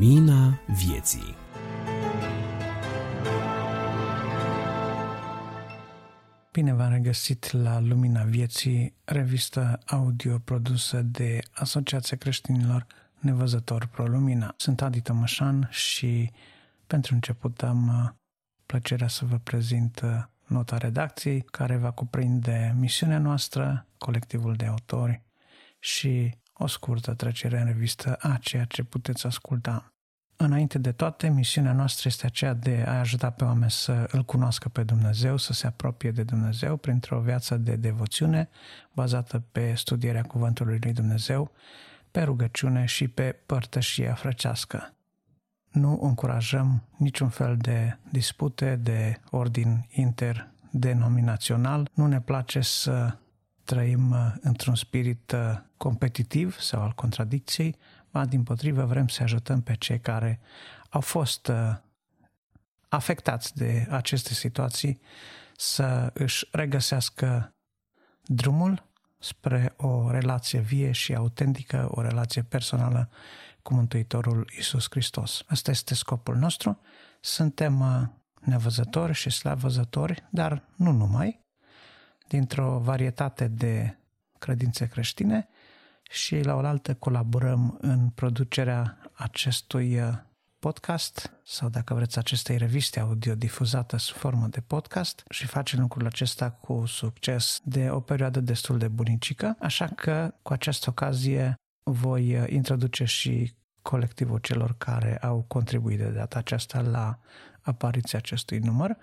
Lumina vieții Bine v-am regăsit la Lumina Vieții, revistă audio produsă de Asociația Creștinilor Nevăzători Pro Lumina. Sunt Adi Tămășan și pentru început am uh, plăcerea să vă prezint uh, nota redacției care va cuprinde misiunea noastră, colectivul de autori și o scurtă trecere în revistă a ceea ce puteți asculta. Înainte de toate, misiunea noastră este aceea de a ajuta pe oameni să îl cunoască pe Dumnezeu, să se apropie de Dumnezeu printr-o viață de devoțiune bazată pe studierea Cuvântului lui Dumnezeu, pe rugăciune și pe părtășia frăcească. Nu încurajăm niciun fel de dispute de ordin interdenominațional. Nu ne place să trăim uh, într-un spirit uh, competitiv sau al contradicției, ba din potrivă vrem să ajutăm pe cei care au fost uh, afectați de aceste situații să își regăsească drumul spre o relație vie și autentică, o relație personală cu Mântuitorul Isus Hristos. Asta este scopul nostru. Suntem nevăzători și slavăzători, dar nu numai, dintr-o varietate de credințe creștine și la oaltă colaborăm în producerea acestui uh, podcast sau dacă vreți acestei reviste audio difuzată sub formă de podcast și facem lucrul acesta cu succes de o perioadă destul de bunicică, așa că cu această ocazie voi uh, introduce și colectivul celor care au contribuit de data aceasta la apariția acestui număr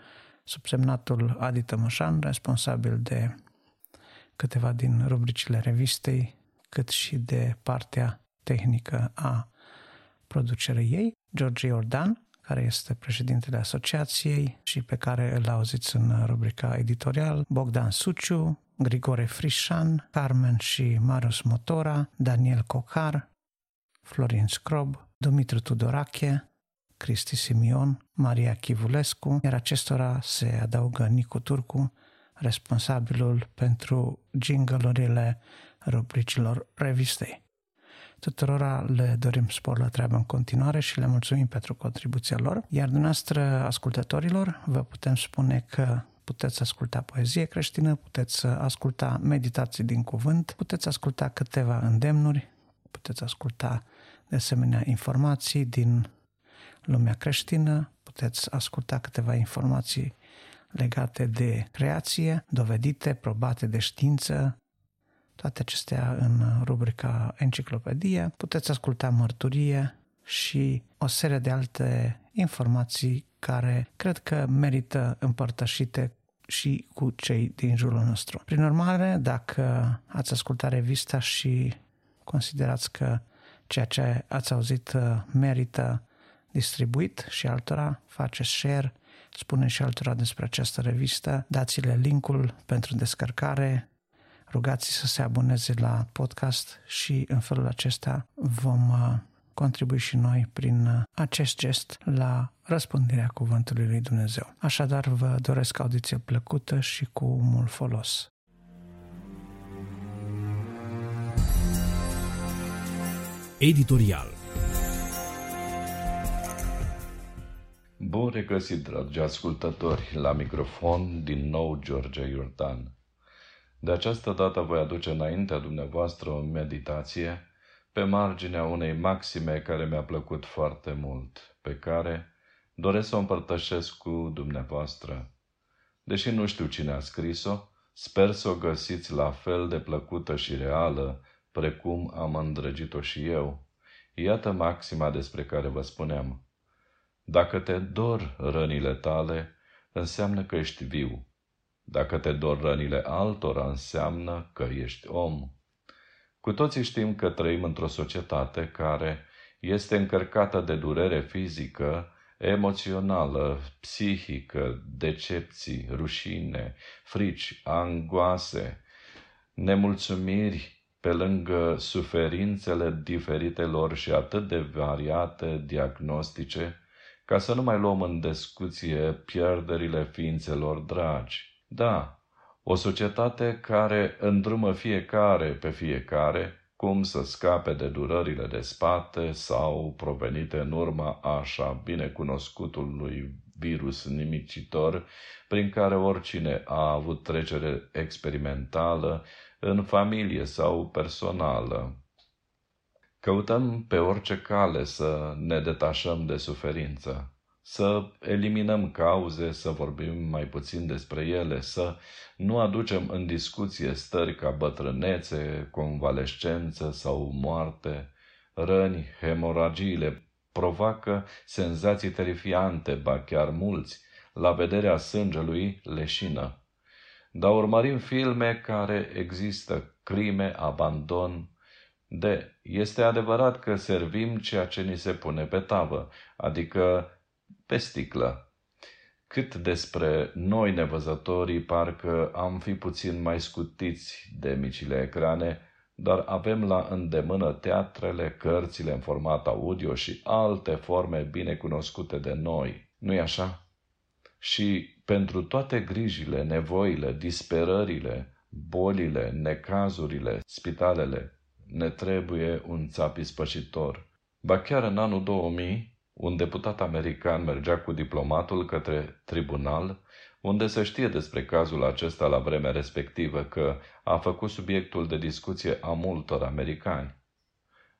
subsemnatul Adi Tămășan, responsabil de câteva din rubricile revistei, cât și de partea tehnică a producerii ei, George Iordan, care este președintele asociației și pe care îl auziți în rubrica editorial, Bogdan Suciu, Grigore Frișan, Carmen și Marius Motora, Daniel Cocar, Florin Scrob, Dumitru Tudorache, Cristi Simion, Maria Chivulescu, iar acestora se adaugă Nicu Turcu, responsabilul pentru jingle rubricilor revistei. Tuturora le dorim spor la treabă în continuare și le mulțumim pentru contribuția lor, iar dumneavoastră, ascultătorilor, vă putem spune că puteți asculta poezie creștină, puteți asculta meditații din cuvânt, puteți asculta câteva îndemnuri, puteți asculta de asemenea informații din lumea creștină, puteți asculta câteva informații legate de creație, dovedite, probate de știință, toate acestea în rubrica Enciclopedie. Puteți asculta mărturie și o serie de alte informații care cred că merită împărtășite și cu cei din jurul nostru. Prin urmare, dacă ați ascultat revista și considerați că ceea ce ați auzit merită distribuit și altora, faceți share, spune și altora despre această revistă, dați-le linkul pentru descărcare, rugați să se aboneze la podcast și în felul acesta vom uh, contribui și noi prin uh, acest gest la răspândirea Cuvântului lui Dumnezeu. Așadar, vă doresc audiție plăcută și cu mult folos. Editorial Bun regăsit, dragi ascultători, la microfon din nou George Iordan. De această dată voi aduce înaintea dumneavoastră o meditație pe marginea unei maxime care mi-a plăcut foarte mult, pe care doresc să o împărtășesc cu dumneavoastră. Deși nu știu cine a scris-o, sper să o găsiți la fel de plăcută și reală precum am îndrăgit-o și eu. Iată maxima despre care vă spuneam – dacă te dor rănile tale, înseamnă că ești viu. Dacă te dor rănile altora, înseamnă că ești om. Cu toții știm că trăim într-o societate care este încărcată de durere fizică, emoțională, psihică, decepții, rușine, frici, angoase, nemulțumiri, pe lângă suferințele diferitelor și atât de variate diagnostice, ca să nu mai luăm în discuție pierderile ființelor dragi. Da, o societate care îndrumă fiecare pe fiecare cum să scape de durările de spate sau provenite în urma așa binecunoscutului virus nimicitor prin care oricine a avut trecere experimentală în familie sau personală. Căutăm pe orice cale să ne detașăm de suferință, să eliminăm cauze, să vorbim mai puțin despre ele, să nu aducem în discuție stări ca bătrânețe, convalescență sau moarte, răni, hemoragiile provoacă senzații terifiante, ba chiar mulți, la vederea sângelui leșină. Dar urmărim filme care există, crime, abandon, de, este adevărat că servim ceea ce ni se pune pe tavă, adică pe sticlă. Cât despre noi nevăzătorii, parcă am fi puțin mai scutiți de micile ecrane, dar avem la îndemână teatrele, cărțile în format audio și alte forme bine cunoscute de noi. Nu-i așa? Și pentru toate grijile, nevoile, disperările, bolile, necazurile, spitalele, ne trebuie un țap ispășitor. Ba chiar în anul 2000, un deputat american mergea cu diplomatul către tribunal, unde se știe despre cazul acesta la vremea respectivă că a făcut subiectul de discuție a multor americani.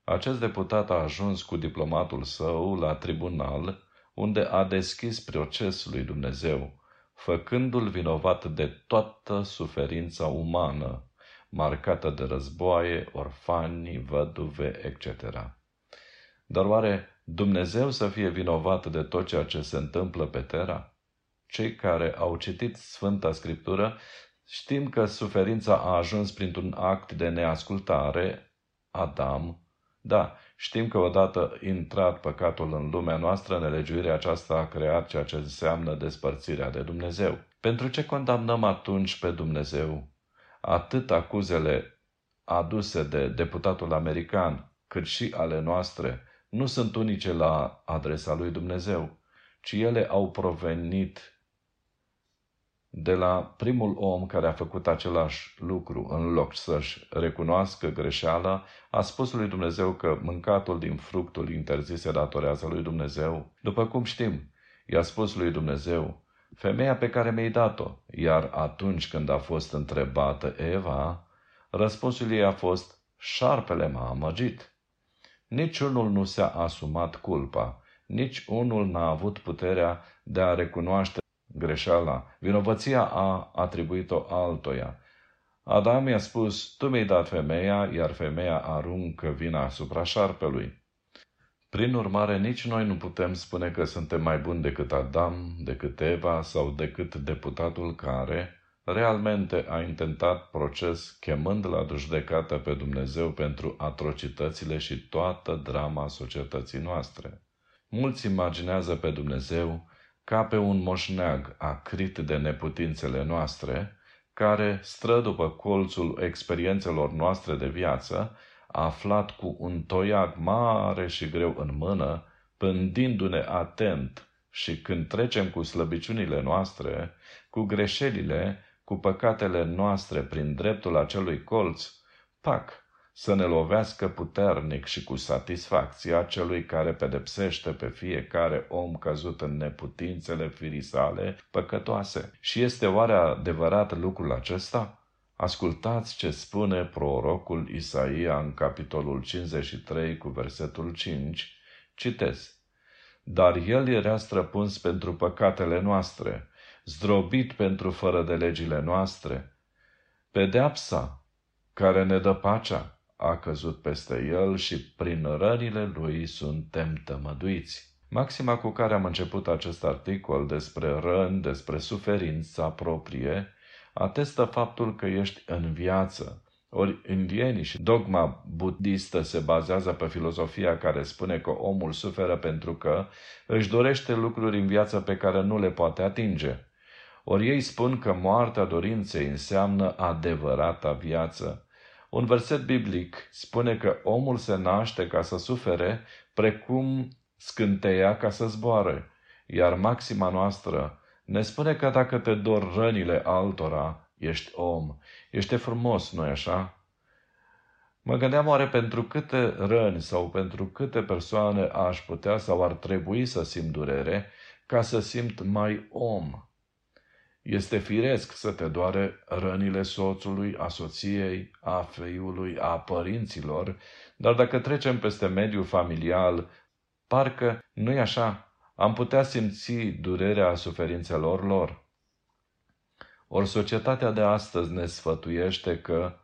Acest deputat a ajuns cu diplomatul său la tribunal, unde a deschis procesul lui Dumnezeu, făcându-l vinovat de toată suferința umană, marcată de războaie, orfani, văduve, etc. Dar oare Dumnezeu să fie vinovat de tot ceea ce se întâmplă pe Terra? Cei care au citit Sfânta Scriptură știm că suferința a ajuns printr-un act de neascultare, Adam. Da, știm că odată intrat păcatul în lumea noastră, nelegiuirea aceasta a creat ceea ce înseamnă despărțirea de Dumnezeu. Pentru ce condamnăm atunci pe Dumnezeu? Atât acuzele aduse de deputatul american, cât și ale noastre, nu sunt unice la adresa lui Dumnezeu, ci ele au provenit de la primul om care a făcut același lucru, în loc să-și recunoască greșeala, a spus lui Dumnezeu că mâncatul din fructul interzis se datorează lui Dumnezeu. După cum știm, i-a spus lui Dumnezeu, femeia pe care mi-ai dat-o, iar atunci când a fost întrebată Eva, răspunsul ei a fost, șarpele m-a amăgit. Niciunul nu s-a asumat culpa, nici unul n-a avut puterea de a recunoaște greșeala. Vinovăția a atribuit-o altoia. Adam i-a spus, tu mi-ai dat femeia, iar femeia aruncă vina asupra șarpelui. Prin urmare, nici noi nu putem spune că suntem mai buni decât Adam, decât Eva sau decât deputatul care realmente a intentat proces chemând la judecată pe Dumnezeu pentru atrocitățile și toată drama societății noastre. Mulți imaginează pe Dumnezeu ca pe un moșneag acrit de neputințele noastre, care stră după colțul experiențelor noastre de viață, aflat cu un toiag mare și greu în mână, pândindu-ne atent și când trecem cu slăbiciunile noastre, cu greșelile, cu păcatele noastre prin dreptul acelui colț, pac, să ne lovească puternic și cu satisfacția celui care pedepsește pe fiecare om căzut în neputințele firii sale păcătoase. Și este oare adevărat lucrul acesta? Ascultați ce spune prorocul Isaia în capitolul 53 cu versetul 5. Citez. Dar el era străpuns pentru păcatele noastre, zdrobit pentru fără de legile noastre. Pedeapsa care ne dă pacea a căzut peste el și prin rănile lui suntem tămăduiți. Maxima cu care am început acest articol despre răni, despre suferința proprie, atestă faptul că ești în viață. Ori indienii și dogma budistă se bazează pe filozofia care spune că omul suferă pentru că își dorește lucruri în viață pe care nu le poate atinge. Ori ei spun că moartea dorinței înseamnă adevărata viață. Un verset biblic spune că omul se naște ca să sufere, precum scânteia ca să zboare. Iar maxima noastră ne spune că dacă te dor rănile altora, ești om. Ești frumos, nu-i așa? Mă gândeam oare pentru câte răni sau pentru câte persoane aș putea sau ar trebui să simt durere ca să simt mai om. Este firesc să te doare rănile soțului, a soției, a feiului, a părinților, dar dacă trecem peste mediul familial, parcă nu-i așa, am putea simți durerea suferințelor lor. Ori societatea de astăzi ne sfătuiește că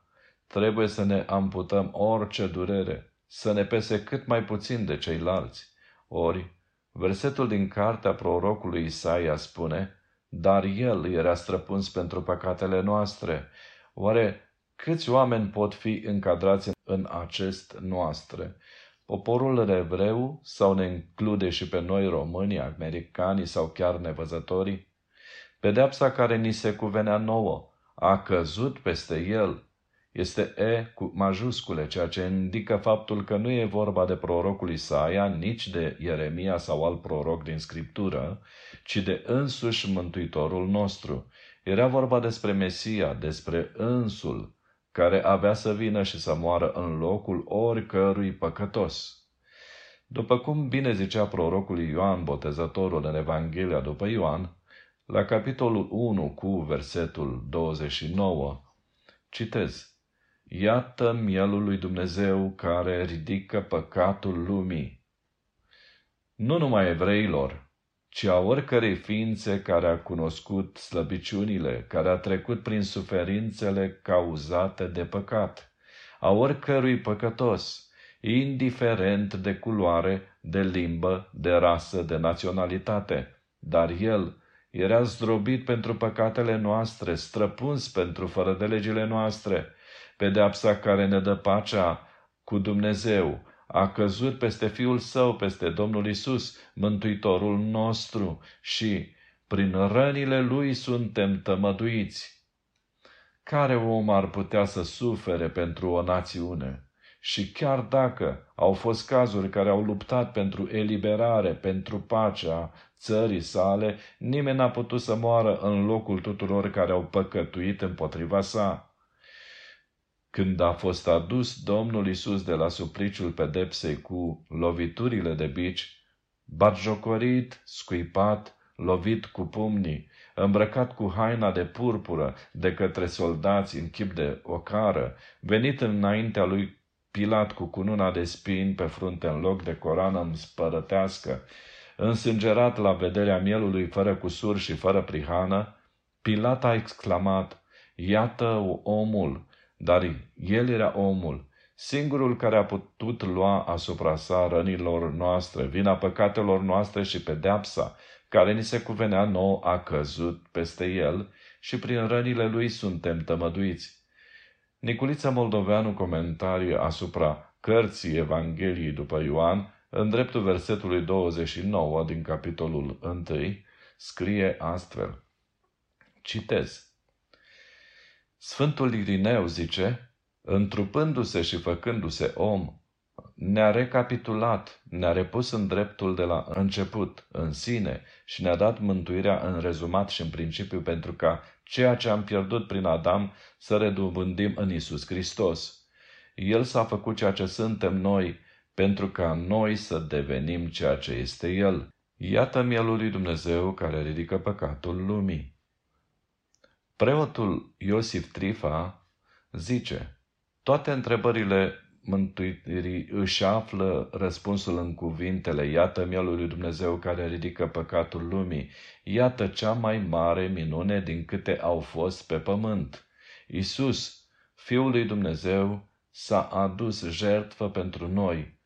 trebuie să ne amputăm orice durere, să ne pese cât mai puțin de ceilalți. Ori, versetul din cartea prorocului Isaia spune, dar el era străpuns pentru păcatele noastre. Oare câți oameni pot fi încadrați în acest noastre? Poporul evreu sau ne include și pe noi românii, americanii sau chiar nevăzătorii? Pedeapsa care ni se cuvenea nouă a căzut peste el. Este E cu majuscule, ceea ce indică faptul că nu e vorba de prorocul Isaia, nici de Ieremia sau alt proroc din Scriptură, ci de însuși Mântuitorul nostru. Era vorba despre Mesia, despre însul, care avea să vină și să moară în locul oricărui păcătos. După cum bine zicea prorocul Ioan Botezătorul în Evanghelia după Ioan, la capitolul 1 cu versetul 29, citez, Iată mielul lui Dumnezeu care ridică păcatul lumii. Nu numai evreilor, ci a oricărei ființe care a cunoscut slăbiciunile, care a trecut prin suferințele cauzate de păcat, a oricărui păcătos, indiferent de culoare, de limbă, de rasă, de naționalitate, dar el era zdrobit pentru păcatele noastre, străpuns pentru fără de legile noastre, pedeapsa care ne dă pacea cu Dumnezeu, a căzut peste Fiul Său, peste Domnul Isus, Mântuitorul nostru și prin rănile Lui suntem tămăduiți. Care om ar putea să sufere pentru o națiune? Și chiar dacă au fost cazuri care au luptat pentru eliberare, pentru pacea țării sale, nimeni n-a putut să moară în locul tuturor care au păcătuit împotriva sa. Când a fost adus Domnul Isus de la supliciul pedepsei cu loviturile de bici, batjocorit, scuipat, lovit cu pumnii, îmbrăcat cu haina de purpură de către soldați în chip de ocară, venit înaintea lui Pilat cu cununa de spini pe frunte în loc de corană spărătească, însângerat la vederea mielului fără cusur și fără prihană, Pilat a exclamat, Iată omul, dar el era omul, singurul care a putut lua asupra sa rănilor noastre, vina păcatelor noastre și pedeapsa, care ni se cuvenea nou a căzut peste el și prin rănile lui suntem tămăduiți. Niculița Moldoveanu comentarii asupra cărții Evangheliei după Ioan, în dreptul versetului 29 din capitolul 1, scrie astfel. Citez. Sfântul Irineu zice, întrupându-se și făcându-se om, ne-a recapitulat, ne-a repus în dreptul de la început, în sine, și ne-a dat mântuirea în rezumat și în principiu pentru ca ceea ce am pierdut prin Adam să redobândim în Isus Hristos. El s-a făcut ceea ce suntem noi, pentru ca noi să devenim ceea ce este El. Iată mielul lui Dumnezeu care ridică păcatul lumii. Preotul Iosif Trifa zice, toate întrebările mântuirii își află răspunsul în cuvintele, iată mielul lui Dumnezeu care ridică păcatul lumii, iată cea mai mare minune din câte au fost pe pământ. Isus, Fiul lui Dumnezeu, s-a adus jertfă pentru noi.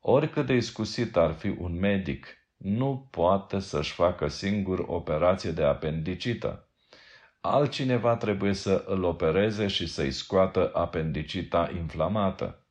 Oricât de iscusit ar fi un medic, nu poate să-și facă singur operație de apendicită altcineva trebuie să îl opereze și să-i scoată apendicita inflamată,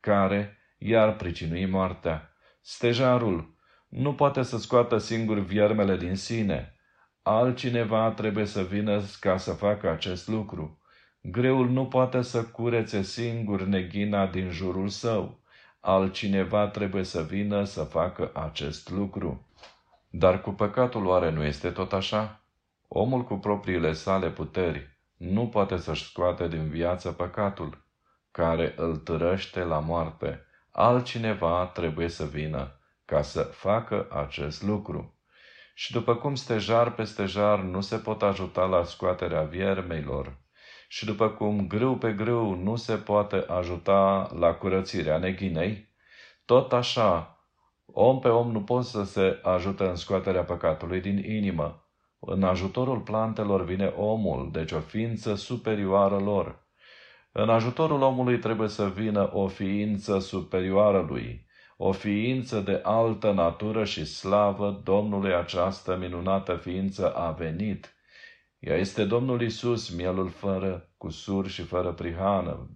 care i-ar pricinui moartea. Stejarul nu poate să scoată singur viermele din sine. Altcineva trebuie să vină ca să facă acest lucru. Greul nu poate să curețe singur neghina din jurul său. Altcineva trebuie să vină să facă acest lucru. Dar cu păcatul oare nu este tot așa? Omul cu propriile sale puteri nu poate să-și scoate din viață păcatul. care îl târăște la moarte. Altcineva trebuie să vină ca să facă acest lucru. Și după cum stejar pe stejar nu se pot ajuta la scoaterea viermeilor, și după cum grâu pe grâu nu se poate ajuta la curățirea neghinei, tot așa, om pe om nu poate să se ajute în scoaterea păcatului din inimă. În ajutorul plantelor vine omul, deci o ființă superioară lor. În ajutorul omului trebuie să vină o ființă superioară lui, o ființă de altă natură și slavă Domnului această minunată ființă a venit. Ea este Domnul Isus, mielul fără cusur și fără prihană.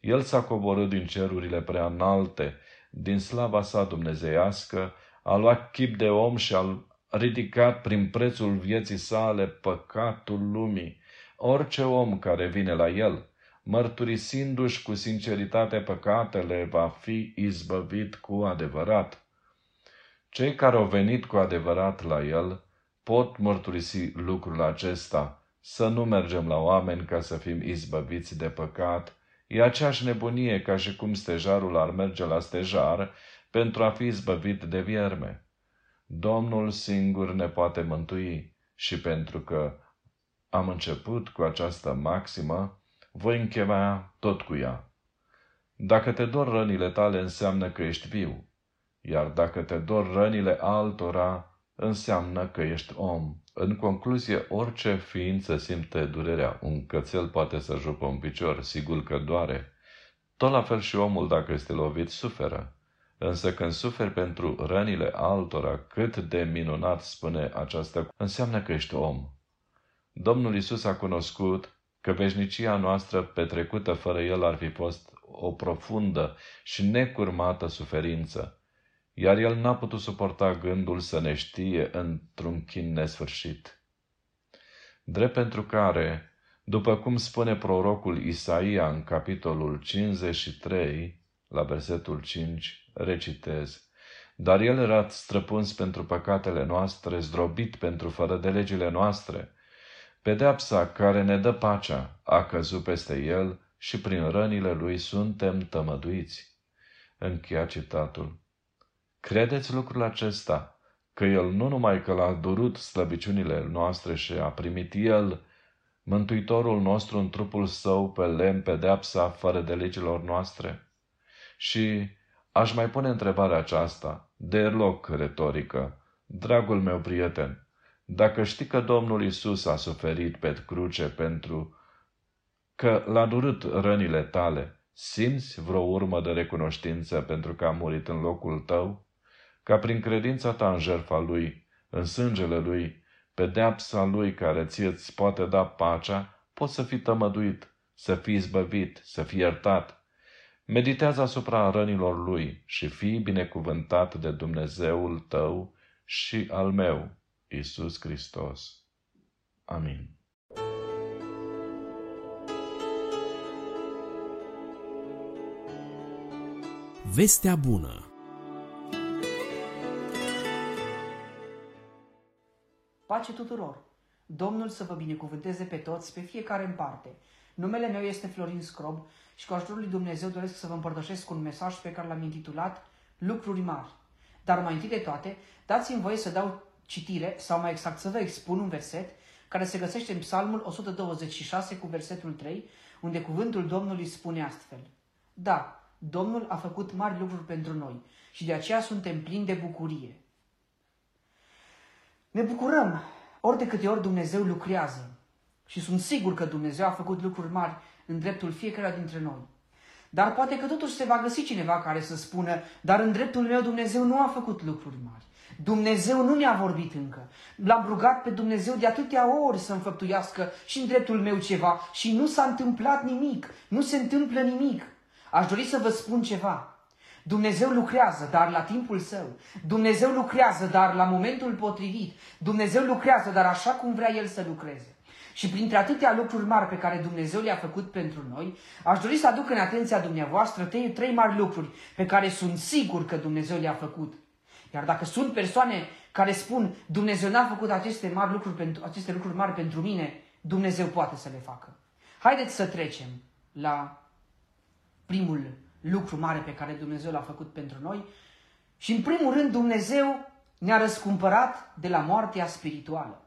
El s-a coborât din cerurile prea înalte, din slava sa dumnezeiască, a luat chip de om și a ridicat prin prețul vieții sale păcatul lumii. Orice om care vine la el, mărturisindu-și cu sinceritate păcatele, va fi izbăvit cu adevărat. Cei care au venit cu adevărat la el pot mărturisi lucrul acesta, să nu mergem la oameni ca să fim izbăviți de păcat, e aceeași nebunie ca și cum stejarul ar merge la stejar pentru a fi izbăvit de vierme. Domnul singur ne poate mântui și pentru că am început cu această maximă, voi încheia tot cu ea. Dacă te dor rănile tale, înseamnă că ești viu, iar dacă te dor rănile altora, înseamnă că ești om. În concluzie, orice ființă simte durerea. Un cățel poate să jupă un picior, sigur că doare. Tot la fel și omul, dacă este lovit, suferă. Însă când suferi pentru rănile altora, cât de minunat spune aceasta, înseamnă că ești om. Domnul Isus a cunoscut că veșnicia noastră petrecută fără El ar fi fost o profundă și necurmată suferință, iar El n-a putut suporta gândul să ne știe într-un chin nesfârșit. Drept pentru care, după cum spune prorocul Isaia în capitolul 53, la versetul 5, recitez, Dar el era străpuns pentru păcatele noastre, zdrobit pentru fără de legile noastre, Pedeapsa care ne dă pacea a căzut peste el și prin rănile lui suntem tămăduiți. Încheia citatul. Credeți lucrul acesta, că el nu numai că l-a durut slăbiciunile noastre și a primit el, Mântuitorul nostru în trupul său pe lemn pedeapsa fără de legilor noastre? Și aș mai pune întrebarea aceasta, de loc retorică, dragul meu prieten, dacă știi că Domnul Isus a suferit pe cruce pentru că l-a durut rănile tale, simți vreo urmă de recunoștință pentru că a murit în locul tău? Ca prin credința ta în jertfa lui, în sângele lui, pedeapsa lui care ție îți poate da pacea, poți să fii tămăduit, să fii zbăvit, să fii iertat. Meditează asupra rănilor lui și fii binecuvântat de Dumnezeul tău și al meu Isus Hristos. Amin. Vestea bună Pace tuturor! Domnul să vă binecuvânteze pe toți, pe fiecare în parte. Numele meu este Florin Scrob și cu ajutorul lui Dumnezeu doresc să vă împărtășesc un mesaj pe care l-am intitulat Lucruri mari. Dar mai întâi de toate, dați-mi voie să dau citire, sau mai exact să vă expun un verset care se găsește în Psalmul 126 cu versetul 3, unde cuvântul Domnului spune astfel. Da, Domnul a făcut mari lucruri pentru noi și de aceea suntem plini de bucurie. Ne bucurăm ori de câte ori Dumnezeu lucrează și sunt sigur că Dumnezeu a făcut lucruri mari în dreptul fiecare dintre noi. Dar poate că totuși se va găsi cineva care să spună, dar în dreptul meu Dumnezeu nu a făcut lucruri mari. Dumnezeu nu ne-a vorbit încă. L-am rugat pe Dumnezeu de atâtea ori să înfăptuiască și în dreptul meu ceva și nu s-a întâmplat nimic. Nu se întâmplă nimic. Aș dori să vă spun ceva. Dumnezeu lucrează, dar la timpul său. Dumnezeu lucrează, dar la momentul potrivit. Dumnezeu lucrează, dar așa cum vrea El să lucreze. Și printre atâtea lucruri mari pe care Dumnezeu le-a făcut pentru noi, aș dori să aduc în atenția dumneavoastră trei, trei mari lucruri pe care sunt sigur că Dumnezeu le-a făcut. Iar dacă sunt persoane care spun Dumnezeu n-a făcut aceste, mari lucruri pentru, aceste lucruri mari pentru mine, Dumnezeu poate să le facă. Haideți să trecem la primul lucru mare pe care Dumnezeu l-a făcut pentru noi. Și în primul rând Dumnezeu ne-a răscumpărat de la moartea spirituală.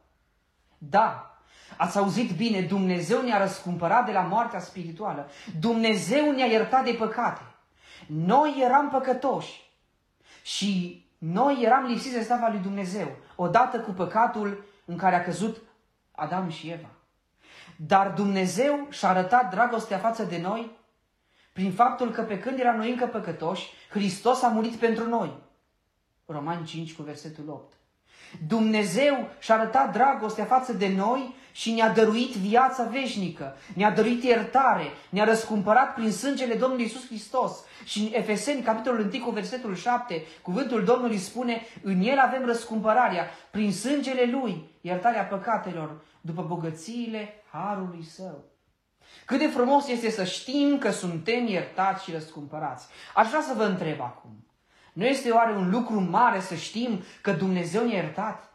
Da, ați auzit bine, Dumnezeu ne-a răscumpărat de la moartea spirituală. Dumnezeu ne-a iertat de păcate. Noi eram păcătoși și noi eram lipsiți de slava lui Dumnezeu, odată cu păcatul în care a căzut Adam și Eva. Dar Dumnezeu și-a arătat dragostea față de noi prin faptul că pe când eram noi încă păcătoși, Hristos a murit pentru noi. Romani 5 cu versetul 8. Dumnezeu și-a arătat dragostea față de noi și ne-a dăruit viața veșnică, ne-a dăruit iertare, ne-a răscumpărat prin sângele Domnului Isus Hristos. Și în Efeseni, capitolul 1 cu versetul 7, cuvântul Domnului spune, în El avem răscumpărarea, prin sângele Lui, iertarea păcatelor, după bogățiile Harului Său. Cât de frumos este să știm că suntem iertați și răscumpărați. Aș vrea să vă întreb acum. Nu este oare un lucru mare să știm că Dumnezeu ne-a iertat?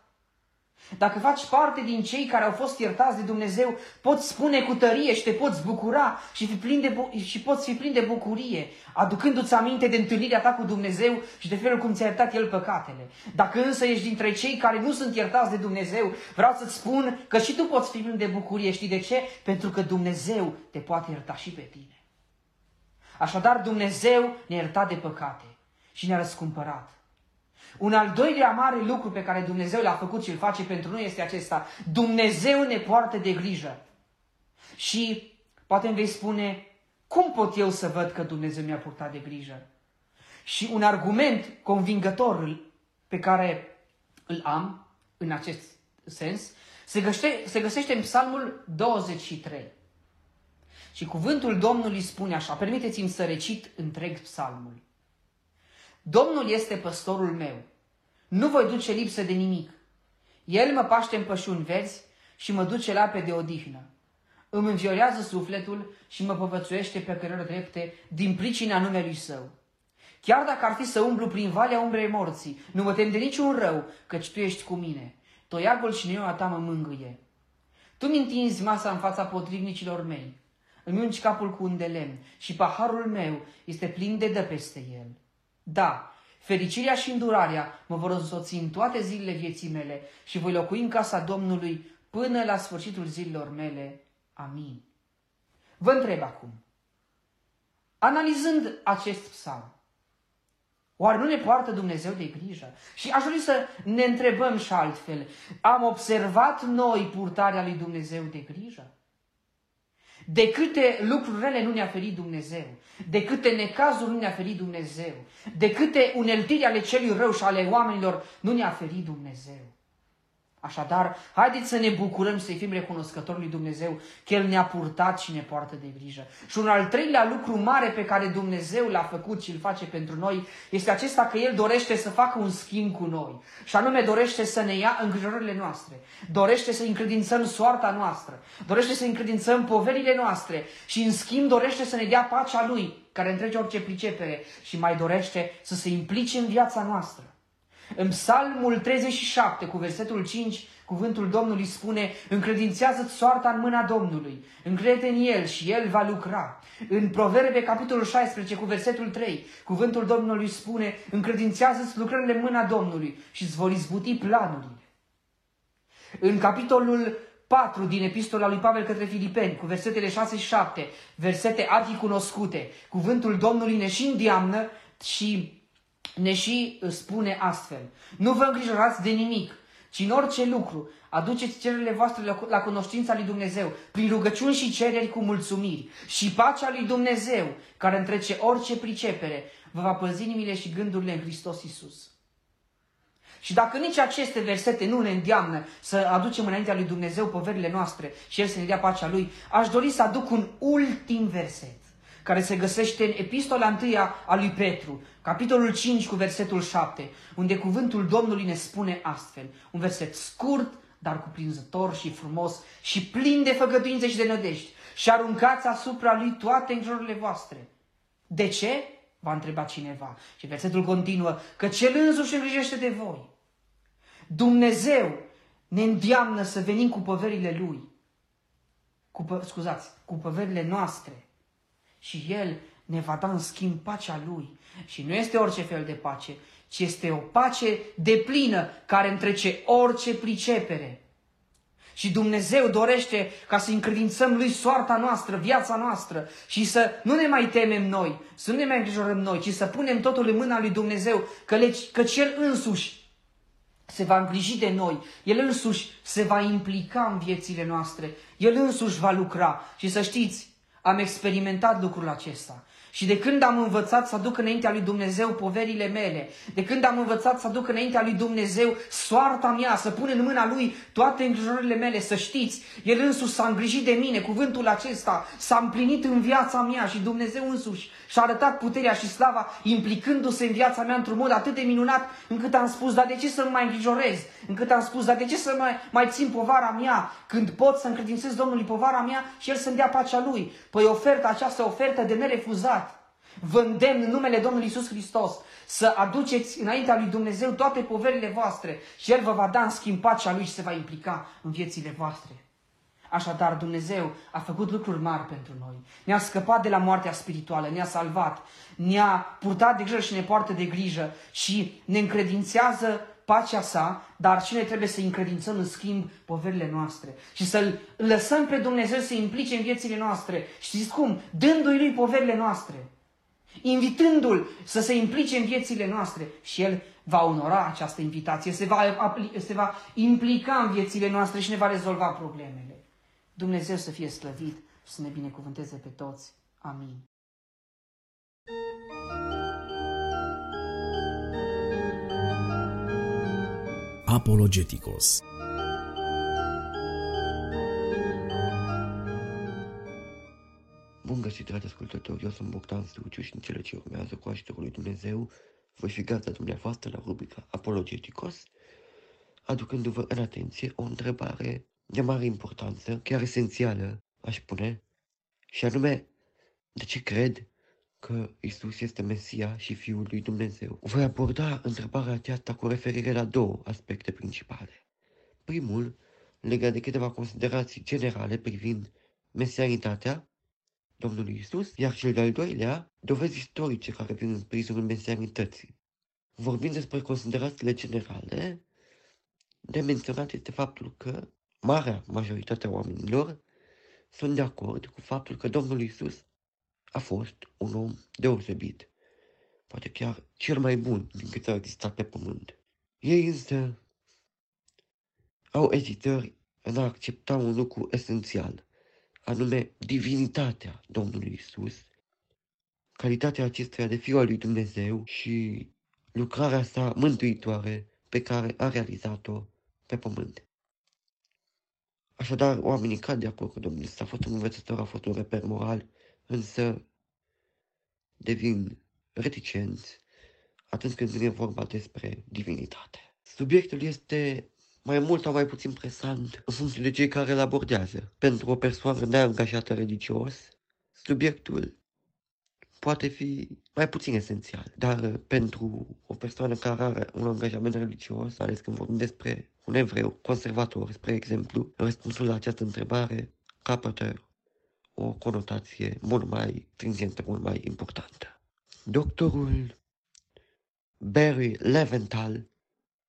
Dacă faci parte din cei care au fost iertați de Dumnezeu, poți spune cu tărie și te poți bucura și, fi plin de bu- și poți fi plin de bucurie, aducându-ți aminte de întâlnirea ta cu Dumnezeu și de felul cum ți-a iertat El păcatele. Dacă însă ești dintre cei care nu sunt iertați de Dumnezeu, vreau să-ți spun că și tu poți fi plin de bucurie. Știi de ce? Pentru că Dumnezeu te poate ierta și pe tine. Așadar, Dumnezeu ne-a iertat de păcate și ne-a răscumpărat. Un al doilea mare lucru pe care Dumnezeu l-a făcut și îl face pentru noi este acesta. Dumnezeu ne poartă de grijă. Și poate îmi vei spune, cum pot eu să văd că Dumnezeu mi-a purtat de grijă? Și un argument convingător pe care îl am în acest sens se găsește, se găsește în Psalmul 23. Și cuvântul Domnului spune așa, permiteți-mi să recit întreg psalmul. Domnul este păstorul meu. Nu voi duce lipsă de nimic. El mă paște în pășuni verzi și mă duce la pe de odihnă. Îmi înviorează sufletul și mă povățuiește pe cărări drepte din pricina numelui său. Chiar dacă ar fi să umblu prin valea umbrei morții, nu mă tem de niciun rău, căci tu ești cu mine. Toiagul și neoa ta mă mângâie. Tu mi întinzi masa în fața potrivnicilor mei. Îmi ungi capul cu un de lemn și paharul meu este plin de dă peste el. Da, fericirea și îndurarea mă vor însoți în toate zilele vieții mele și voi locui în casa Domnului până la sfârșitul zilelor mele. Amin. Vă întreb acum, analizând acest psalm, Oare nu ne poartă Dumnezeu de grijă? Și aș dori să ne întrebăm și altfel. Am observat noi purtarea lui Dumnezeu de grijă? De câte lucruri rele nu ne-a ferit Dumnezeu, de câte necazuri nu ne-a ferit Dumnezeu, de câte uneltiri ale celui rău și ale oamenilor nu ne-a ferit Dumnezeu. Așadar, haideți să ne bucurăm să-i fim recunoscători lui Dumnezeu că El ne-a purtat și ne poartă de grijă. Și un al treilea lucru mare pe care Dumnezeu l-a făcut și îl face pentru noi este acesta că El dorește să facă un schimb cu noi. Și anume dorește să ne ia îngrijorările noastre, dorește să încredințăm soarta noastră, dorește să încredințăm poverile noastre și în schimb dorește să ne dea pacea Lui, care întrege orice pricepere și mai dorește să se implice în viața noastră. În Psalmul 37, cu versetul 5, cuvântul Domnului spune, încredințează-ți soarta în mâna Domnului, încrede în El și El va lucra. În Proverbe, capitolul 16, cu versetul 3, cuvântul Domnului spune, încredințează-ți lucrările în mâna Domnului și îți vor izbuti planurile. În capitolul 4 din epistola lui Pavel către Filipeni, cu versetele 6 și 7, versete arhicunoscute, cuvântul Domnului ne și îndeamnă și ne și spune astfel, nu vă îngrijorați de nimic, ci în orice lucru aduceți cererile voastre la cunoștința lui Dumnezeu, prin rugăciuni și cereri cu mulțumiri. Și pacea lui Dumnezeu, care întrece orice pricepere, vă va păzi inimile și gândurile în Hristos Isus. Și dacă nici aceste versete nu ne îndeamnă să aducem înaintea lui Dumnezeu poverile noastre și El să ne dea pacea Lui, aș dori să aduc un ultim verset care se găsește în epistola 1 a lui Petru, capitolul 5 cu versetul 7, unde cuvântul Domnului ne spune astfel, un verset scurt, dar cuprinzător și frumos și plin de făgăduințe și de nădejde. Și aruncați asupra lui toate îngrijorile voastre. De ce? Va întreba cineva. Și versetul continuă, că cel însuși îngrijește de voi. Dumnezeu ne îndeamnă să venim cu păverile Lui. Cu, scuzați, cu păverile noastre și El ne va da în schimb pacea Lui. Și nu este orice fel de pace, ci este o pace deplină care întrece orice pricepere. Și Dumnezeu dorește ca să încredințăm Lui soarta noastră, viața noastră și să nu ne mai temem noi, să nu ne mai îngrijorăm noi, ci să punem totul în mâna Lui Dumnezeu, că căci El însuși se va îngriji de noi, El însuși se va implica în viețile noastre, El însuși va lucra. Și să știți, am experimentat lucrul acesta. Și de când am învățat să aduc înaintea lui Dumnezeu poverile mele, de când am învățat să aduc înaintea lui Dumnezeu soarta mea, să pun în mâna lui toate îngrijorările mele, să știți, El însuși s-a îngrijit de mine, cuvântul acesta s-a împlinit în viața mea și Dumnezeu însuși și-a arătat puterea și slava implicându-se în viața mea într-un mod atât de minunat încât am spus, dar de ce să nu mai îngrijorez? Încât am spus, dar de ce să mai, mai țin povara mea când pot să încredințez Domnului povara mea și El să-mi dea pacea Lui? Păi oferta această ofertă de nerefuzat Vă îndemn în numele Domnului Isus Hristos să aduceți înaintea lui Dumnezeu toate poverile voastre și El vă va da în schimb pacea Lui și se va implica în viețile voastre. Așadar, Dumnezeu a făcut lucruri mari pentru noi. Ne-a scăpat de la moartea spirituală, ne-a salvat, ne-a purtat de grijă și ne poartă de grijă și ne încredințează pacea sa, dar cine trebuie să încredințăm în schimb poverile noastre și să-L lăsăm pe Dumnezeu să implice în viețile noastre. Știți cum? Dându-i Lui poverile noastre invitându-l să se implice în viețile noastre și el va onora această invitație, se va, se va implica în viețile noastre și ne va rezolva problemele. Dumnezeu să fie slăvit și să ne binecuvânteze pe toți. Amin. Apologeticos Bun găsit, dragi ascultători, eu sunt Bogdan Struciu și în cele ce urmează cu ajutorul lui Dumnezeu voi fi gata dumneavoastră la rubrica Apologeticos, aducându-vă în atenție o întrebare de mare importanță, chiar esențială, aș spune, și anume, de ce cred că Isus este Mesia și Fiul lui Dumnezeu? Voi aborda întrebarea aceasta cu referire la două aspecte principale. Primul, legat de câteva considerații generale privind mesianitatea Domnului Isus, iar cel de-al doilea, dovezi istorice care vin în prizul mesianității. Vorbind despre considerațiile generale, de menționat este faptul că marea majoritatea oamenilor sunt de acord cu faptul că Domnul Isus a fost un om deosebit, poate chiar cel mai bun din cât a existat pe pământ. Ei însă au ezitări în a accepta un lucru esențial, anume divinitatea Domnului Isus, calitatea acestuia de Fiul al lui Dumnezeu și lucrarea sa mântuitoare pe care a realizat-o pe pământ. Așadar, oamenii cad de acord cu Domnul Isus. A fost un învățător, a fost un reper moral, însă devin reticenți atunci când vine vorba despre divinitate. Subiectul este mai mult sau mai puțin presant în funcție de cei care îl abordează. Pentru o persoană neangajată religios, subiectul poate fi mai puțin esențial, dar pentru o persoană care are un angajament religios, ales când vorbim despre un evreu conservator, spre exemplu, răspunsul la această întrebare capătă o conotație mult mai stringentă, mult mai importantă. Doctorul Barry Leventhal,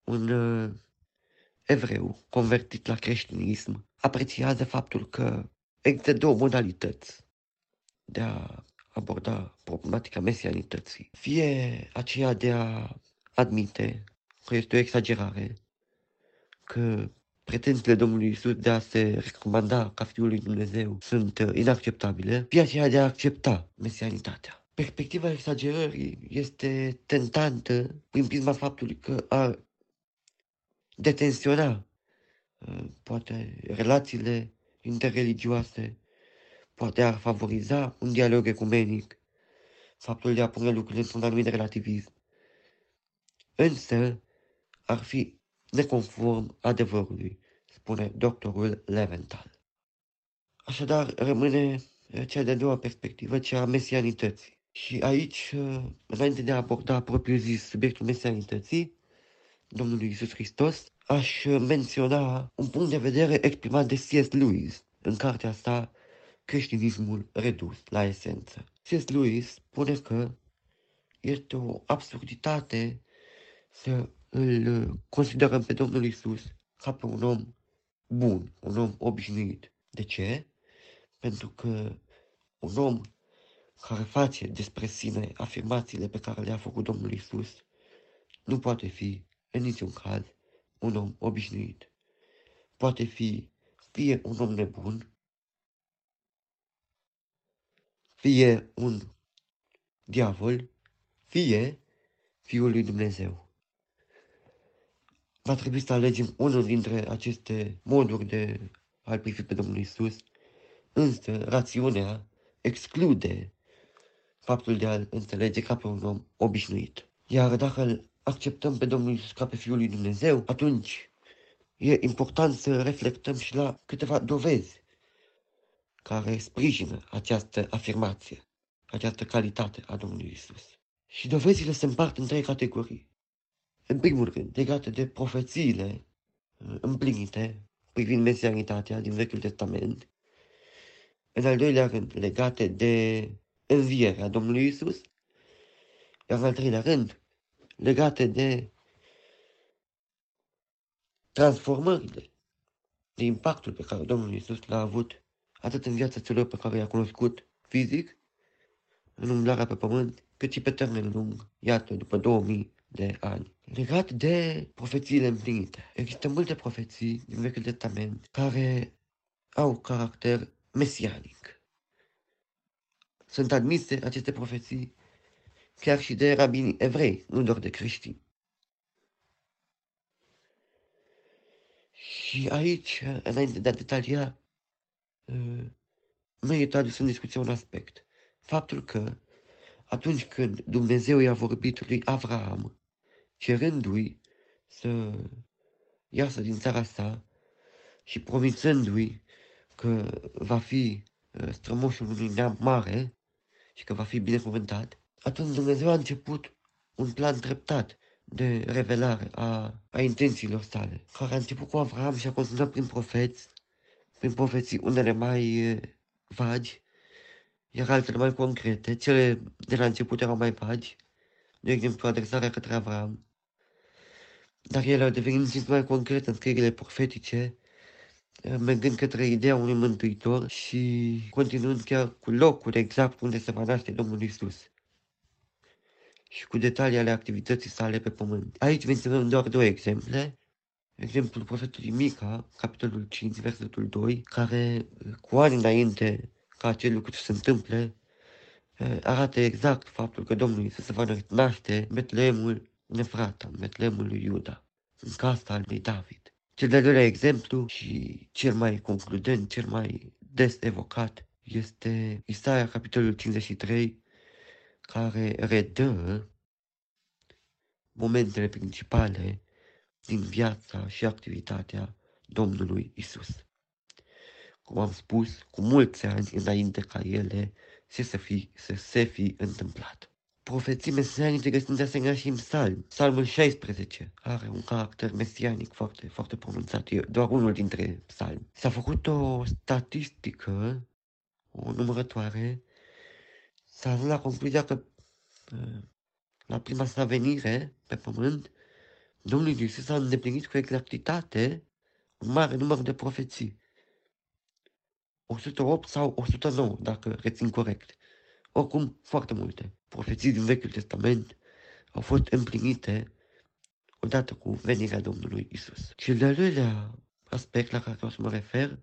un uh, evreu convertit la creștinism apreciază faptul că există două modalități de a aborda problematica mesianității. Fie aceea de a admite că este o exagerare, că pretențiile Domnului Isus de a se recomanda ca Fiul lui Dumnezeu sunt inacceptabile, fie aceea de a accepta mesianitatea. Perspectiva exagerării este tentantă prin prisma faptului că ar detensiona uh, poate relațiile interreligioase, poate ar favoriza un dialog ecumenic, faptul de a pune lucrurile într-un anumit relativism. Însă ar fi neconform adevărului, spune doctorul Leventhal. Așadar, rămâne cea de-a doua perspectivă, cea a mesianității. Și aici, uh, înainte de a aborda propriu zis subiectul mesianității, Domnului Isus Hristos, aș menționa un punct de vedere exprimat de C.S. Lewis în cartea sa Creștinismul redus la esență. C.S. Lewis spune că este o absurditate să îl considerăm pe Domnul Isus ca pe un om bun, un om obișnuit. De ce? Pentru că un om care face despre sine afirmațiile pe care le-a făcut Domnul Isus nu poate fi, în niciun caz, un om obișnuit. Poate fi fie un om nebun, fie un diavol, fie Fiul lui Dumnezeu. Va trebui să alegem unul dintre aceste moduri de a-L privi pe Domnul Isus, însă rațiunea exclude faptul de a-L înțelege ca pe un om obișnuit. Iar dacă îl acceptăm pe Domnul Isus ca pe Fiul lui Dumnezeu, atunci e important să reflectăm și la câteva dovezi care sprijină această afirmație, această calitate a Domnului Isus. Și dovezile se împart în trei categorii. În primul rând, legate de profețiile uh, împlinite privind mesianitatea din Vechiul Testament. În al doilea rând, legate de învierea Domnului Isus. Iar în al treilea rând, legate de transformările, de impactul pe care Domnul Isus l-a avut atât în viața celor pe care i-a cunoscut fizic, în umblarea pe pământ, cât și pe termen lung, iată, după 2000 de ani. Legat de profețiile împlinite. Există multe profeții din Vechiul Testament care au caracter mesianic. Sunt admise aceste profeții chiar și de rabini evrei, nu doar de creștini. Și aici, înainte de a detalia, uh, merită adus în discuție un aspect. Faptul că atunci când Dumnezeu i-a vorbit lui Avraam, cerându-i să iasă din țara sa și promițându-i că va fi uh, strămoșul unui neam mare și că va fi binecuvântat, atunci Dumnezeu a început un plan treptat de revelare a, a intențiilor sale, care a început cu Avram și a continuat prin profeți, prin profeții unele mai uh, vagi, iar altele mai concrete. Cele de la început erau mai vagi, de exemplu adresarea către Avram, dar ele au devenit și mai concrete în scrierile profetice, mergând către ideea unui mântuitor și continuând chiar cu locul exact unde se va naște Domnul Isus și cu detalii ale activității sale pe pământ. Aici menționăm doar două exemple. Exemplul profetului Mica, capitolul 5, versetul 2, care cu ani înainte ca acel lucru să se întâmple, arată exact faptul că Domnul Iisus se va naște Betleemul Nefrata, Betleemul lui Iuda, în casa al lui David. Cel de-al doilea exemplu și cel mai concludent, cel mai des evocat, este Isaia, capitolul 53, care redă momentele principale din viața și activitatea Domnului Isus cum am spus, cu mulți ani înainte ca ele să se fi, să se fi întâmplat. Profeții mesianice găsim de asemenea și în psalm. Psalmul 16 are un caracter mesianic foarte, foarte pronunțat, e doar unul dintre psalmi. S-a făcut o statistică, o numărătoare, s-a ajuns la concluzia că la prima sa venire pe pământ, Domnul Iisus a îndeplinit cu exactitate un mare număr de profeții. 108 sau 109, dacă rețin corect. Oricum, foarte multe. Profeții din Vechiul Testament au fost împlinite odată cu venirea Domnului Isus. Cel de-al doilea aspect la care vreau să mă refer,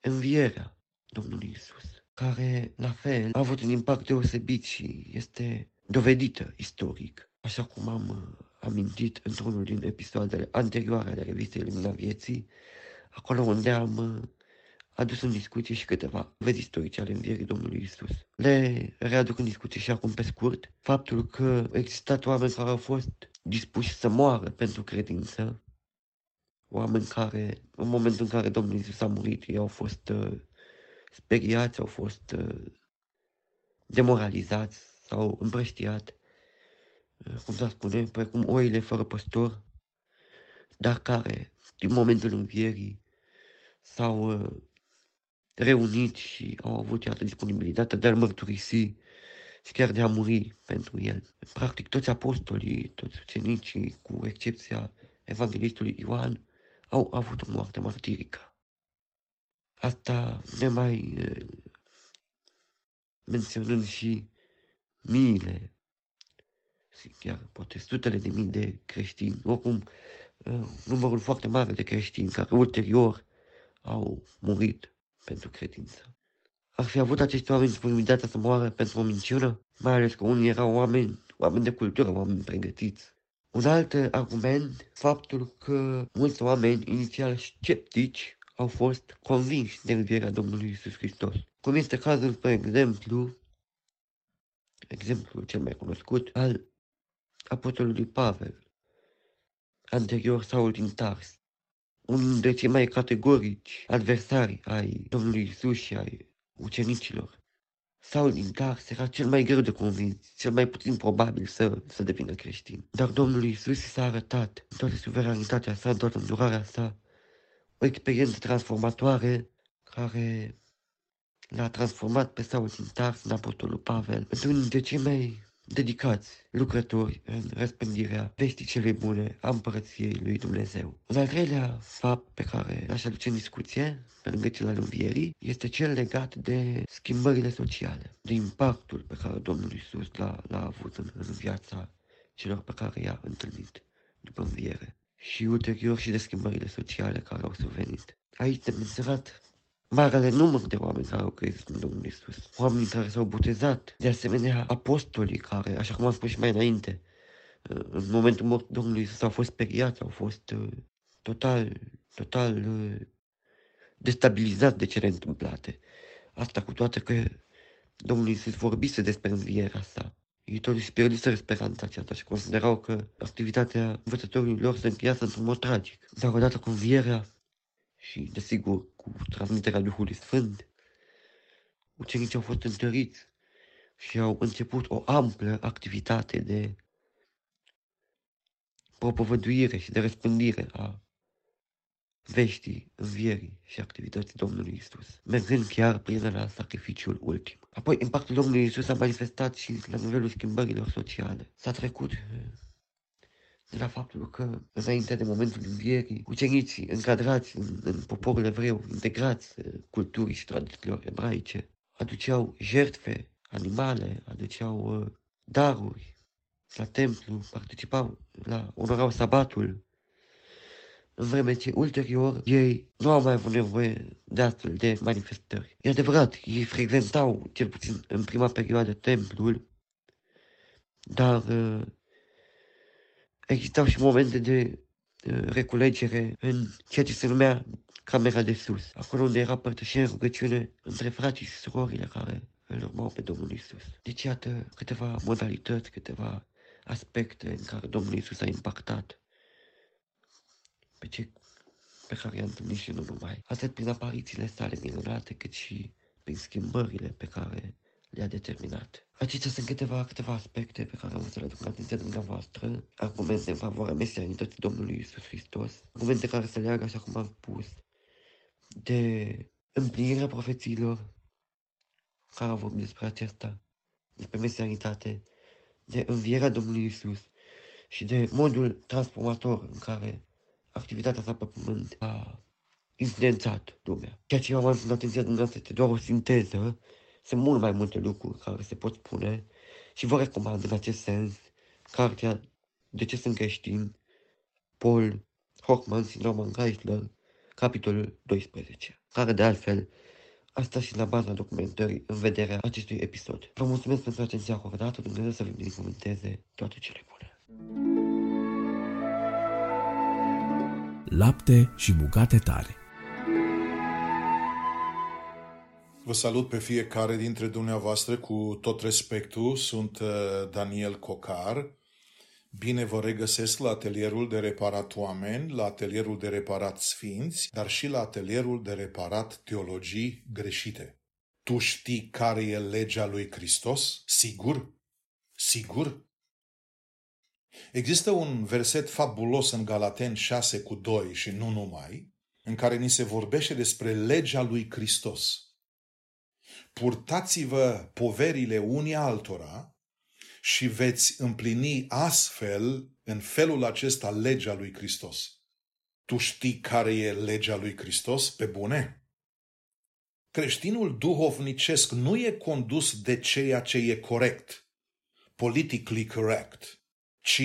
învierea Domnului Isus, care, la fel, a avut un impact deosebit și este dovedită istoric, așa cum am uh, amintit într-unul din episoadele anterioare ale revistei Lumina Vieții, acolo unde am uh, adus în discuție și câteva vezi istorice ale învierii Domnului Isus. Le readuc în discuție și acum pe scurt faptul că existat oameni care au fost dispuși să moară pentru credință, oameni care, în momentul în care Domnul Isus a murit, ei au fost uh, speriați, au fost uh, demoralizați sau împrăștiat, uh, cum s-a spune, precum oile fără păstor, dar care, din momentul învierii, s-au uh, reunit și au avut, iată, disponibilitatea de a-L mărturisi și chiar de a muri pentru El. Practic, toți apostolii, toți ucenicii, cu excepția evanghelistului Ioan, au avut o moarte martirică. Asta ne mai menționând și miile, și chiar poate sutele de mii de creștini, oricum numărul foarte mare de creștini care ulterior au murit pentru credință. Ar fi avut acești oameni disponibilitatea să moară pentru o minciună, mai ales că unii erau oameni, oameni de cultură, oameni pregătiți. Un alt argument, faptul că mulți oameni inițial sceptici au fost convinși de învierea Domnului Isus Hristos. Cum este cazul, spre exemplu, exemplul cel mai cunoscut al apostolului Pavel, anterior Saul din Tars, unul dintre cei mai categorici adversari ai Domnului Isus și ai ucenicilor. Saul din Tars era cel mai greu de convins, cel mai puțin probabil să, să devină creștin. Dar Domnul Isus s-a arătat în toată suveranitatea sa, în toată îndurarea sa, o experiență transformatoare care l-a transformat pe Saul din Tars în apostolul Pavel într-unul dintre cei mai dedicați lucrători în răspândirea vestii cele bune a împărăției lui Dumnezeu. Un al treilea fapt pe care l-aș aduce în discuție, pe lângă cel al învierii, este cel legat de schimbările sociale, de impactul pe care Domnul Isus l-a, l-a avut în, în viața celor pe care i-a întâlnit după înviere și ulterior și de schimbările sociale care au survenit. Aici de menționat marele număr de oameni care au crezut în Domnul Isus, oameni care s-au botezat, de asemenea apostolii care, așa cum am spus și mai înainte, în momentul mort Domnului Isus au fost speriați, au fost uh, total, total uh, destabilizați de cele întâmplate. Asta cu toate că Domnul Isus vorbise despre învierea sa. Ei totuși pierduseră speranța aceasta și considerau că activitatea învățătorului lor se încheiase într-un mod tragic. Dar odată cu învierea și, desigur, cu transmiterea Duhului Sfânt, ucenicii au fost întăriți și au început o amplă activitate de propovăduire și de răspândire a veștii, învierii și activității Domnului Isus, mergând chiar până la sacrificiul ultim. Apoi, impactul Domnului Isus a manifestat și la nivelul schimbărilor sociale. S-a trecut de la faptul că, înainte de momentul învierii, ucenicii încadrați în, în poporul evreu, integrați culturii și tradițiilor ebraice, aduceau jertfe, animale, aduceau uh, daruri la templu, participau la, onorau sabatul, în vreme ce ulterior ei nu au mai avut nevoie de astfel de manifestări. E adevărat, ei frecventau, cel puțin în prima perioadă, templul, dar uh, existau și momente de uh, reculegere în ceea ce se numea camera de sus, acolo unde era părtășie în rugăciune între frații și surorile care îl urmau pe Domnul Isus. Deci, iată câteva modalități, câteva aspecte în care Domnul Isus a impactat pe cei pe care i-a întâlnit și nu numai. Atât prin aparițiile sale minunate, cât și prin schimbările pe care le-a determinat. Acestea sunt câteva, câteva aspecte pe care am să le aduc la atenția dumneavoastră, argumente în favoarea mesianității Domnului Isus Hristos, argumente care se leagă, așa cum am spus, de împlinirea profețiilor care au vorbit despre aceasta, despre mesianitate, de învierea Domnului Isus și de modul transformator în care activitatea sa pe pământ a influențat lumea. Ceea ce eu am în atenția dumneavoastră este doar o sinteză sunt mult mai multe lucruri care se pot spune și vă recomand în acest sens cartea De ce sunt creștin, Paul Hochman și Norman Geisler, capitolul 12, care de altfel asta și la baza documentării în vederea acestui episod. Vă mulțumesc pentru atenția acordată, Dumnezeu să vă binecuvânteze toate cele bune. Lapte și bucate tare Vă salut pe fiecare dintre dumneavoastră cu tot respectul. Sunt uh, Daniel Cocar. Bine vă regăsesc la atelierul de reparat oameni, la atelierul de reparat sfinți, dar și la atelierul de reparat teologii greșite. Tu știi care e legea lui Hristos? Sigur? Sigur? Există un verset fabulos în Galaten 6 cu 2 și nu numai, în care ni se vorbește despre legea lui Hristos. purtați-vă poverile unii altora și veți împlini astfel, în felul acesta, legea lui Hristos. Tu știi care e legea lui Hristos pe bune? Creștinul duhovnicesc nu e condus de ceea ce e corect, politically correct, ci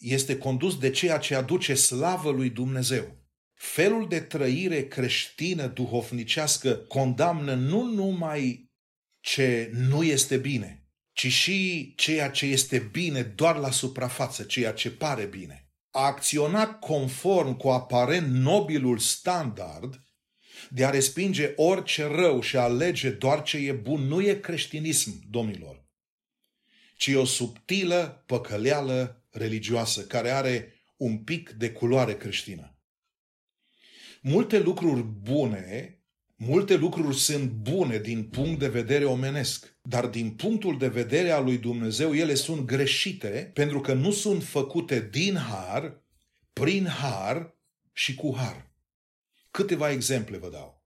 este condus de ceea ce aduce slavă lui Dumnezeu. Felul de trăire creștină duhovnicească condamnă nu numai ce nu este bine, ci și ceea ce este bine doar la suprafață, ceea ce pare bine. A acționa conform cu aparent nobilul standard de a respinge orice rău și a alege doar ce e bun nu e creștinism, domnilor, ci o subtilă păcăleală religioasă care are un pic de culoare creștină multe lucruri bune, multe lucruri sunt bune din punct de vedere omenesc, dar din punctul de vedere al lui Dumnezeu ele sunt greșite pentru că nu sunt făcute din har, prin har și cu har. Câteva exemple vă dau.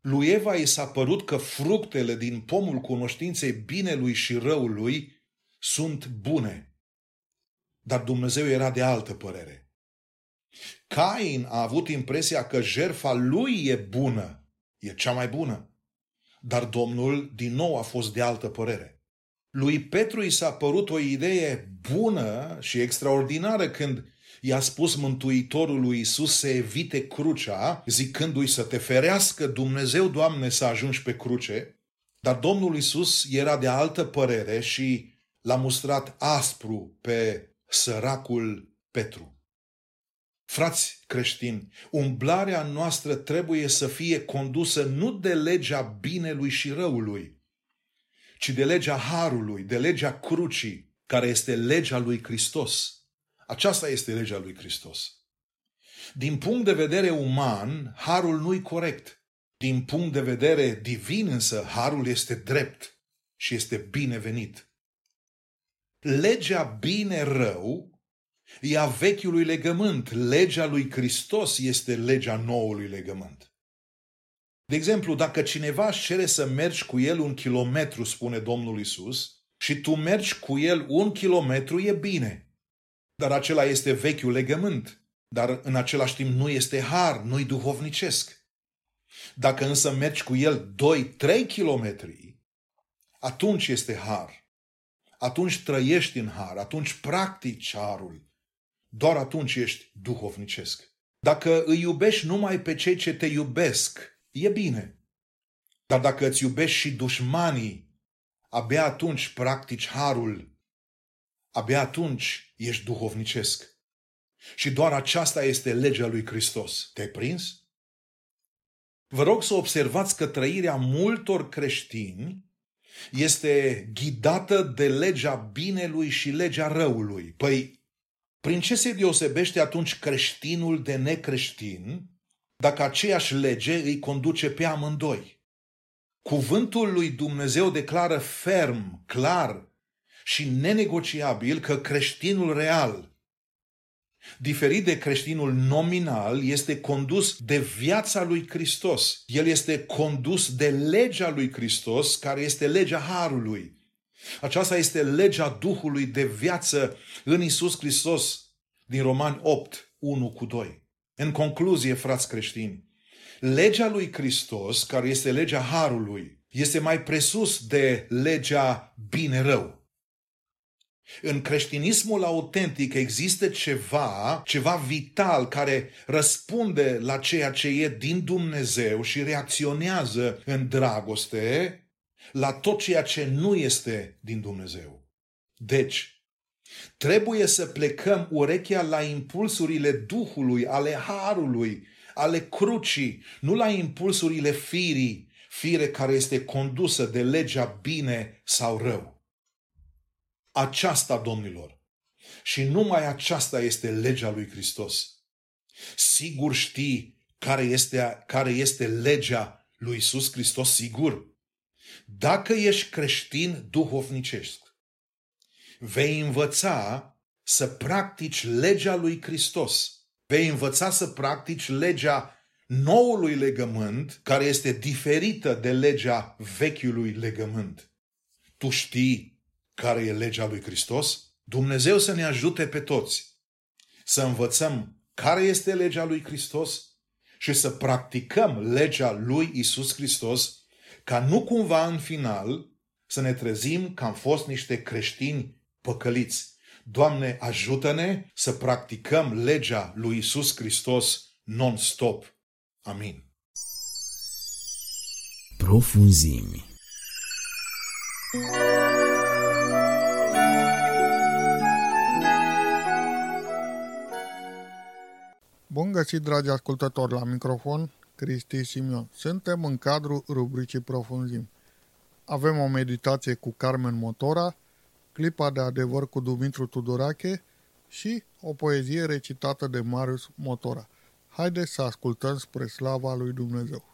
Lui Eva i s-a părut că fructele din pomul cunoștinței binelui și răului sunt bune. Dar Dumnezeu era de altă părere. Cain a avut impresia că jerfa lui e bună, e cea mai bună. Dar Domnul din nou a fost de altă părere. Lui Petru i s-a părut o idee bună și extraordinară când i-a spus Mântuitorul lui Isus să evite crucea, zicându-i să te ferească Dumnezeu, Doamne, să ajungi pe cruce. Dar Domnul Isus era de altă părere și l-a mustrat aspru pe săracul Petru. Frați creștini, umblarea noastră trebuie să fie condusă nu de legea binelui și răului, ci de legea harului, de legea crucii, care este legea lui Hristos. Aceasta este legea lui Hristos. Din punct de vedere uman, harul nu-i corect. Din punct de vedere divin însă, harul este drept și este binevenit. Legea bine-rău e a vechiului legământ. Legea lui Hristos este legea noului legământ. De exemplu, dacă cineva își cere să mergi cu el un kilometru, spune Domnul Isus, și tu mergi cu el un kilometru, e bine. Dar acela este vechiul legământ. Dar în același timp nu este har, nu-i duhovnicesc. Dacă însă mergi cu el 2-3 kilometri, atunci este har. Atunci trăiești în har, atunci practici harul doar atunci ești duhovnicesc. Dacă îi iubești numai pe cei ce te iubesc, e bine. Dar dacă îți iubești și dușmanii, abia atunci practici harul, abia atunci ești duhovnicesc. Și doar aceasta este legea lui Hristos. Te-ai prins? Vă rog să observați că trăirea multor creștini este ghidată de legea binelui și legea răului. Păi, prin ce se deosebește atunci creștinul de necreștin dacă aceeași lege îi conduce pe amândoi? Cuvântul lui Dumnezeu declară ferm, clar și nenegociabil că creștinul real, diferit de creștinul nominal, este condus de viața lui Hristos. El este condus de legea lui Hristos, care este legea Harului. Aceasta este legea Duhului de viață în Isus Hristos din Romani 8, 1 cu 2. În concluzie, frați creștini, legea lui Hristos, care este legea Harului, este mai presus de legea bine-rău. În creștinismul autentic există ceva, ceva vital care răspunde la ceea ce e din Dumnezeu și reacționează în dragoste la tot ceea ce nu este din Dumnezeu. Deci, trebuie să plecăm urechea la impulsurile Duhului, ale Harului, ale crucii, nu la impulsurile firii, fire care este condusă de legea bine sau rău. Aceasta, domnilor, și numai aceasta este legea lui Hristos. Sigur știi care este, care este legea lui Isus Hristos, sigur. Dacă ești creștin duhovnicesc, vei învăța să practici legea lui Hristos. Vei învăța să practici legea noului legământ, care este diferită de legea vechiului legământ. Tu știi care e legea lui Hristos? Dumnezeu să ne ajute pe toți să învățăm care este legea lui Hristos și să practicăm legea lui Isus Hristos, ca nu cumva în final să ne trezim că am fost niște creștini păcăliți. Doamne, ajută-ne să practicăm legea lui Isus Hristos non-stop. Amin. Profunzimi. Bun găsit, dragi ascultători, la microfon, Cristi Simion. Suntem în cadrul rubricii Profunzim. Avem o meditație cu Carmen Motora, clipa de adevăr cu Dumitru Tudorache și o poezie recitată de Marius Motora. Haideți să ascultăm spre slava lui Dumnezeu.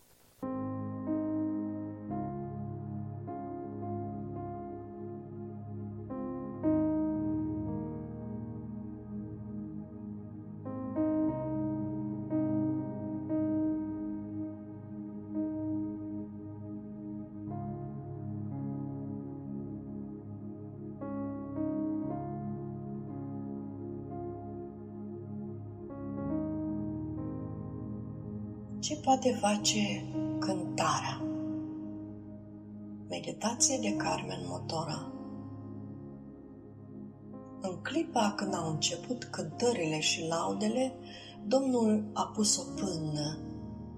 Ce poate face cântarea? Meditație de Carmen Motora În clipa când au început cântările și laudele, Domnul a pus o pânnă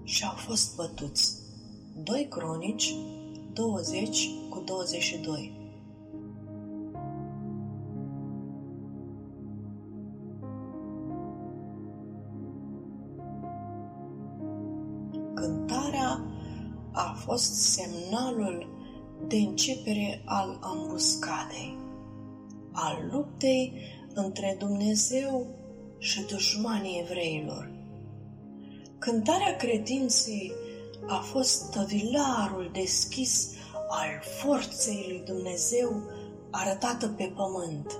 și au fost bătuți. 2 Cronici 20 cu 22 fost semnalul de începere al ambuscadei, al luptei între Dumnezeu și dușmanii evreilor. Cântarea credinței a fost tăvilarul deschis al forței lui Dumnezeu arătată pe pământ.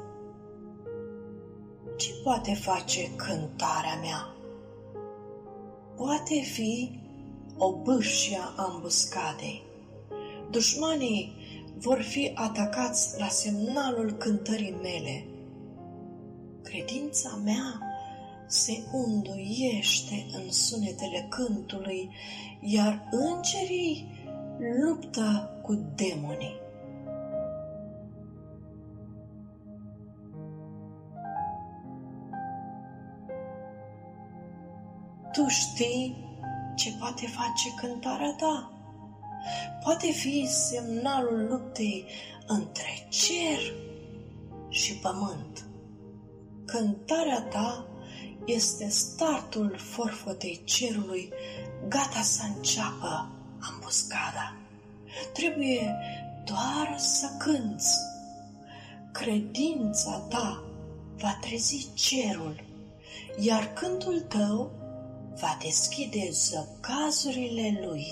Ce poate face cântarea mea? Poate fi o bâșie a ambuscadei. Dușmanii vor fi atacați la semnalul cântării mele. Credința mea se unduiește în sunetele cântului, iar îngerii luptă cu demonii. Tu știi ce poate face cântarea ta. Poate fi semnalul luptei între cer și pământ. Cântarea ta este startul forfotei cerului, gata să înceapă ambuscada. Trebuie doar să cânți. Credința ta va trezi cerul, iar cântul tău va deschide zăcazurile lui.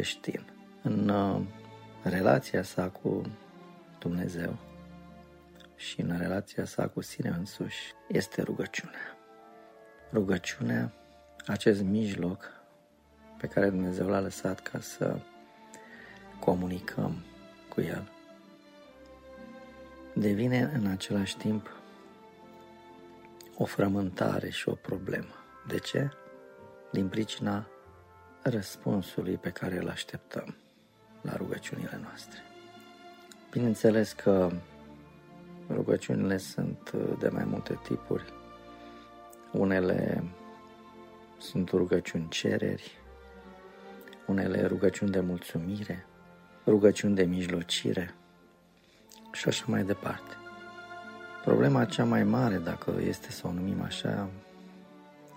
Creștin în uh, relația sa cu Dumnezeu și în relația sa cu sine însuși este rugăciunea. Rugăciunea, acest mijloc pe care Dumnezeu l-a lăsat ca să comunicăm cu El, devine în același timp o frământare și o problemă. De ce? Din pricina răspunsului pe care îl așteptăm la rugăciunile noastre. Bineînțeles că rugăciunile sunt de mai multe tipuri. Unele sunt rugăciuni cereri, unele rugăciuni de mulțumire, rugăciuni de mijlocire și așa mai departe. Problema cea mai mare, dacă este să o numim așa,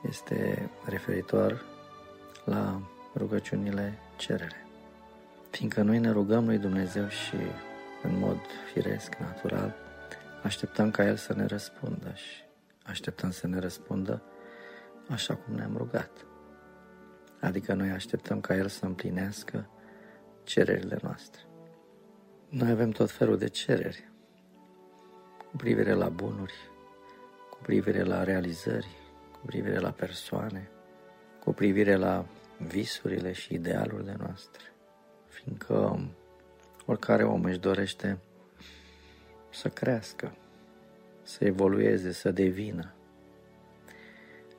este referitor la rugăciunile cerere. Fiindcă noi ne rugăm lui Dumnezeu și în mod firesc, natural, așteptăm ca El să ne răspundă și așteptăm să ne răspundă așa cum ne-am rugat. Adică noi așteptăm ca El să împlinească cererile noastre. Noi avem tot felul de cereri cu privire la bunuri, cu privire la realizări, cu privire la persoane, cu privire la visurile și idealurile noastre, fiindcă oricare om își dorește să crească, să evolueze, să devină.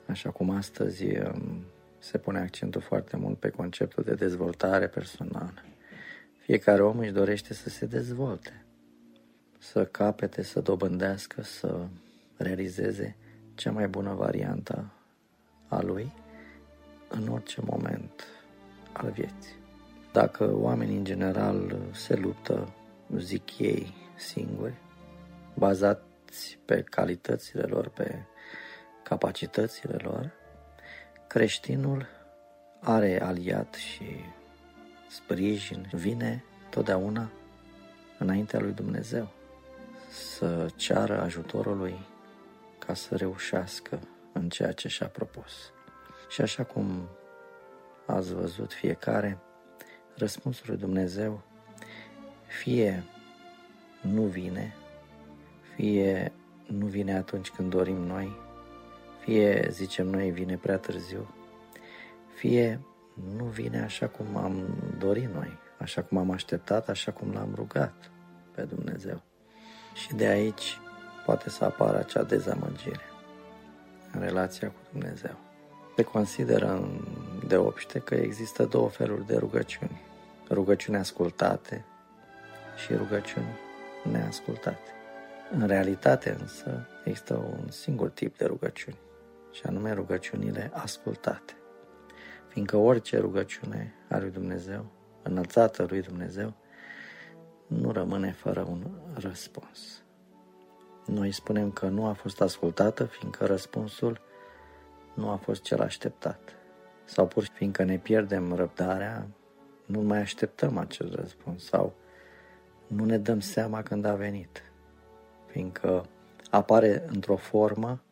Așa cum astăzi um, se pune accentul foarte mult pe conceptul de dezvoltare personală. Fiecare om își dorește să se dezvolte, să capete, să dobândească, să realizeze cea mai bună variantă a lui în orice moment al vieții. Dacă oamenii în general se luptă, zic ei, singuri, bazați pe calitățile lor, pe capacitățile lor, creștinul are aliat și sprijin, vine totdeauna înaintea lui Dumnezeu să ceară ajutorul lui ca să reușească în ceea ce și-a propus. Și așa cum ați văzut fiecare, răspunsul lui Dumnezeu fie nu vine, fie nu vine atunci când dorim noi, fie zicem noi vine prea târziu, fie nu vine așa cum am dorit noi, așa cum am așteptat, așa cum l-am rugat pe Dumnezeu. Și de aici poate să apară acea dezamăgire în relația cu Dumnezeu. Se consideră de obște că există două feluri de rugăciuni. Rugăciuni ascultate și rugăciuni neascultate. În realitate însă există un singur tip de rugăciuni, și anume rugăciunile ascultate. Fiindcă orice rugăciune a lui Dumnezeu, înălțată lui Dumnezeu, nu rămâne fără un răspuns. Noi spunem că nu a fost ascultată, fiindcă răspunsul nu a fost cel așteptat. Sau pur și fiindcă ne pierdem răbdarea, nu mai așteptăm acel răspuns sau nu ne dăm seama când a venit, fiindcă apare într-o formă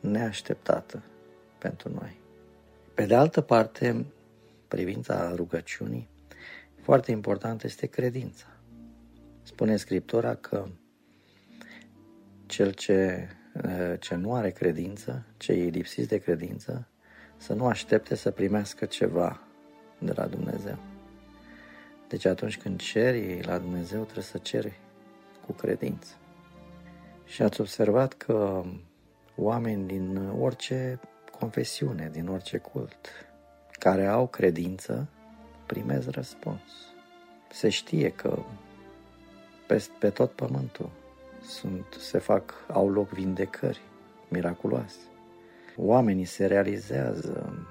neașteptată pentru noi. Pe de altă parte, privința rugăciunii, foarte important este credința. Spune Scriptura că cel ce ce nu are credință, cei lipsiți de credință, să nu aștepte să primească ceva de la Dumnezeu. Deci atunci când ceri la Dumnezeu, trebuie să ceri cu credință. Și ați observat că oameni din orice confesiune, din orice cult, care au credință, primez răspuns. Se știe că pe, pe tot pământul sunt, se fac, au loc vindecări miraculoase. Oamenii se realizează,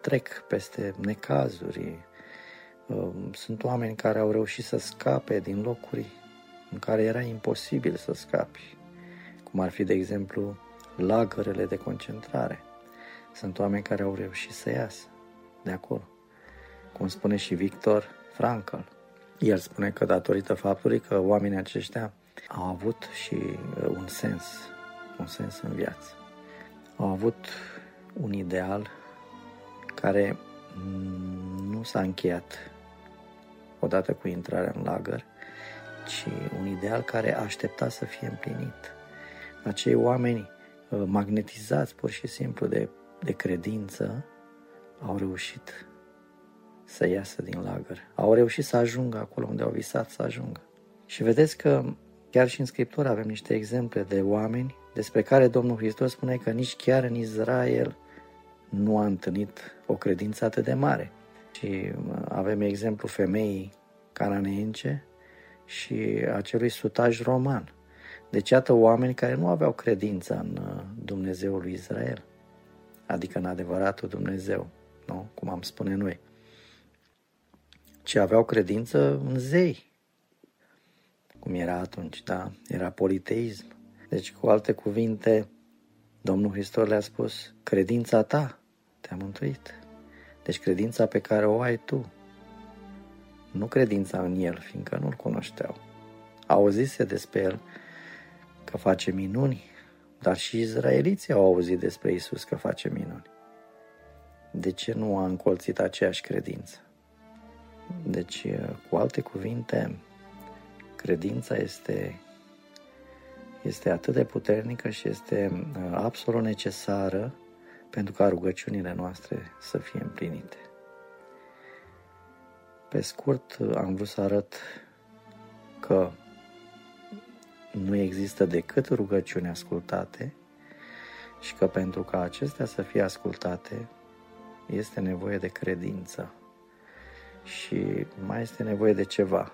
trec peste necazuri. Sunt oameni care au reușit să scape din locuri în care era imposibil să scapi, cum ar fi, de exemplu, lagărele de concentrare. Sunt oameni care au reușit să iasă de acolo. Cum spune și Victor Frankl. El spune că datorită faptului că oamenii aceștia au avut și uh, un sens, un sens în viață. Au avut un ideal care nu s-a încheiat odată cu intrarea în lagăr, ci un ideal care aștepta să fie împlinit. Acei oameni uh, magnetizați pur și simplu de, de credință au reușit să iasă din lagăr. Au reușit să ajungă acolo unde au visat să ajungă. Și vedeți că Chiar și în Scriptură avem niște exemple de oameni despre care Domnul Hristos spune că nici chiar în Israel nu a întâlnit o credință atât de mare. Și avem exemplu femeii cananeence și acelui sutaj roman. Deci iată oameni care nu aveau credință în uh, Dumnezeul lui Israel, adică în adevăratul Dumnezeu, nu? cum am spune noi, ci aveau credință în zei, cum era atunci, da? Era politeism. Deci, cu alte cuvinte, Domnul Hristos le-a spus, credința ta te-a mântuit. Deci credința pe care o ai tu, nu credința în el, fiindcă nu-l cunoșteau. Auzise despre el că face minuni, dar și izraeliții au auzit despre Isus că face minuni. De ce nu a încolțit aceeași credință? Deci, cu alte cuvinte, credința este, este atât de puternică și este uh, absolut necesară pentru ca rugăciunile noastre să fie împlinite. Pe scurt, am vrut să arăt că nu există decât rugăciuni ascultate și că pentru ca acestea să fie ascultate este nevoie de credință și mai este nevoie de ceva.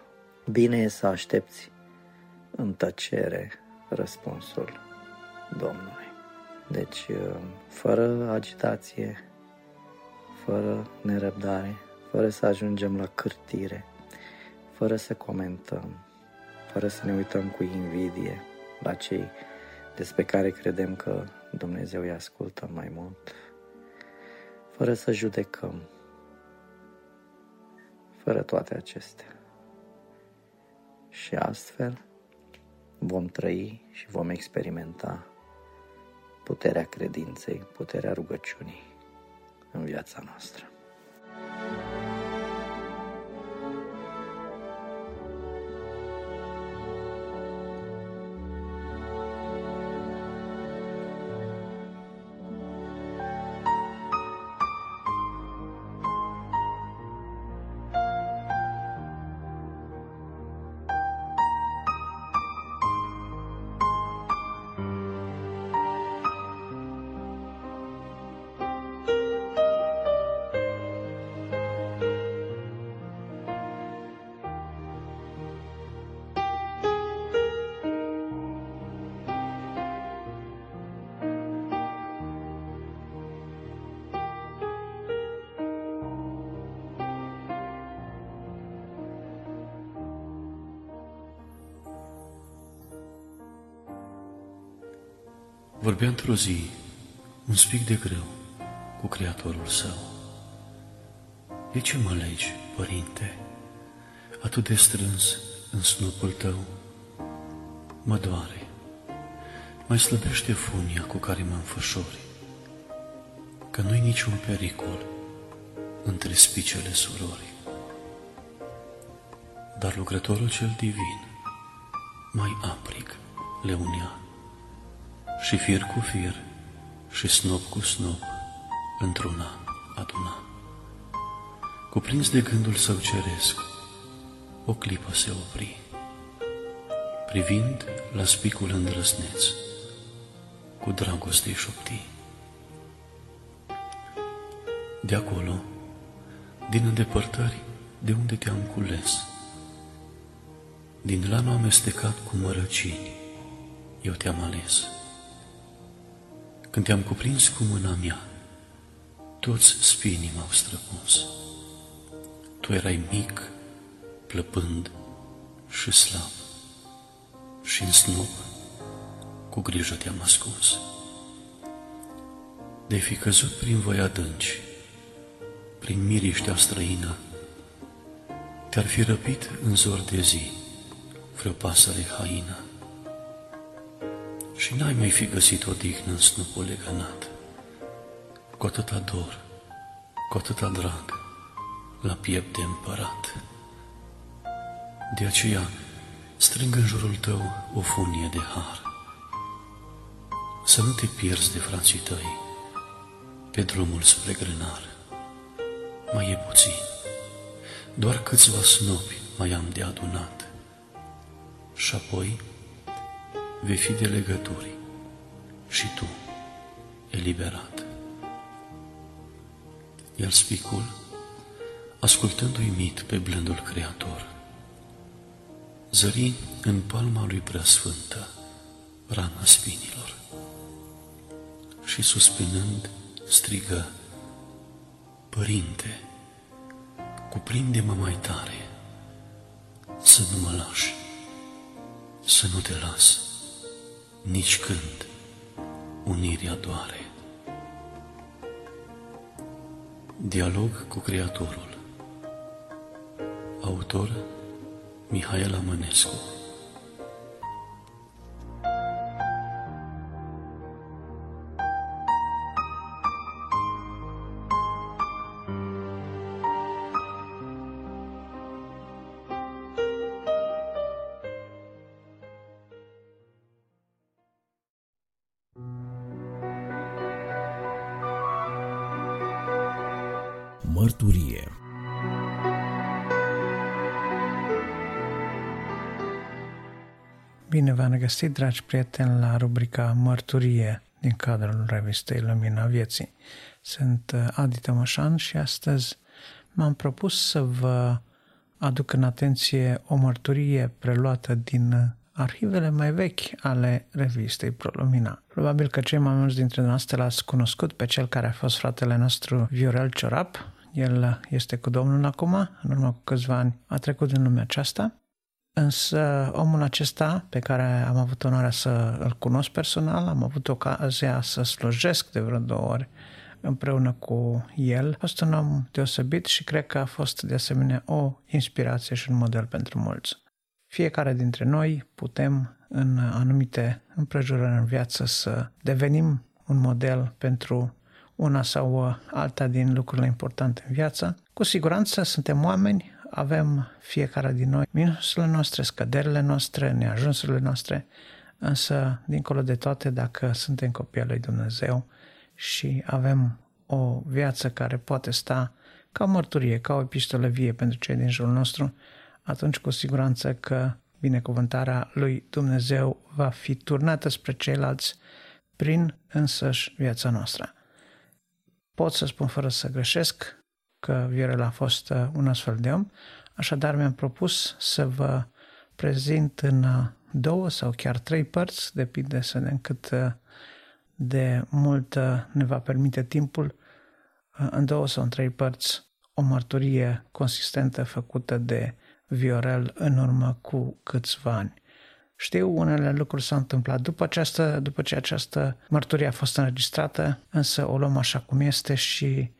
Bine e să aștepți în tăcere răspunsul Domnului. Deci, fără agitație, fără nerăbdare, fără să ajungem la cârtire, fără să comentăm, fără să ne uităm cu invidie la cei despre care credem că Dumnezeu îi ascultă mai mult, fără să judecăm, fără toate acestea. Și astfel vom trăi și vom experimenta puterea credinței, puterea rugăciunii în viața noastră. Vorbea într-o zi, un spic de greu, cu Creatorul său. De ce mă legi, Părinte, atât de strâns în snupul tău? Mă doare, mai slăbește funia cu care mă înfășori, că nu-i niciun pericol între spicele surorii. Dar lucrătorul cel divin, mai aprig, le unea și fir cu fir și snop cu snop într-una aduna. Cuprins de gândul său ceresc, o clipă se opri, privind la spicul îndrăsneț, cu dragoste șopti. De acolo, din îndepărtări, de unde te-am cules, din lanul amestecat cu mărăcini, eu te-am ales. Când te-am cuprins cu mâna mea, toți spinii m-au străpuns. Tu erai mic, plăpând și slab, și în snop cu grijă te-am ascuns. De fi căzut prin voi adânci, prin miriștea străină, te-ar fi răpit în zor de zi vreo pasăre haină și n-ai mai fi găsit odihnă în snupul legănat. Cu atâta dor, cu atâta drag, la piept de împărat. De aceea, strâng în jurul tău o funie de har. Să nu te pierzi de frații tăi pe drumul spre grânar. Mai e puțin, doar câțiva snopi mai am de adunat. Și apoi, vei fi de legături și tu eliberat. Iar spicul, ascultând uimit pe blândul Creator, zări în palma lui preasfântă rana spinilor și suspinând strigă, Părinte, cuprinde-mă mai tare, să nu mă lași, să nu te las nici când unirea doare. Dialog cu Creatorul Autor Mihaela Mănescu găsit, dragi prieteni, la rubrica Mărturie din cadrul revistei Lumina Vieții. Sunt uh, Adi Tămășan și astăzi m-am propus să vă aduc în atenție o mărturie preluată din arhivele mai vechi ale revistei ProLumina. Probabil că cei mai mulți dintre noastre l-ați cunoscut pe cel care a fost fratele nostru Viorel Ciorap, el este cu Domnul acum, în urmă cu câțiva ani a trecut din lumea aceasta, însă omul acesta pe care am avut onoarea să îl cunosc personal, am avut ocazia să slujesc de vreo două ori împreună cu el. A fost un om deosebit și cred că a fost de asemenea o inspirație și un model pentru mulți. Fiecare dintre noi putem în anumite împrejurări în viață să devenim un model pentru una sau alta din lucrurile importante în viață. Cu siguranță suntem oameni, avem fiecare din noi minusurile noastre, scăderile noastre, neajunsurile noastre, însă, dincolo de toate, dacă suntem copii al lui Dumnezeu și avem o viață care poate sta ca o mărturie, ca o epistolă vie pentru cei din jurul nostru, atunci cu siguranță că binecuvântarea lui Dumnezeu va fi turnată spre ceilalți prin însăși viața noastră. Pot să spun fără să greșesc că Viorel a fost uh, un astfel de om, așadar mi-am propus să vă prezint în uh, două sau chiar trei părți, depinde să vedem cât uh, de mult ne va permite timpul, în două sau în trei părți, o mărturie consistentă făcută de Viorel în urmă cu câțiva ani. Știu, unele lucruri s-au întâmplat după, această, după ce această mărturie a fost înregistrată, însă o luăm așa cum este și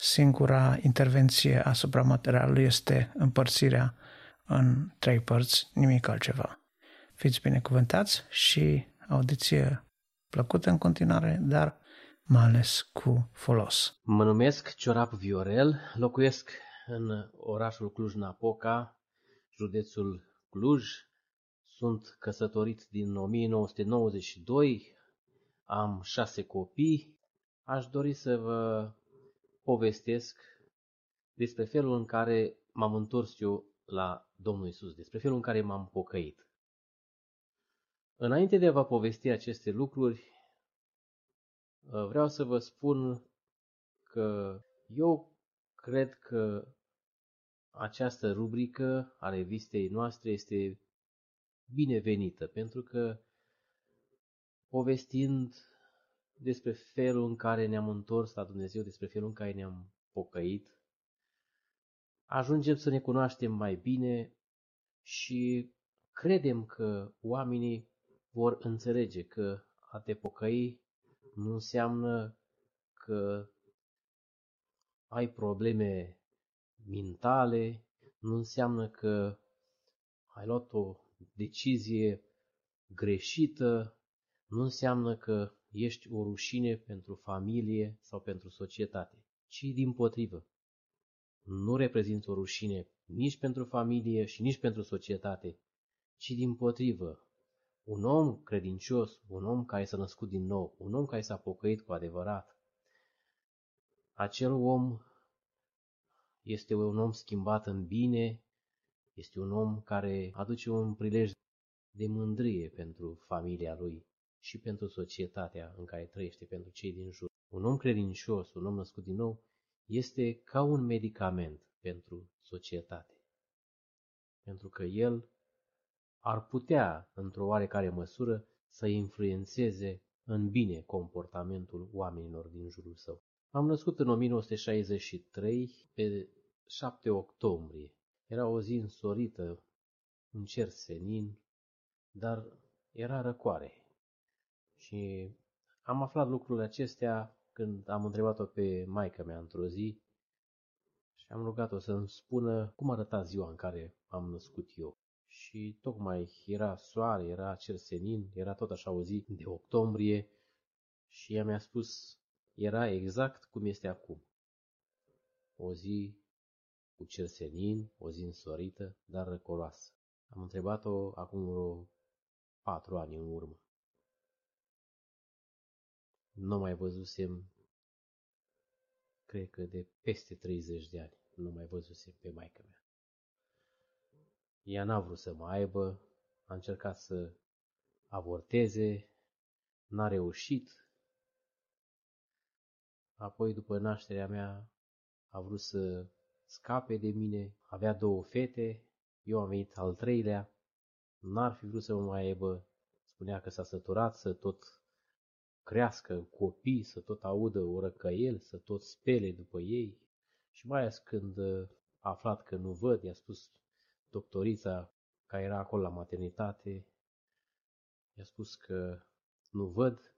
singura intervenție asupra materialului este împărțirea în trei părți, nimic altceva. Fiți binecuvântați și audiție plăcută în continuare, dar mai ales cu folos. Mă numesc Ciorap Viorel, locuiesc în orașul Cluj-Napoca, județul Cluj, sunt căsătorit din 1992, am șase copii. Aș dori să vă povestesc despre felul în care m-am întors eu la Domnul Isus, despre felul în care m-am pocăit. Înainte de a vă povesti aceste lucruri, vreau să vă spun că eu cred că această rubrică a revistei noastre este binevenită, pentru că povestind despre felul în care ne-am întors la Dumnezeu, despre felul în care ne-am pocăit, ajungem să ne cunoaștem mai bine și credem că oamenii vor înțelege că a te pocăi nu înseamnă că ai probleme mentale, nu înseamnă că ai luat o decizie greșită, nu înseamnă că ești o rușine pentru familie sau pentru societate, ci din potrivă. Nu reprezinți o rușine nici pentru familie și nici pentru societate, ci din potrivă. Un om credincios, un om care s-a născut din nou, un om care s-a pocăit cu adevărat, acel om este un om schimbat în bine, este un om care aduce un prilej de mândrie pentru familia lui și pentru societatea în care trăiește, pentru cei din jur. Un om credincios, un om născut din nou, este ca un medicament pentru societate. Pentru că el ar putea, într-o oarecare măsură, să influențeze în bine comportamentul oamenilor din jurul său. Am născut în 1963, pe 7 octombrie. Era o zi însorită, un cer senin, dar era răcoare. Și am aflat lucrurile acestea când am întrebat-o pe maica mea într-o zi Și am rugat-o să-mi spună cum arăta ziua în care am născut eu. Și tocmai era soare, era cer senin, era tot așa o zi de octombrie și ea mi-a spus, era exact cum este acum. O zi cu cer senin, o zi însorită, dar răcoroasă. Am întrebat-o acum vreo patru ani în urmă. Nu mai văzusem, cred că de peste 30 de ani, nu mai văzusem pe maica mea. Ea n-a vrut să mă aibă, a încercat să avorteze, n-a reușit. Apoi, după nașterea mea, a vrut să scape de mine, avea două fete, eu am venit al treilea, n-ar fi vrut să mă mai aibă, spunea că s-a săturat să tot crească copii, să tot audă orăcăiel, să tot spele după ei. Și mai ales când a aflat că nu văd, i-a spus doctorița care era acolo la maternitate, i-a spus că nu văd,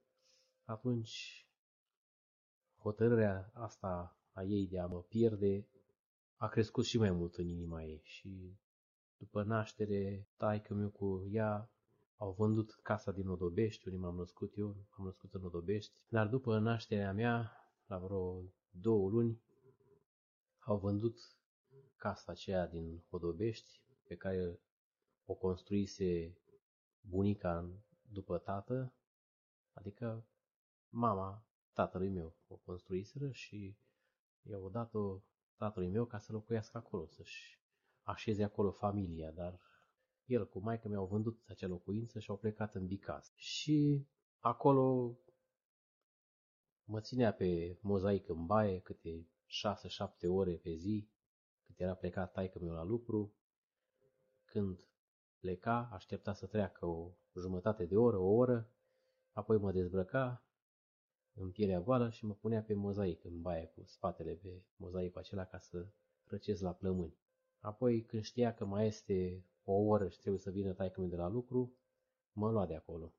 atunci hotărârea asta a ei de a mă pierde a crescut și mai mult în inima ei. Și după naștere, taică meu cu ea au vândut casa din Odobești, unde m-am născut eu, am născut în Odobești, dar după nașterea mea, la vreo două luni, au vândut casa aceea din Odobești, pe care o construise bunica după tată, adică mama tatălui meu o construiseră și i-au dat-o tatălui meu ca să locuiască acolo, să-și așeze acolo familia, dar el cu maica mi-au vândut acea locuință și au plecat în Bicaz. Și acolo mă ținea pe mozaic în baie câte 6-7 ore pe zi, cât era plecat taică meu la lucru. Când pleca, aștepta să treacă o jumătate de oră, o oră, apoi mă dezbrăca în pielea goală și mă punea pe mozaic în baie cu spatele pe mozaicul acela ca să răcesc la plămâni. Apoi, când știa că mai este o oră și trebuie să vină taică de la lucru, mă lua de acolo.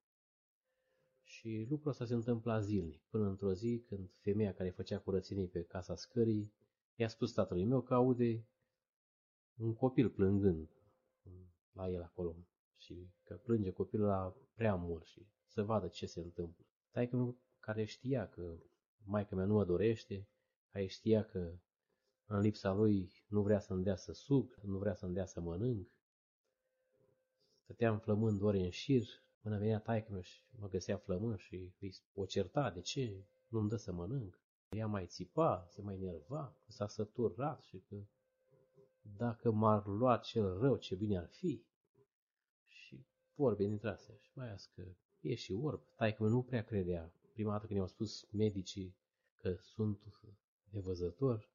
Și lucrul ăsta se întâmpla zilnic, până într-o zi când femeia care făcea curățenii pe casa scării i-a spus tatălui meu că aude un copil plângând la el acolo și că plânge copilul la prea mult și să vadă ce se întâmplă. Taică meu care știa că maica mea nu mă dorește, care știa că în lipsa lui nu vrea să-mi dea să sug, nu vrea să-mi dea să mănânc. Stăteam flămând ore în șir, până venea taică meu și mă găsea flămând și îi o certa, de ce nu-mi dă să mănânc? Ea mai țipa, se mai nerva, că s-a săturat și că dacă m-ar lua cel rău, ce bine ar fi. Și vorbe dintre astea. Și mai ales că e și orb. Taică nu prea credea. Prima dată când i-au spus medicii că sunt nevăzător,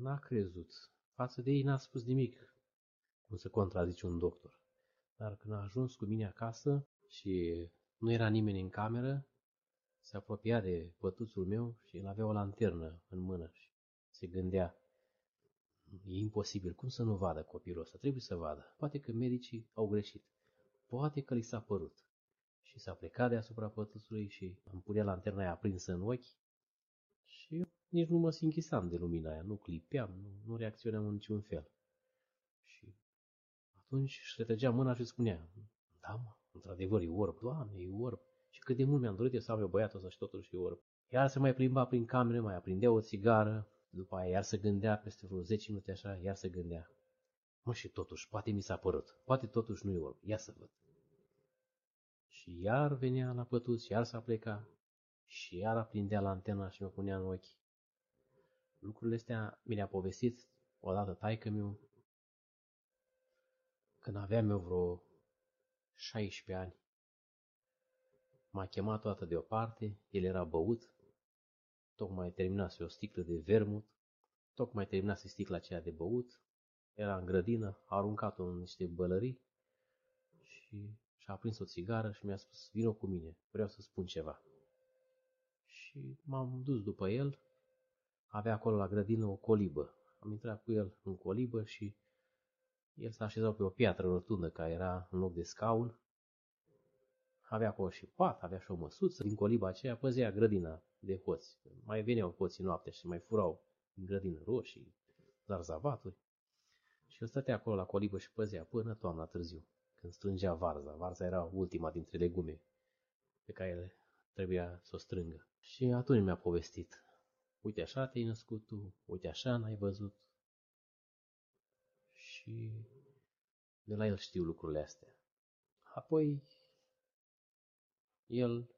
n-a crezut. Față de ei n-a spus nimic, cum să contrazice un doctor. Dar când a ajuns cu mine acasă și nu era nimeni în cameră, se apropia de pătuțul meu și el avea o lanternă în mână și se gândea, e imposibil, cum să nu vadă copilul ăsta? Trebuie să vadă. Poate că medicii au greșit. Poate că li s-a părut. Și s-a plecat deasupra pătuțului și îmi punea lanterna aia aprinsă în ochi și nici nu mă sinchisam de lumina aia, nu clipeam, nu, nu reacționam în niciun fel. Și atunci își retrăgea mâna și spunea, da mă, într-adevăr e orb, doamne, e orb. Și cât de mult mi-am dorit eu să am eu băiatul ăsta și totuși e orb. Iar se mai plimba prin camere, mai aprindea o țigară, după aia iar se gândea peste vreo 10 minute așa, iar se gândea. Mă, și totuși, poate mi s-a părut, poate totuși nu e orb, ia să văd. Și iar venea la pătuț, iar s-a plecat, și iar aprindea lantena și mă punea în ochi. Lucrurile astea mi le-a povestit odată taică meu când aveam eu vreo 16 ani. M-a chemat toată deoparte, el era băut, tocmai terminase o sticlă de vermut, tocmai terminase sticla aceea de băut, era în grădină, a aruncat-o în niște bălării și și-a aprins o țigară și mi-a spus, vină cu mine, vreau să spun ceva. Și m-am dus după el, avea acolo la grădină o colibă. Am intrat cu el în colibă și el s-a așezat pe o piatră rotundă care era în loc de scaun. Avea acolo și pat, avea și o măsuță. Din coliba aceea păzea grădina de hoți. Mai veneau hoții noaptea și mai furau grădină roșii, zarzavaturi. Și el stătea acolo la colibă și păzea până toamna târziu, când strângea varza. Varza era ultima dintre legume pe care trebuia să o strângă. Și atunci mi-a povestit. Uite așa te-ai născut tu, uite așa n-ai văzut. Și de la el știu lucrurile astea. Apoi, el,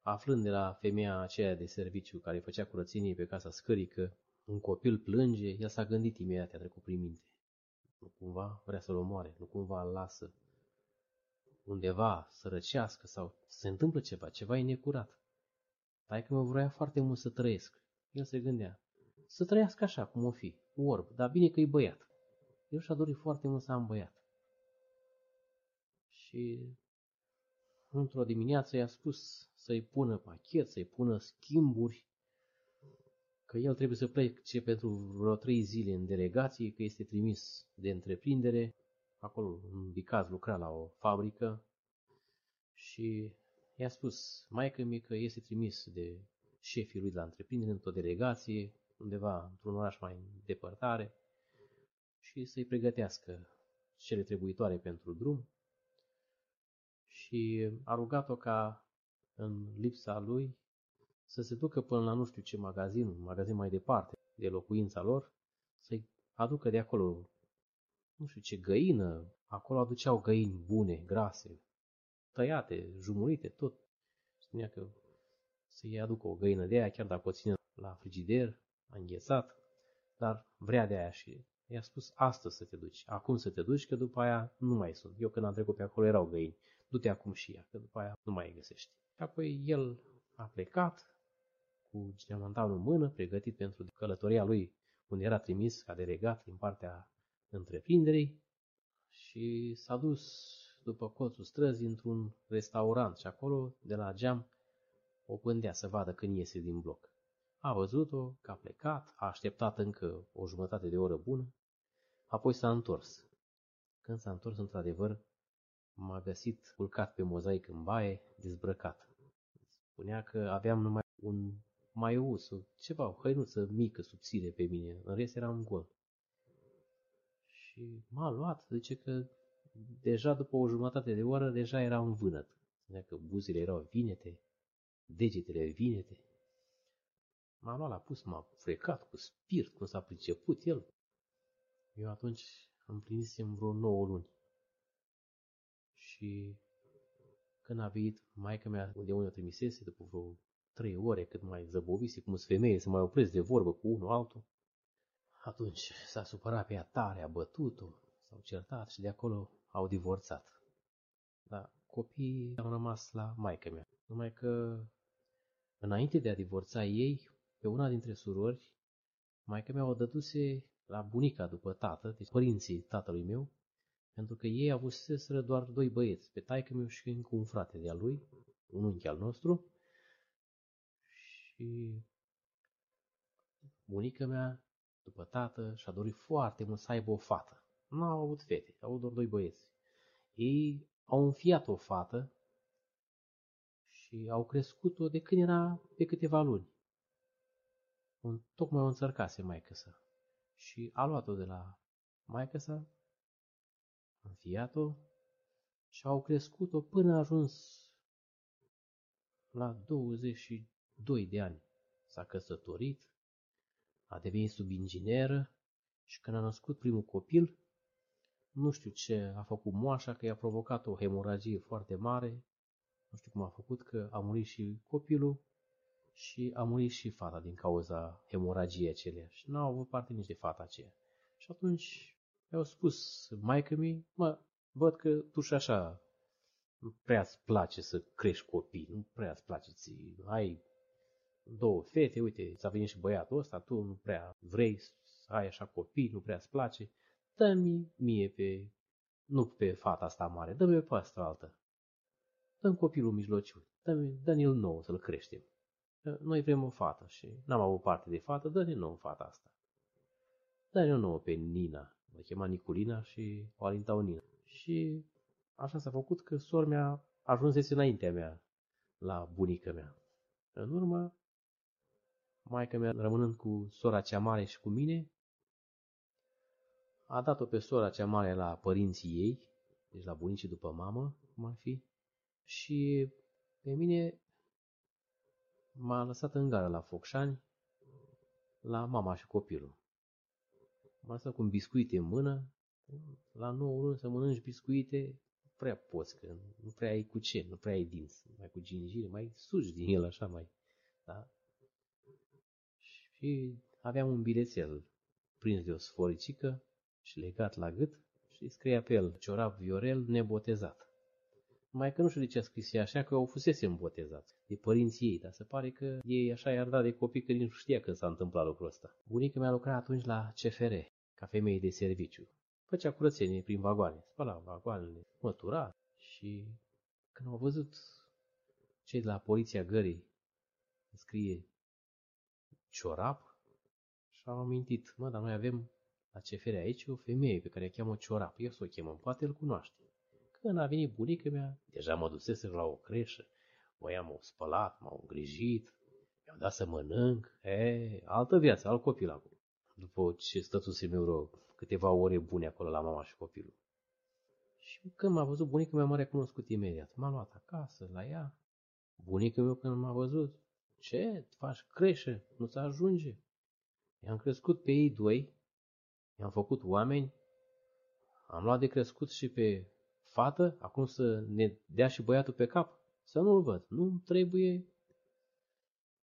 aflând de la femeia aceea de serviciu care făcea curățenie pe casa scărică, un copil plânge, el s-a gândit imediat, a trecut prin minte. Nu cumva vrea să-l omoare, nu cumva îl lasă undeva să răcească sau să se întâmplă ceva, ceva e necurat. că mă vrea foarte mult să trăiesc. El se gândea, să trăiască așa cum o fi, orb, dar bine că e băiat. Eu și-a dorit foarte mult să am băiat. Și într-o dimineață i-a spus să-i pună pachet, să-i pună schimburi, că el trebuie să plece pentru vreo trei zile în delegație, că este trimis de întreprindere. Acolo, în Bicaz, lucra la o fabrică și i-a spus maică mi că este trimis de șefii lui de la întreprindere într-o delegație, undeva într-un oraș mai în depărtare și să-i pregătească cele trebuitoare pentru drum și a rugat-o ca în lipsa lui să se ducă până la nu știu ce magazin, un magazin mai departe de locuința lor, să-i aducă de acolo nu știu ce găină, acolo aduceau găini bune, grase, tăiate, jumurite, tot. Spunea că să-i aducă o găină de aia, chiar dacă o ține la frigider, a înghețat, dar vrea de aia și i-a spus astăzi să te duci, acum să te duci, că după aia nu mai sunt. Eu când am trecut pe acolo erau găini, du-te acum și ea, că după aia nu mai găsești. Și apoi el a plecat cu geamantanul în mână, pregătit pentru călătoria lui, unde era trimis ca delegat din partea întreprinderii și s-a dus după colțul străzii într-un restaurant și acolo, de la geam, o pândea să vadă când iese din bloc. A văzut-o că a plecat, a așteptat încă o jumătate de oră bună, apoi s-a întors. Când s-a întors, într-adevăr, m-a găsit culcat pe mozaic în baie, dezbrăcat. Spunea că aveam numai un maious, ceva, o hăinuță mică, subțire pe mine, în rest eram gol. Și m-a luat, zice că deja după o jumătate de oră, deja era un vânăt. Spunea că buzile erau vinete, degetele vinete. M-a luat la pus, m-a frecat cu spirit, cum s-a priceput el. Eu atunci împlinisem vreo 9 luni. Și când a venit maica mea de unde o trimisese, după vreo trei ore, cât mai zăbovise, cum sunt femeie, să mai opresc de vorbă cu unul altul, atunci s-a supărat pe ea tare, a bătut-o, s-au certat și de acolo au divorțat. Dar copiii au rămas la maica mea. Numai că înainte de a divorța ei, pe una dintre surori, maica mea o dăduse la bunica după tată, deci părinții tatălui meu, pentru că ei avuseseră doar doi băieți, pe taică meu și încă un frate de-a lui, un unchi al nostru, și bunica mea, după tată, și-a dorit foarte mult să aibă o fată. Nu au avut fete, au avut doar doi băieți. Ei au înfiat o fată și au crescut-o de când era pe câteva luni. Un, tocmai o înțărcase maică sa. Și a luat-o de la maică sa, a înfiat-o și au crescut-o până a ajuns la 22 de ani. S-a căsătorit, a devenit subingineră și când a născut primul copil, nu știu ce a făcut moașa, că i-a provocat o hemoragie foarte mare, nu știu cum a făcut, că a murit și copilul și a murit și fata din cauza hemoragiei acelea și n-au avut parte nici de fata aceea. Și atunci i-au spus maică mi, mă, văd că tu și așa nu prea îți place să crești copii, nu prea îți place, ți ai două fete, uite, ți-a venit și băiatul ăsta, tu nu prea vrei să ai așa copii, nu prea îți place, dă-mi mie pe, nu pe fata asta mare, dă-mi pe asta altă. Dă-mi copilul mijlociu, dă-mi, dă-mi-l nou să-l creștem. Noi vrem o fată și n-am avut parte de fată, dă-ne nouă fata asta. Dă-ne o nouă pe Nina, o chema Niculina și o alintau Nina. Și așa s-a făcut că sora mea ajunsese înaintea mea la bunica mea. În urmă, Maica mea, rămânând cu sora cea mare și cu mine, a dat-o pe sora cea mare la părinții ei, deci la bunicii după mamă, cum ar fi, și pe mine m-a lăsat în gară la Focșani, la mama și copilul. M-a lăsat cu un biscuit în mână, la 9 luni să mănânci biscuite, nu prea poți, că nu prea ai cu ce, nu prea ai dinți, mai cu gingire, mai suci din el așa mai, da? Și aveam un bilețel prins de o sforicică și legat la gât și scria pe el ciorap Viorel nebotezat. Mai că nu știu de ce a scris ea așa, că au fusese îmbotezați de părinții ei, dar se pare că ei așa i-ar da de copii că nici nu știa când s-a întâmplat lucrul ăsta. Bunica mea lucra atunci la CFR, ca femeie de serviciu. Făcea curățenie prin vagoane, spăla vagoanele, mătura și când au văzut cei de la poliția gării scrie ciorap și au amintit, mă, dar noi avem la CFR aici o femeie pe care o cheamă ciorap, eu să o chemăm, poate îl cunoaște. Când a venit bunica mea, deja mă dusese la o creșă, voia m-au spălat, m-au îngrijit, mi-au dat să mănânc, e, altă viață, alt copil acum. După ce stătusem eu câteva ore bune acolo la mama și copilul. Și când m-a văzut, bunica mea m-a recunoscut imediat. M-a luat acasă, la ea. Bunica mea când m-a văzut, ce, faci creșă, nu-ți ajunge. I-am crescut pe ei doi, i-am făcut oameni, am luat de crescut și pe fată, acum să ne dea și băiatul pe cap, să nu-l văd, nu trebuie.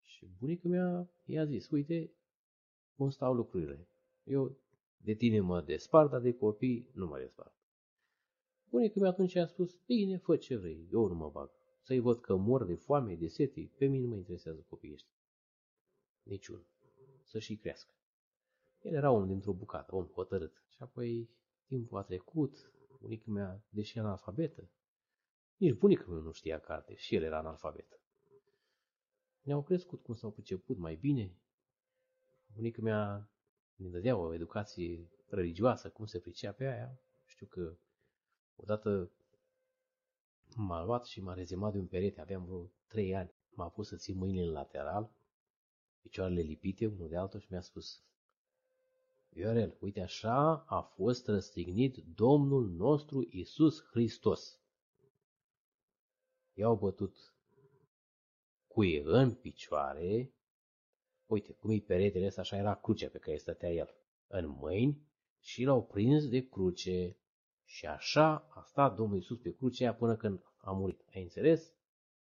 Și bunica mea i-a zis, uite cum stau lucrurile. Eu de tine mă despart, dar de copii nu mă despart. Bunica mea atunci a spus, bine, fă ce vrei, eu nu mă bag. Să-i văd că mor de foame, de sete, pe mine nu mă interesează copiii ăștia. Niciun. Să și crească. El era om dintr-o bucată, om hotărât. Și apoi timpul a trecut, bunica mea, deși analfabetă, nici bunica mea nu știa carte și el era analfabet. Ne-au crescut cum s-au priceput mai bine. Bunica mea ne dădea o educație religioasă, cum se pricea pe aia. Știu că odată m-a luat și m-a rezemat de un perete, aveam vreo trei ani. M-a pus să țin mâinile în lateral, picioarele lipite unul de altul și mi-a spus Viorel, uite așa a fost răstignit Domnul nostru Isus Hristos. I-au bătut cuie în picioare, uite cum e peretele ăsta, așa era crucea pe care stătea el, în mâini și l-au prins de cruce. Și așa a stat Domnul Isus pe crucea până când a murit. Ai înțeles?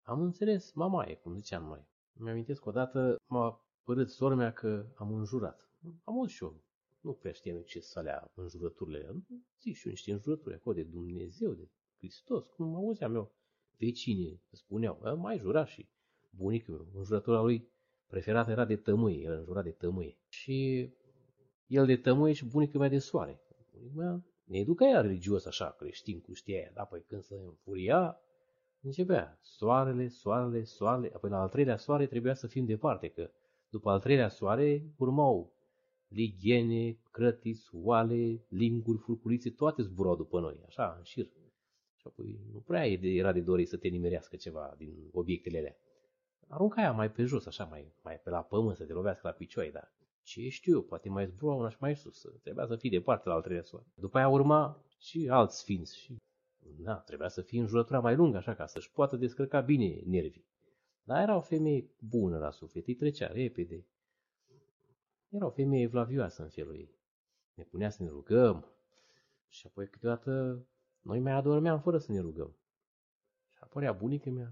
Am înțeles, mama e, cum ziceam mai. Mi-amintesc odată m-a părât sora mea că am înjurat. Am auzit și eu nu prea știam ce să alea înjurăturile. Zic și eu niște înjurături acolo de Dumnezeu, de Hristos, cum auzeam eu. Vecinii spuneau, mai jura și bunicul meu, înjurătura lui preferată era de tămâie, el înjura de tămâie. Și el de tămâie și bunicul mea de soare. Bunicul mea ne educa ea religios așa, creștin cu știa aia, dar apoi când se înfuria, începea soarele, soarele, soarele, apoi la al treilea soare trebuia să fim departe, că după al treilea soare urmau ligiene, crătiți, oale, linguri, furculițe, toate zburau după noi, așa, în șir. Și apoi nu prea era de dorit să te nimerească ceva din obiectele alea. Arunca aia mai pe jos, așa, mai, mai pe la pământ, să te lovească la picioare, dar ce știu eu, poate mai zbura una și mai sus, trebuia să fii departe la al treilea soare. După aia urma și alți sfinți și da, trebuia să fie în jurătura mai lungă, așa, ca să-și poată descărca bine nervii. Dar era o femeie bună la suflet, îi trecea repede, era o femeie vlavioasă în felul ei. Ne punea să ne rugăm și apoi câteodată noi mai adormeam fără să ne rugăm. Și apărea bunica mea,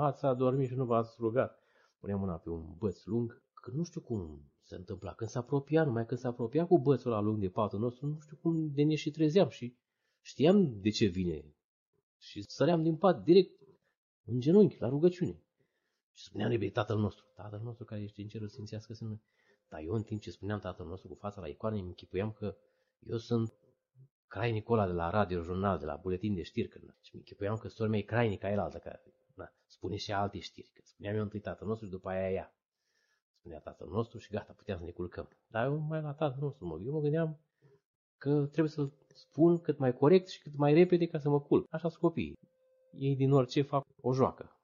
ați adormit și nu v-ați rugat. Punea mâna pe un băț lung, că nu știu cum se întâmpla. Când s-a apropiat, numai când s-a apropiat cu bățul la lung de patul nostru, nu știu cum de ne și trezeam și știam de ce vine. Și săream din pat direct în genunchi, la rugăciune. Și spuneam de tatăl nostru, tatăl nostru care ești în cerul sfințească să dar eu în timp ce spuneam tatăl nostru cu fața la icoane, îmi închipuiam că eu sunt Crai Nicola de la Radio Jurnal, de la Buletin de Știri, când, și îmi închipuiam că sora mea e Crainica, el altă, care na, spune și alte știri. Că spuneam eu întâi tatăl nostru și după aia ea. Spunea tatăl nostru și gata, puteam să ne culcăm. Dar eu mai la tatăl nostru mă, eu mă gândeam că trebuie să-l spun cât mai corect și cât mai repede ca să mă culc. Așa sunt copiii. Ei din orice fac o joacă.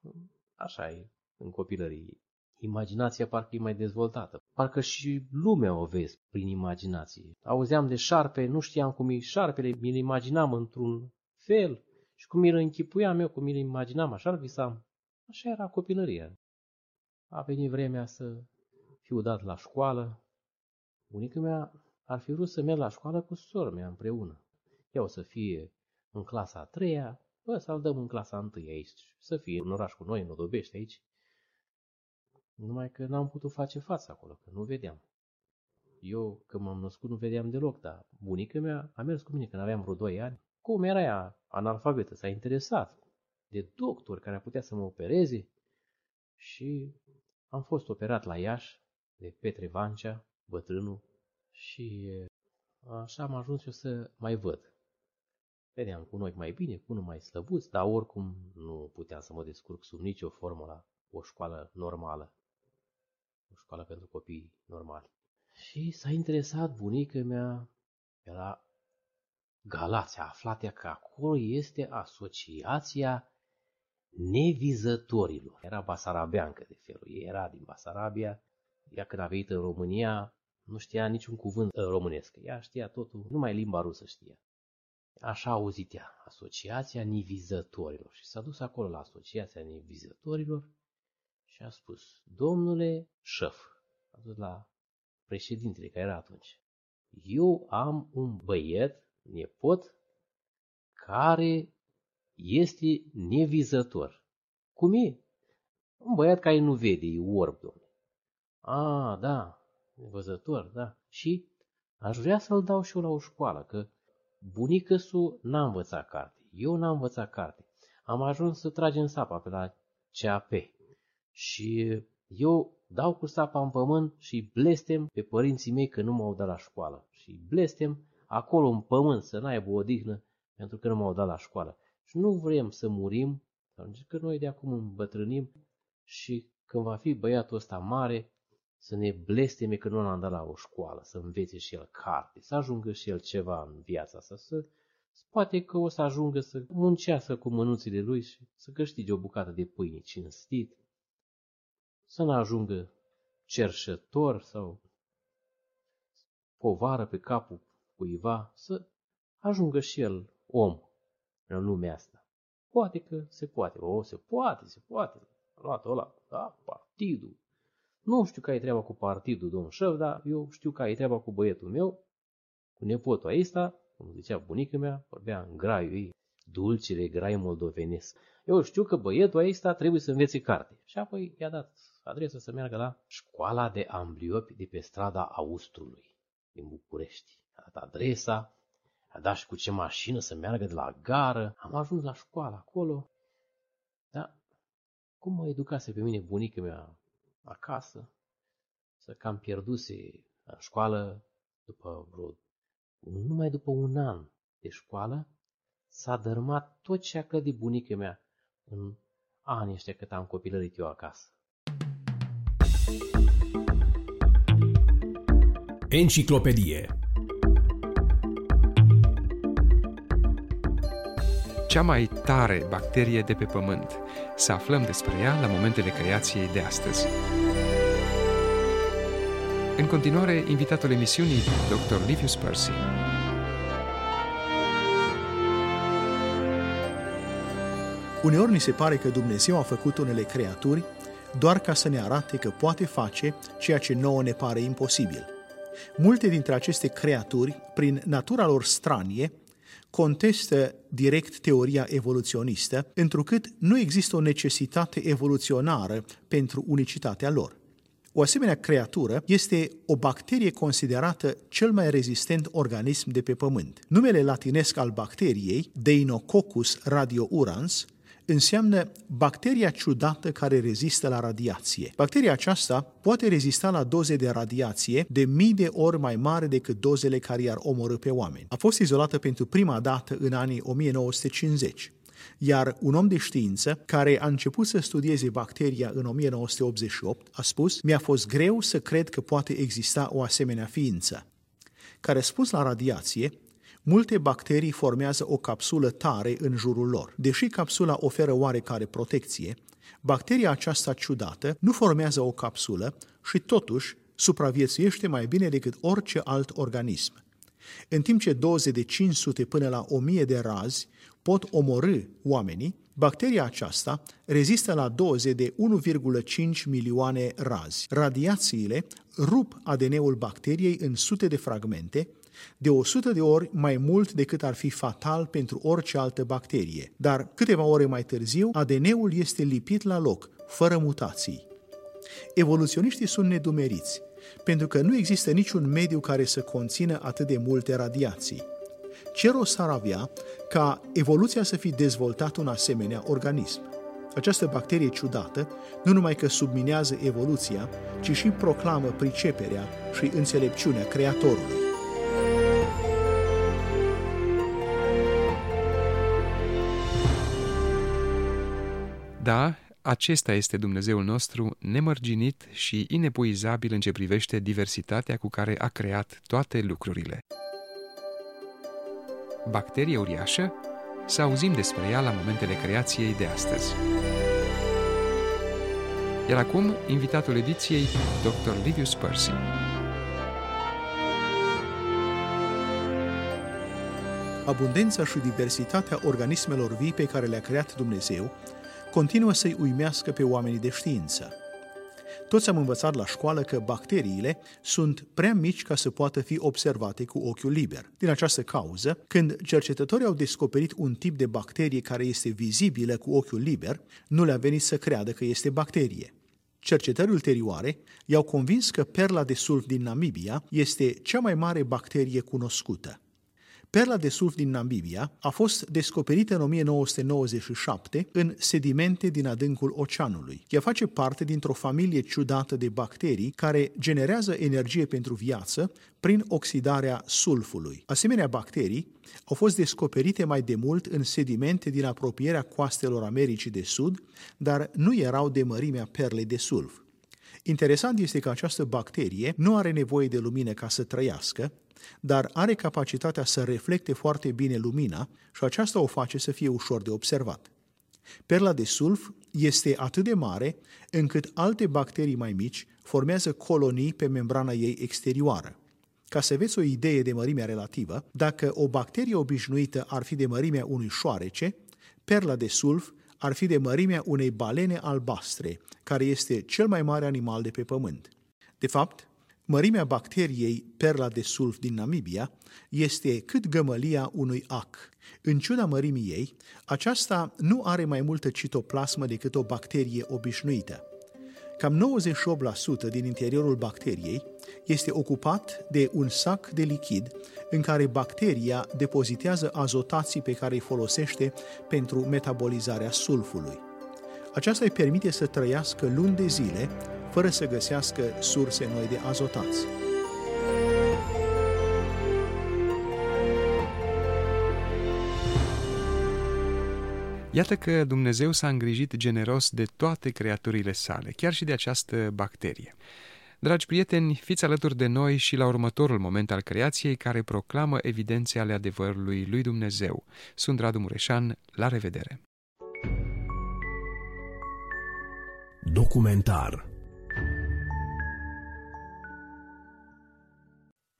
Așa e în copilărie imaginația parcă e mai dezvoltată. Parcă și lumea o vezi prin imaginație. Auzeam de șarpe, nu știam cum e șarpele, mi-l imaginam într-un fel și cum mi-l închipuiam eu, cum mi-l imaginam, așa-l visam. Așa era copilăria. A venit vremea să fiu dat la școală. Bunica mea ar fi vrut să merg la școală cu sora mea împreună. Ea o să fie în clasa a treia, bă, să-l dăm în clasa a întâi aici, să fie în oraș cu noi, în Odobești aici. Numai că n-am putut face față acolo, că nu vedeam. Eu, când m-am născut, nu vedeam deloc, dar bunica mea a mers cu mine când aveam vreo 2 ani. Cum era ea analfabetă, s-a interesat de doctor care a putea să mă opereze și am fost operat la Iași de Petre Vancea, bătrânul, și așa am ajuns eu să mai văd. Vedeam cu un ochi mai bine, cu unul mai slăbuț, dar oricum nu puteam să mă descurc sub nicio formă la o școală normală. O școală pentru copii normali. Și s-a interesat bunica mea pe la Galați, a aflat ea că acolo este asociația nevizătorilor. Era basarabeancă de felul ei, era din Basarabia. Ea când a venit în România nu știa niciun cuvânt românesc. Ea știa totul, numai limba rusă știa. Așa a auzit ea, Asociația Nevizătorilor. Și s-a dus acolo la Asociația Nevizătorilor și a spus, domnule șef, a dus la președintele care era atunci, eu am un băiet, nepot, care este nevizător. Cum e? Un băiat care nu vede, e orb, domnule. A, da, văzător, da. Și aș vrea să-l dau și eu la o școală, că bunică su n-a învățat carte. Eu n-am învățat carte. Am ajuns să tragem sapa pe la CAP. Și eu dau cu sapa în pământ și blestem pe părinții mei că nu m-au dat la școală. Și blestem acolo în pământ să n-aibă o odihnă pentru că nu m-au dat la școală. Și nu vrem să murim, pentru că noi de acum îmbătrânim și când va fi băiatul ăsta mare, să ne blesteme că nu l-am dat la o școală, să învețe și el carte, să ajungă și el ceva în viața asta, să poate că o să ajungă să muncească cu mânuțile lui și să câștige o bucată de pâine cinstit, să nu ajungă cerșător sau povară pe capul cuiva, să ajungă și el om în lumea asta. Poate că se poate, o, se poate, se poate. A luat ăla, da, partidul, nu știu care e treaba cu partidul, domn șef, dar eu știu care e treaba cu băietul meu, cu nepotul ăsta, cum zicea bunica mea, vorbea în graiul ei, dulcele grai moldovenesc. Eu știu că băietul ăsta trebuie să învețe carte. Și apoi i-a dat adresa să meargă la școala de ambliopi de pe strada Austrului, din București. A dat adresa, a dat și cu ce mașină să meargă de la gară. Am ajuns la școală acolo. Da, cum mă educase pe mine bunica mea acasă, să cam pierduse în școală după vreo, numai după un an de școală, s-a dărmat tot ce a clădit bunica mea în anii ăștia cât am copilărit eu acasă. Enciclopedie Cea mai tare bacterie de pe pământ. Să aflăm despre ea la momentele creației de astăzi. În continuare, invitatul emisiunii, Dr. Livius Percy. Uneori ni se pare că Dumnezeu a făcut unele creaturi doar ca să ne arate că poate face ceea ce nouă ne pare imposibil. Multe dintre aceste creaturi, prin natura lor stranie, contestă direct teoria evoluționistă, întrucât nu există o necesitate evoluționară pentru unicitatea lor. O asemenea creatură este o bacterie considerată cel mai rezistent organism de pe Pământ. Numele latinesc al bacteriei, Deinococcus radiourans, înseamnă bacteria ciudată care rezistă la radiație. Bacteria aceasta poate rezista la doze de radiație de mii de ori mai mari decât dozele care i-ar omorâ pe oameni. A fost izolată pentru prima dată în anii 1950 iar un om de știință care a început să studieze bacteria în 1988 a spus mi-a fost greu să cred că poate exista o asemenea ființă. Ca răspuns la radiație, multe bacterii formează o capsulă tare în jurul lor. Deși capsula oferă oarecare protecție, bacteria aceasta ciudată nu formează o capsulă și totuși supraviețuiește mai bine decât orice alt organism. În timp ce doze de 500 până la 1000 de razi pot omorâ oamenii, bacteria aceasta rezistă la doze de 1,5 milioane razi. Radiațiile rup ADN-ul bacteriei în sute de fragmente, de 100 de ori mai mult decât ar fi fatal pentru orice altă bacterie. Dar câteva ore mai târziu, ADN-ul este lipit la loc, fără mutații. Evoluționiștii sunt nedumeriți, pentru că nu există niciun mediu care să conțină atât de multe radiații. Ce rost ar avea ca evoluția să fi dezvoltat un asemenea organism? Această bacterie ciudată nu numai că subminează evoluția, ci și proclamă priceperea și înțelepciunea Creatorului. Da, acesta este Dumnezeul nostru, nemărginit și inepuizabil în ce privește diversitatea cu care a creat toate lucrurile. Bacterie uriașă? Să auzim despre ea la momentele creației de astăzi. Iar acum, invitatul ediției, Dr. Livius Percy. Abundența și diversitatea organismelor vii pe care le-a creat Dumnezeu continuă să-i uimească pe oamenii de știință. Toți am învățat la școală că bacteriile sunt prea mici ca să poată fi observate cu ochiul liber. Din această cauză, când cercetătorii au descoperit un tip de bacterie care este vizibilă cu ochiul liber, nu le-a venit să creadă că este bacterie. Cercetări ulterioare i-au convins că perla de sulf din Namibia este cea mai mare bacterie cunoscută. Perla de sulf din Namibia a fost descoperită în 1997 în sedimente din adâncul oceanului. Ea face parte dintr-o familie ciudată de bacterii care generează energie pentru viață prin oxidarea sulfului. Asemenea bacterii au fost descoperite mai de mult în sedimente din apropierea coastelor Americii de Sud, dar nu erau de mărimea perlei de sulf. Interesant este că această bacterie nu are nevoie de lumină ca să trăiască, dar are capacitatea să reflecte foarte bine lumina și aceasta o face să fie ușor de observat. Perla de sulf este atât de mare încât alte bacterii mai mici formează colonii pe membrana ei exterioară. Ca să aveți o idee de mărimea relativă, dacă o bacterie obișnuită ar fi de mărimea unui șoarece, perla de sulf ar fi de mărimea unei balene albastre, care este cel mai mare animal de pe pământ. De fapt, Mărimea bacteriei perla de sulf din Namibia este cât gămălia unui ac. În ciuda mărimii ei, aceasta nu are mai multă citoplasmă decât o bacterie obișnuită. Cam 98% din interiorul bacteriei este ocupat de un sac de lichid în care bacteria depozitează azotații pe care îi folosește pentru metabolizarea sulfului. Aceasta îi permite să trăiască luni de zile fără să găsească surse noi de azotați. Iată că Dumnezeu s-a îngrijit generos de toate creaturile sale, chiar și de această bacterie. Dragi prieteni, fiți alături de noi și la următorul moment al creației care proclamă evidențe ale adevărului lui Dumnezeu. Sunt Radu Mureșan, la revedere! Documentar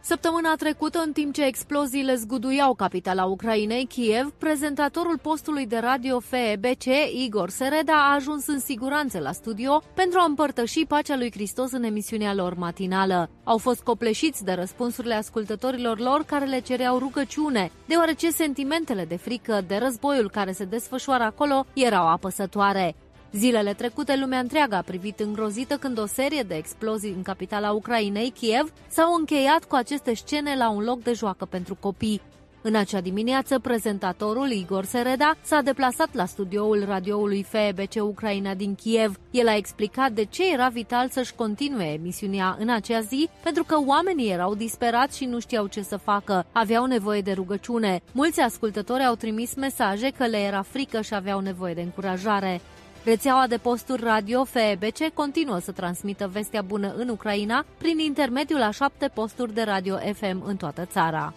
Săptămâna trecută, în timp ce exploziile zguduiau capitala Ucrainei, Kiev, prezentatorul postului de radio FEBC, Igor Sereda, a ajuns în siguranță la studio pentru a împărtăși pacea lui Hristos în emisiunea lor matinală. Au fost copleșiți de răspunsurile ascultătorilor lor care le cereau rugăciune, deoarece sentimentele de frică de războiul care se desfășoară acolo erau apăsătoare. Zilele trecute, lumea întreagă a privit îngrozită când o serie de explozii în capitala Ucrainei, Kiev, s-au încheiat cu aceste scene la un loc de joacă pentru copii. În acea dimineață, prezentatorul Igor Sereda s-a deplasat la studioul radioului FEBC Ucraina din Kiev. El a explicat de ce era vital să-și continue emisiunea în acea zi, pentru că oamenii erau disperați și nu știau ce să facă. Aveau nevoie de rugăciune. Mulți ascultători au trimis mesaje că le era frică și aveau nevoie de încurajare. Rețeaua de posturi radio FEBC continuă să transmită vestea bună în Ucraina prin intermediul a șapte posturi de radio FM în toată țara.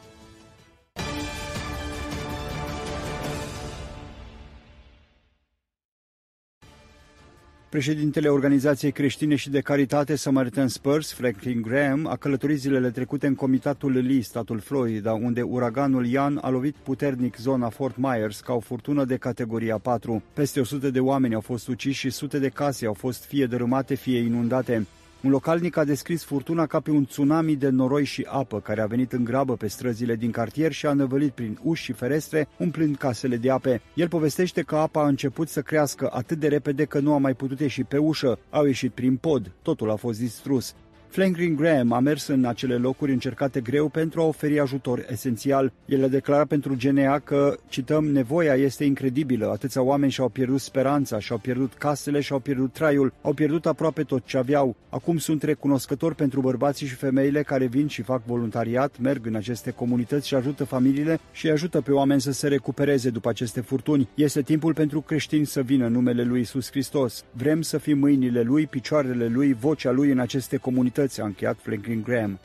Președintele Organizației Creștine și de Caritate Samaritan Spurs, Franklin Graham, a călătorit zilele trecute în comitatul Lee, statul Florida, unde uraganul Ian a lovit puternic zona Fort Myers ca o furtună de categoria 4. Peste 100 de oameni au fost uciși și sute de case au fost fie dărâmate, fie inundate. Un localnic a descris furtuna ca pe un tsunami de noroi și apă care a venit în grabă pe străzile din cartier și a năvălit prin uși și ferestre, umplând casele de ape. El povestește că apa a început să crească atât de repede că nu a mai putut ieși pe ușă, au ieșit prin pod, totul a fost distrus. Franklin Graham a mers în acele locuri încercate greu pentru a oferi ajutor esențial. El a declarat pentru GNA că, cităm, nevoia este incredibilă. Atâția oameni și-au pierdut speranța, și-au pierdut casele, și-au pierdut traiul, au pierdut aproape tot ce aveau. Acum sunt recunoscători pentru bărbații și femeile care vin și fac voluntariat, merg în aceste comunități și ajută familiile și ajută pe oameni să se recupereze după aceste furtuni. Este timpul pentru creștini să vină în numele lui Isus Hristos. Vrem să fim mâinile lui, picioarele lui, vocea lui în aceste comunități libertăți, a încheiat Franklin Graham.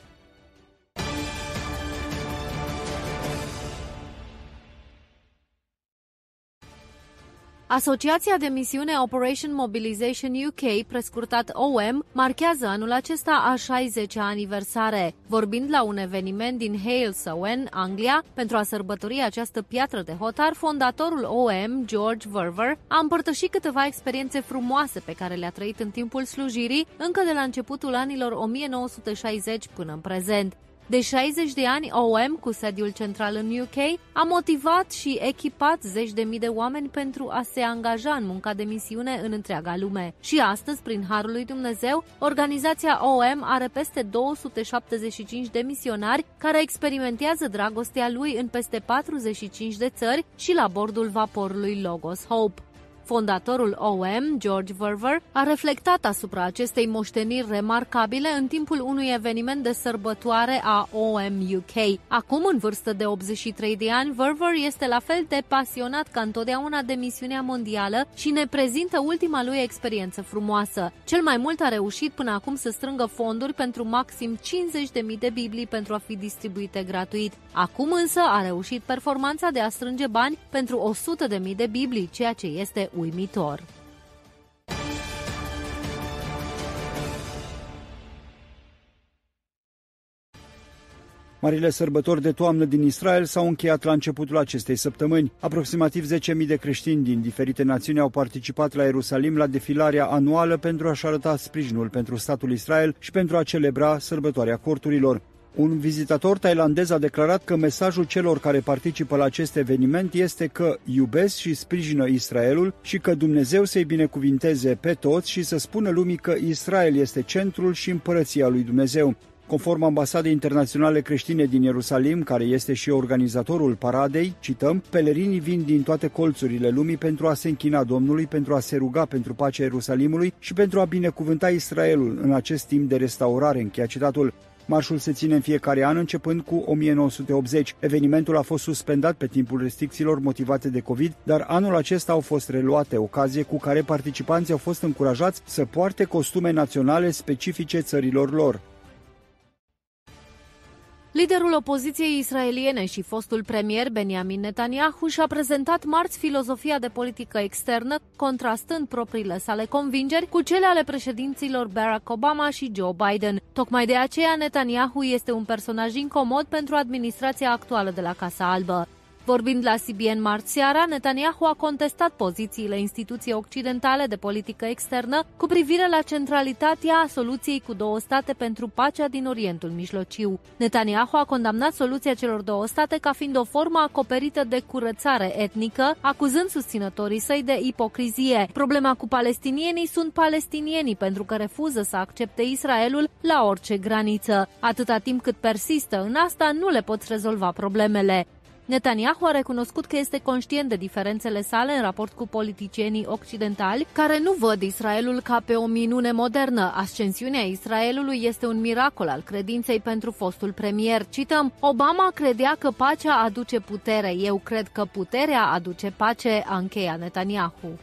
Asociația de misiune Operation Mobilization UK, prescurtat OM, marchează anul acesta a 60-a aniversare. Vorbind la un eveniment din Hale Sowen, Anglia, pentru a sărbători această piatră de hotar, fondatorul OM, George Verver, a împărtășit câteva experiențe frumoase pe care le-a trăit în timpul slujirii, încă de la începutul anilor 1960 până în prezent. De 60 de ani, OM, cu sediul central în UK, a motivat și echipat zeci de mii de oameni pentru a se angaja în munca de misiune în întreaga lume. Și astăzi, prin Harul lui Dumnezeu, organizația OM are peste 275 de misionari care experimentează dragostea lui în peste 45 de țări și la bordul vaporului Logos Hope. Fondatorul OM, George Verver, a reflectat asupra acestei moșteniri remarcabile în timpul unui eveniment de sărbătoare a OM UK. Acum, în vârstă de 83 de ani, Verver este la fel de pasionat ca întotdeauna de misiunea mondială și ne prezintă ultima lui experiență frumoasă. Cel mai mult a reușit până acum să strângă fonduri pentru maxim 50.000 de Biblii pentru a fi distribuite gratuit. Acum însă a reușit performanța de a strânge bani pentru 100.000 de Biblii, ceea ce este uimitor. Marile sărbători de toamnă din Israel s-au încheiat la începutul acestei săptămâni. Aproximativ 10.000 de creștini din diferite națiuni au participat la Ierusalim la defilarea anuală pentru a-și arăta sprijinul pentru statul Israel și pentru a celebra sărbătoarea corturilor. Un vizitator tailandez a declarat că mesajul celor care participă la acest eveniment este că iubesc și sprijină Israelul și că Dumnezeu să-i binecuvinteze pe toți și să spună lumii că Israel este centrul și împărăția lui Dumnezeu. Conform ambasadei internaționale creștine din Ierusalim, care este și organizatorul paradei, cităm, pelerinii vin din toate colțurile lumii pentru a se închina Domnului, pentru a se ruga pentru pacea Ierusalimului și pentru a binecuvânta Israelul în acest timp de restaurare, încheia citatul. Marșul se ține în fiecare an începând cu 1980. Evenimentul a fost suspendat pe timpul restricțiilor motivate de COVID, dar anul acesta au fost reluate, ocazie cu care participanții au fost încurajați să poarte costume naționale specifice țărilor lor. Liderul opoziției israeliene și fostul premier Benjamin Netanyahu și-a prezentat marți filozofia de politică externă, contrastând propriile sale convingeri cu cele ale președinților Barack Obama și Joe Biden. Tocmai de aceea Netanyahu este un personaj incomod pentru administrația actuală de la Casa Albă. Vorbind la CBN marți seara, Netanyahu a contestat pozițiile instituției occidentale de politică externă cu privire la centralitatea soluției cu două state pentru pacea din Orientul Mijlociu. Netanyahu a condamnat soluția celor două state ca fiind o formă acoperită de curățare etnică, acuzând susținătorii săi de ipocrizie. Problema cu palestinienii sunt palestinienii pentru că refuză să accepte Israelul la orice graniță. Atâta timp cât persistă în asta, nu le pot rezolva problemele. Netanyahu a recunoscut că este conștient de diferențele sale în raport cu politicienii occidentali, care nu văd Israelul ca pe o minune modernă. Ascensiunea Israelului este un miracol al credinței pentru fostul premier. Cităm, Obama credea că pacea aduce putere. Eu cred că puterea aduce pace, a încheiat Netanyahu.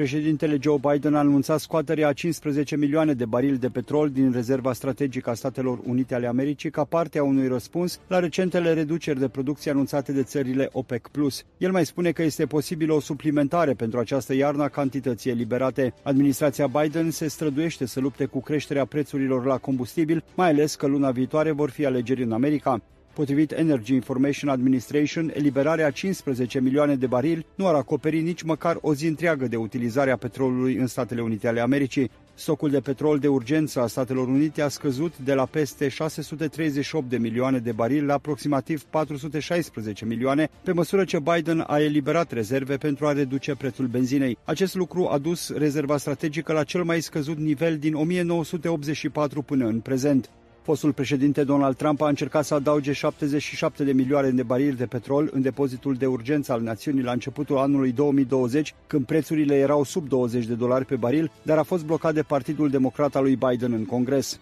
Președintele Joe Biden a anunțat scoaterea a 15 milioane de barili de petrol din rezerva strategică a Statelor Unite ale Americii ca parte a unui răspuns la recentele reduceri de producție anunțate de țările OPEC+. El mai spune că este posibilă o suplimentare pentru această iarnă a cantității eliberate. Administrația Biden se străduiește să lupte cu creșterea prețurilor la combustibil, mai ales că luna viitoare vor fi alegeri în America. Potrivit Energy Information Administration, eliberarea 15 milioane de barili nu ar acoperi nici măcar o zi întreagă de utilizare a petrolului în Statele Unite ale Americii. Stocul de petrol de urgență a Statelor Unite a scăzut de la peste 638 de milioane de barili la aproximativ 416 milioane, pe măsură ce Biden a eliberat rezerve pentru a reduce prețul benzinei. Acest lucru a dus rezerva strategică la cel mai scăzut nivel din 1984 până în prezent. Fostul președinte Donald Trump a încercat să adauge 77 de milioane de barili de petrol în depozitul de urgență al națiunii la începutul anului 2020, când prețurile erau sub 20 de dolari pe baril, dar a fost blocat de Partidul Democrat al lui Biden în Congres.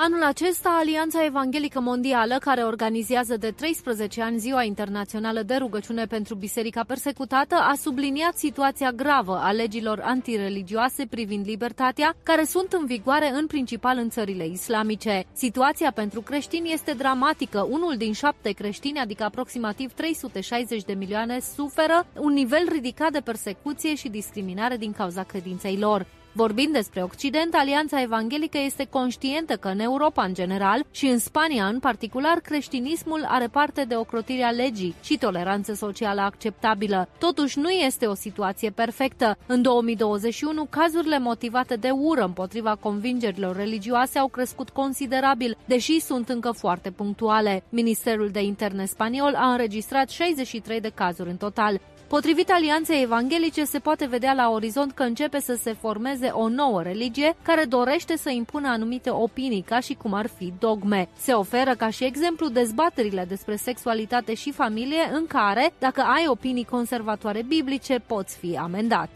Anul acesta, Alianța Evanghelică Mondială, care organizează de 13 ani Ziua Internațională de Rugăciune pentru Biserica Persecutată, a subliniat situația gravă a legilor antireligioase privind libertatea, care sunt în vigoare în principal în țările islamice. Situația pentru creștini este dramatică. Unul din șapte creștini, adică aproximativ 360 de milioane, suferă un nivel ridicat de persecuție și discriminare din cauza credinței lor. Vorbind despre Occident, Alianța Evanghelică este conștientă că în Europa în general și în Spania în particular, creștinismul are parte de ocrotirea legii și toleranță socială acceptabilă. Totuși nu este o situație perfectă. În 2021, cazurile motivate de ură împotriva convingerilor religioase au crescut considerabil, deși sunt încă foarte punctuale. Ministerul de Interne spaniol a înregistrat 63 de cazuri în total. Potrivit Alianței Evanghelice, se poate vedea la orizont că începe să se formeze o nouă religie care dorește să impună anumite opinii, ca și cum ar fi dogme. Se oferă ca și exemplu dezbaterile despre sexualitate și familie, în care, dacă ai opinii conservatoare biblice, poți fi amendat.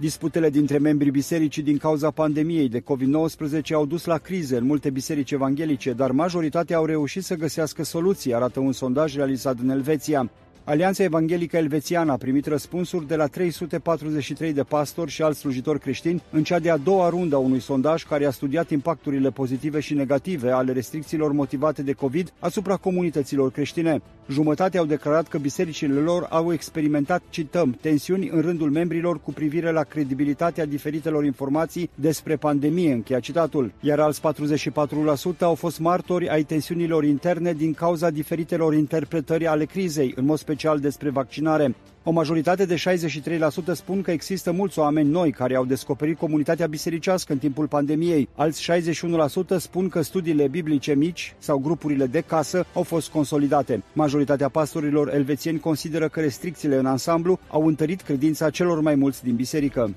Disputele dintre membrii bisericii din cauza pandemiei de COVID-19 au dus la crize în multe biserici evanghelice, dar majoritatea au reușit să găsească soluții, arată un sondaj realizat în Elveția. Alianța Evanghelică Elvețiană a primit răspunsuri de la 343 de pastori și alți slujitori creștini în cea de-a doua rundă a unui sondaj care a studiat impacturile pozitive și negative ale restricțiilor motivate de COVID asupra comunităților creștine. Jumătate au declarat că bisericile lor au experimentat, cităm, tensiuni în rândul membrilor cu privire la credibilitatea diferitelor informații despre pandemie, încheia citatul, iar alți 44% au fost martori ai tensiunilor interne din cauza diferitelor interpretări ale crizei, în mod special special despre vaccinare. O majoritate de 63% spun că există mulți oameni noi care au descoperit comunitatea bisericească în timpul pandemiei. Alți 61% spun că studiile biblice mici sau grupurile de casă au fost consolidate. Majoritatea pastorilor elvețieni consideră că restricțiile în ansamblu au întărit credința celor mai mulți din biserică.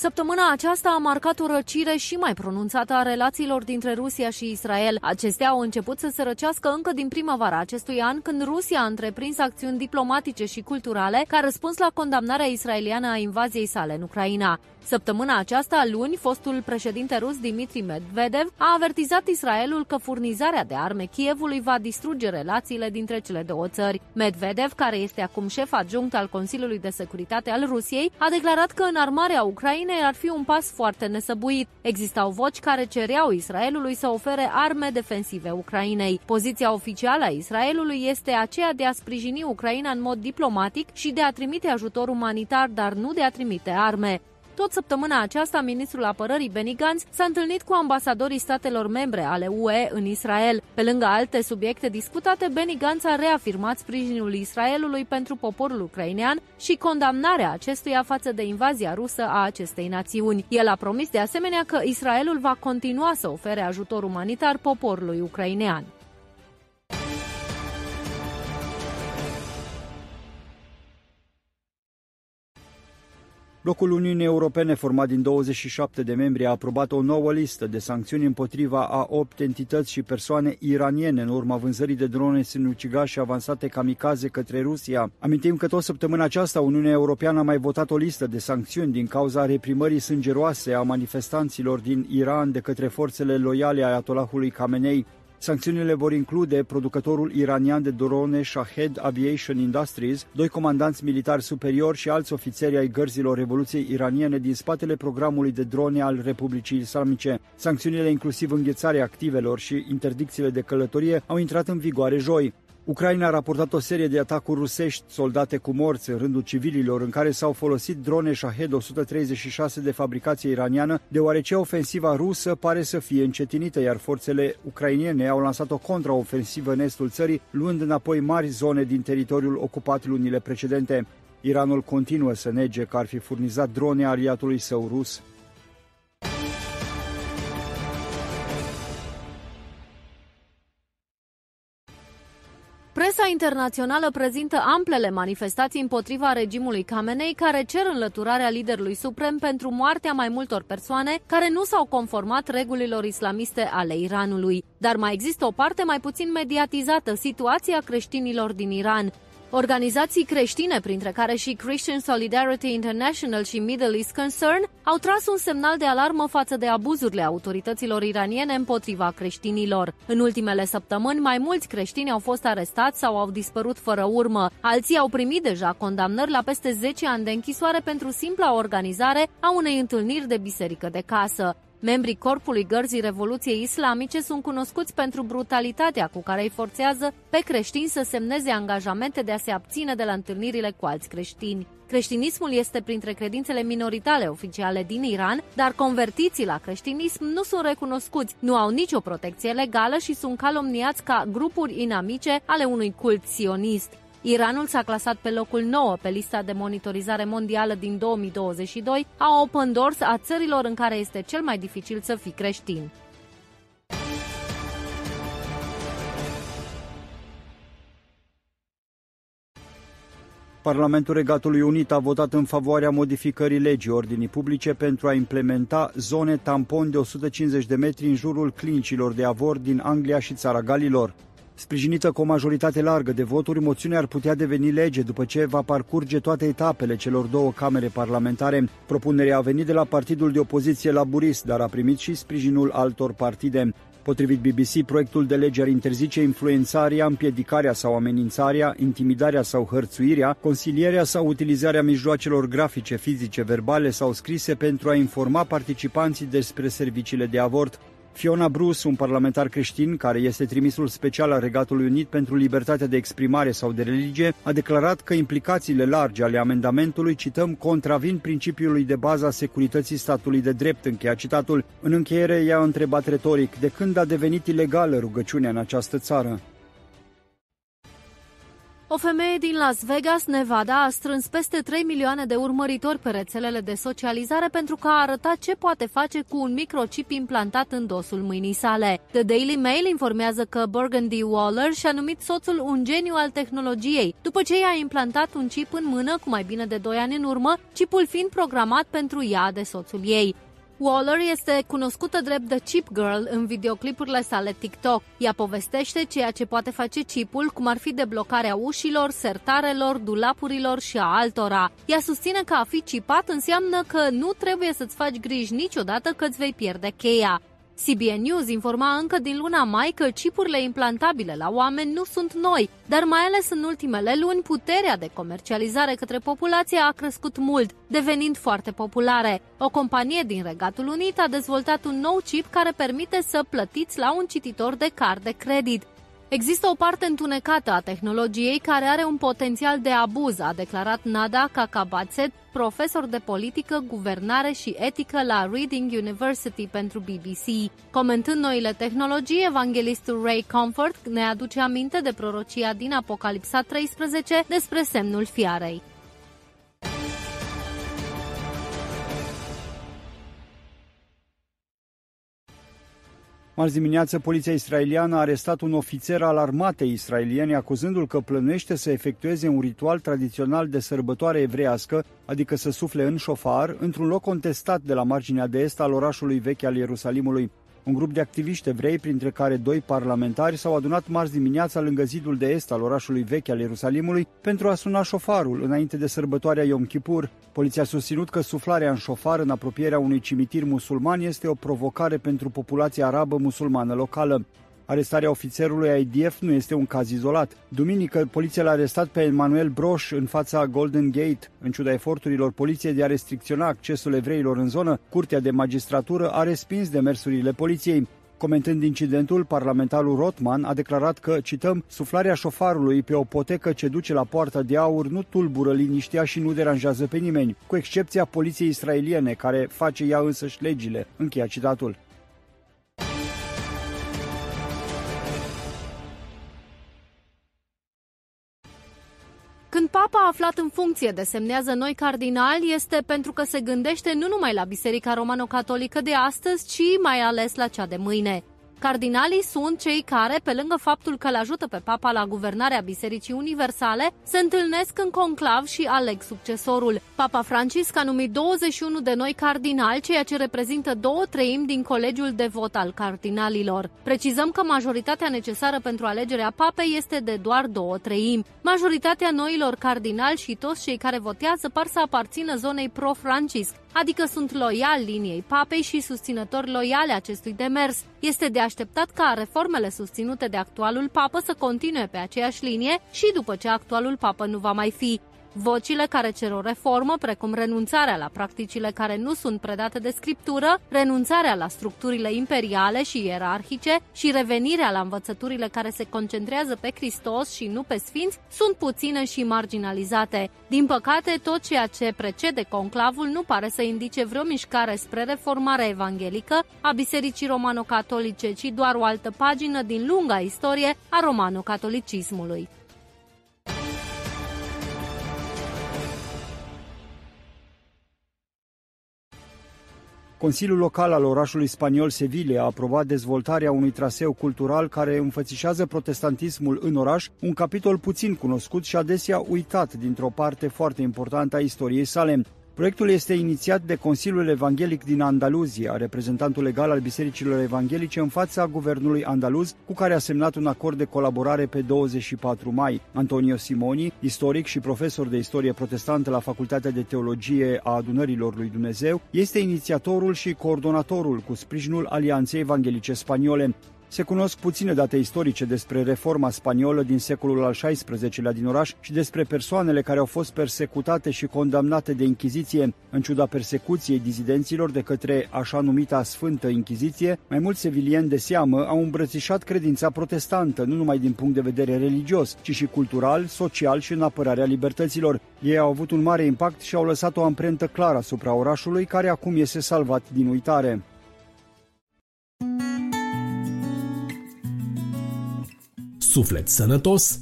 Săptămâna aceasta a marcat o răcire și mai pronunțată a relațiilor dintre Rusia și Israel. Acestea au început să se răcească încă din primăvara acestui an, când Rusia a întreprins acțiuni diplomatice și culturale ca răspuns la condamnarea israeliană a invaziei sale în Ucraina. Săptămâna aceasta, luni, fostul președinte rus Dimitri Medvedev a avertizat Israelul că furnizarea de arme Kievului va distruge relațiile dintre cele două țări. Medvedev, care este acum șef adjunct al Consiliului de Securitate al Rusiei, a declarat că înarmarea Ucrainei ar fi un pas foarte nesăbuit. Existau voci care cereau Israelului să ofere arme defensive Ucrainei. Poziția oficială a Israelului este aceea de a sprijini Ucraina în mod diplomatic și de a trimite ajutor umanitar, dar nu de a trimite arme. Tot săptămâna aceasta, ministrul apărării Benny Gantz s-a întâlnit cu ambasadorii statelor membre ale UE în Israel. Pe lângă alte subiecte discutate, Benny Gantz a reafirmat sprijinul Israelului pentru poporul ucrainean și condamnarea acestuia față de invazia rusă a acestei națiuni. El a promis de asemenea că Israelul va continua să ofere ajutor umanitar poporului ucrainean. Blocul Uniunii Europene, format din 27 de membri, a aprobat o nouă listă de sancțiuni împotriva a 8 entități și persoane iraniene în urma vânzării de drone sinucigașe avansate kamikaze către Rusia. Amintim că tot săptămâna aceasta Uniunea Europeană a mai votat o listă de sancțiuni din cauza reprimării sângeroase a manifestanților din Iran de către forțele loiale Ayatollahului Khamenei. Sancțiunile vor include producătorul iranian de drone Shahed Aviation Industries, doi comandanți militari superiori și alți ofițeri ai gărzilor Revoluției iraniene din spatele programului de drone al Republicii Islamice. Sancțiunile, inclusiv înghețarea activelor și interdicțiile de călătorie, au intrat în vigoare joi. Ucraina a raportat o serie de atacuri rusești soldate cu morți în rândul civililor în care s-au folosit drone Shahed 136 de fabricație iraniană, deoarece ofensiva rusă pare să fie încetinită, iar forțele ucrainiene au lansat o contraofensivă în estul țării, luând înapoi mari zone din teritoriul ocupat lunile precedente. Iranul continuă să nege că ar fi furnizat drone aliatului său rus. Presa internațională prezintă amplele manifestații împotriva regimului Khamenei care cer înlăturarea liderului suprem pentru moartea mai multor persoane care nu s-au conformat regulilor islamiste ale Iranului. Dar mai există o parte mai puțin mediatizată, situația creștinilor din Iran. Organizații creștine, printre care și Christian Solidarity International și Middle East Concern, au tras un semnal de alarmă față de abuzurile autorităților iraniene împotriva creștinilor. În ultimele săptămâni, mai mulți creștini au fost arestați sau au dispărut fără urmă. Alții au primit deja condamnări la peste 10 ani de închisoare pentru simpla organizare a unei întâlniri de biserică de casă. Membrii Corpului Gărzii Revoluției Islamice sunt cunoscuți pentru brutalitatea cu care îi forțează pe creștini să semneze angajamente de a se abține de la întâlnirile cu alți creștini. Creștinismul este printre credințele minoritare oficiale din Iran, dar convertiții la creștinism nu sunt recunoscuți, nu au nicio protecție legală și sunt calomniați ca grupuri inamice ale unui cult sionist. Iranul s-a clasat pe locul 9 pe lista de monitorizare mondială din 2022 a Open Doors a țărilor în care este cel mai dificil să fii creștin. Parlamentul Regatului Unit a votat în favoarea modificării legii ordinii publice pentru a implementa zone tampon de 150 de metri în jurul clinicilor de avor din Anglia și țara Galilor. Sprijinită cu o majoritate largă de voturi, moțiunea ar putea deveni lege după ce va parcurge toate etapele celor două camere parlamentare. Propunerea a venit de la partidul de opoziție laburist, dar a primit și sprijinul altor partide. Potrivit BBC, proiectul de lege ar interzice influențarea, împiedicarea sau amenințarea, intimidarea sau hărțuirea, consilierea sau utilizarea mijloacelor grafice, fizice, verbale sau scrise pentru a informa participanții despre serviciile de avort. Fiona Bruce, un parlamentar creștin care este trimisul special al Regatului Unit pentru libertatea de exprimare sau de religie, a declarat că implicațiile largi ale amendamentului, cităm, contravin principiului de bază a securității statului de drept, încheia citatul. În încheiere, ea a întrebat retoric, de când a devenit ilegală rugăciunea în această țară? O femeie din Las Vegas, Nevada, a strâns peste 3 milioane de urmăritori pe rețelele de socializare pentru că a arătat ce poate face cu un microchip implantat în dosul mâinii sale. The Daily Mail informează că Burgundy Waller și-a numit soțul un geniu al tehnologiei, după ce i-a implantat un chip în mână cu mai bine de 2 ani în urmă, chipul fiind programat pentru ea de soțul ei. Waller este cunoscută drept The Chip Girl în videoclipurile sale TikTok. Ea povestește ceea ce poate face chipul, cum ar fi deblocarea ușilor, sertarelor, dulapurilor și a altora. Ea susține că a fi chipat înseamnă că nu trebuie să-ți faci griji niciodată că îți vei pierde cheia. CBN News informa încă din luna mai că chipurile implantabile la oameni nu sunt noi, dar mai ales în ultimele luni puterea de comercializare către populație a crescut mult, devenind foarte populare. O companie din Regatul Unit a dezvoltat un nou chip care permite să plătiți la un cititor de card de credit. Există o parte întunecată a tehnologiei care are un potențial de abuz, a declarat Nada Kakabatset, profesor de politică, guvernare și etică la Reading University pentru BBC. Comentând noile tehnologii, evanghelistul Ray Comfort ne aduce aminte de prorocia din Apocalipsa 13 despre semnul fiarei. Marți dimineață, poliția israeliană a arestat un ofițer al armatei israeliene, acuzându-l că plănuiește să efectueze un ritual tradițional de sărbătoare evrească, adică să sufle în șofar, într-un loc contestat de la marginea de est al orașului vechi al Ierusalimului. Un grup de activiști evrei, printre care doi parlamentari, s-au adunat marți dimineața lângă zidul de est al orașului vechi al Ierusalimului pentru a suna șofarul înainte de sărbătoarea Yom Kippur. Poliția a susținut că suflarea în șofar în apropierea unui cimitir musulman este o provocare pentru populația arabă musulmană locală. Arestarea ofițerului IDF nu este un caz izolat. Duminică, poliția l-a arestat pe Emanuel Broș în fața Golden Gate. În ciuda eforturilor poliției de a restricționa accesul evreilor în zonă, Curtea de Magistratură a respins demersurile poliției. Comentând incidentul, parlamentarul Rotman a declarat că, cităm, suflarea șofarului pe o potecă ce duce la poarta de aur nu tulbură liniștea și nu deranjează pe nimeni, cu excepția poliției israeliene, care face ea însăși legile. Încheia citatul. Când papa aflat în funcție desemnează noi cardinali, este pentru că se gândește nu numai la Biserica Romano-Catolică de astăzi, ci mai ales la cea de mâine. Cardinalii sunt cei care, pe lângă faptul că îl ajută pe papa la guvernarea Bisericii Universale, se întâlnesc în conclav și aleg succesorul. Papa Francisc a numit 21 de noi cardinali, ceea ce reprezintă două treimi din colegiul de vot al cardinalilor. Precizăm că majoritatea necesară pentru alegerea papei este de doar două treimi. Majoritatea noilor cardinali și toți cei care votează par să aparțină zonei pro-Francisc, adică sunt loiali liniei papei și susținători loiale acestui demers. Este de așteptat ca reformele susținute de actualul papă să continue pe aceeași linie și după ce actualul papă nu va mai fi. Vocile care cer o reformă, precum renunțarea la practicile care nu sunt predate de scriptură, renunțarea la structurile imperiale și ierarhice și revenirea la învățăturile care se concentrează pe Hristos și nu pe sfinți, sunt puține și marginalizate. Din păcate, tot ceea ce precede conclavul nu pare să indice vreo mișcare spre reformarea evanghelică a Bisericii Romano-Catolice, ci doar o altă pagină din lunga istorie a romano-catolicismului. Consiliul local al orașului spaniol Sevilla a aprobat dezvoltarea unui traseu cultural care înfățișează protestantismul în oraș, un capitol puțin cunoscut și adesea uitat dintr-o parte foarte importantă a istoriei sale. Proiectul este inițiat de Consiliul Evanghelic din Andaluzia, reprezentantul legal al bisericilor evanghelice în fața guvernului andaluz, cu care a semnat un acord de colaborare pe 24 mai. Antonio Simoni, istoric și profesor de istorie protestantă la Facultatea de Teologie a Adunărilor lui Dumnezeu, este inițiatorul și coordonatorul cu sprijinul Alianței Evanghelice Spaniole. Se cunosc puține date istorice despre reforma spaniolă din secolul al XVI-lea din oraș și despre persoanele care au fost persecutate și condamnate de Inchiziție. În ciuda persecuției dizidenților de către așa numita Sfântă Inchiziție, mai mulți sevilieni de seamă au îmbrățișat credința protestantă, nu numai din punct de vedere religios, ci și cultural, social și în apărarea libertăților. Ei au avut un mare impact și au lăsat o amprentă clară asupra orașului, care acum este salvat din uitare. Suflet sănătos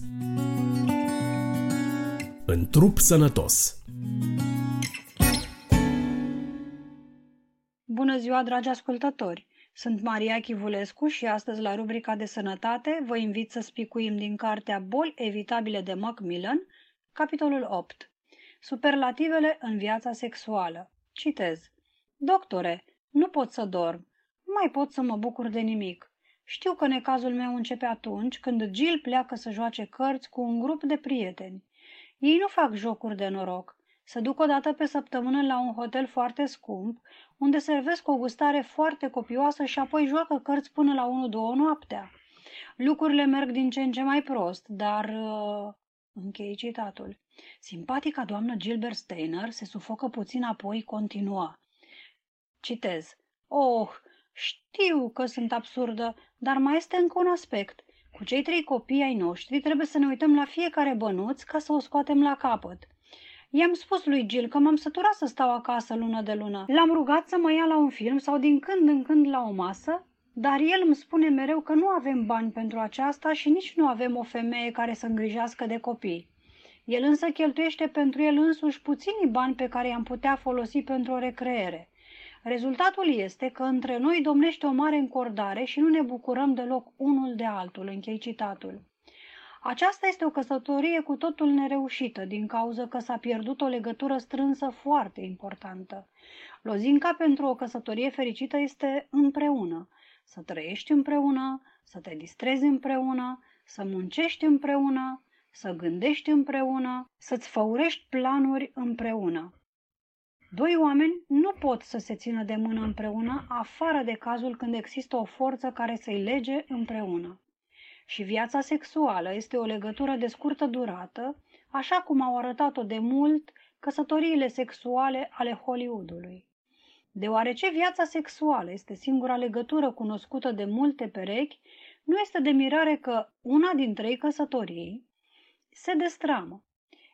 în trup sănătos. Bună ziua, dragi ascultători! Sunt Maria Chivulescu și astăzi la rubrica de sănătate vă invit să spicuim din cartea Boli evitabile de Macmillan, capitolul 8. Superlativele în viața sexuală. Citez. Doctore, nu pot să dorm. Nu mai pot să mă bucur de nimic. Știu că necazul meu începe atunci când Jill pleacă să joace cărți cu un grup de prieteni. Ei nu fac jocuri de noroc. Se duc o dată pe săptămână la un hotel foarte scump, unde servesc o gustare foarte copioasă și apoi joacă cărți până la 1-2 noaptea. Lucrurile merg din ce în ce mai prost, dar... Uh, închei citatul. Simpatica doamnă Gilbert Steiner se sufocă puțin apoi continua. Citez. Oh, știu că sunt absurdă, dar mai este încă un aspect. Cu cei trei copii ai noștri trebuie să ne uităm la fiecare bănuț ca să o scoatem la capăt. I-am spus lui Gil că m-am săturat să stau acasă lună de lună. L-am rugat să mă ia la un film sau din când în când la o masă, dar el îmi spune mereu că nu avem bani pentru aceasta și nici nu avem o femeie care să îngrijească de copii. El însă cheltuiește pentru el însuși puținii bani pe care i-am putea folosi pentru o recreere. Rezultatul este că între noi domnește o mare încordare și nu ne bucurăm deloc unul de altul, închei citatul. Aceasta este o căsătorie cu totul nereușită, din cauza că s-a pierdut o legătură strânsă foarte importantă. Lozinca pentru o căsătorie fericită este împreună. Să trăiești împreună, să te distrezi împreună, să muncești împreună, să gândești împreună, să-ți făurești planuri împreună. Doi oameni nu pot să se țină de mână împreună, afară de cazul când există o forță care să-i lege împreună. Și viața sexuală este o legătură de scurtă durată, așa cum au arătat-o de mult căsătoriile sexuale ale Hollywoodului. Deoarece viața sexuală este singura legătură cunoscută de multe perechi, nu este de mirare că una din trei căsătorii se destramă.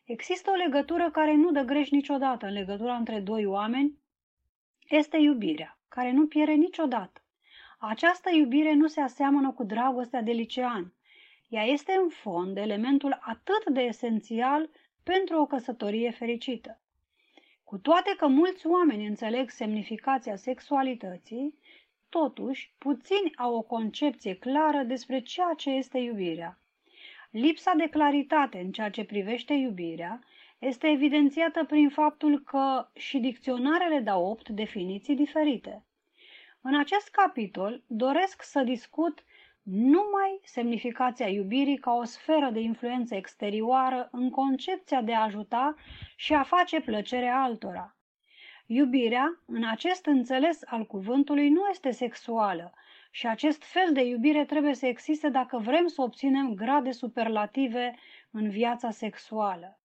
Există o legătură care nu dă greș niciodată în legătura între doi oameni, este iubirea, care nu pierde niciodată. Această iubire nu se aseamănă cu dragostea de licean. Ea este în fond elementul atât de esențial pentru o căsătorie fericită. Cu toate că mulți oameni înțeleg semnificația sexualității, totuși puțini au o concepție clară despre ceea ce este iubirea. Lipsa de claritate în ceea ce privește iubirea este evidențiată prin faptul că și dicționarele dau opt definiții diferite. În acest capitol doresc să discut numai semnificația iubirii ca o sferă de influență exterioară în concepția de a ajuta și a face plăcere altora. Iubirea, în acest înțeles al cuvântului, nu este sexuală și acest fel de iubire trebuie să existe dacă vrem să obținem grade superlative în viața sexuală.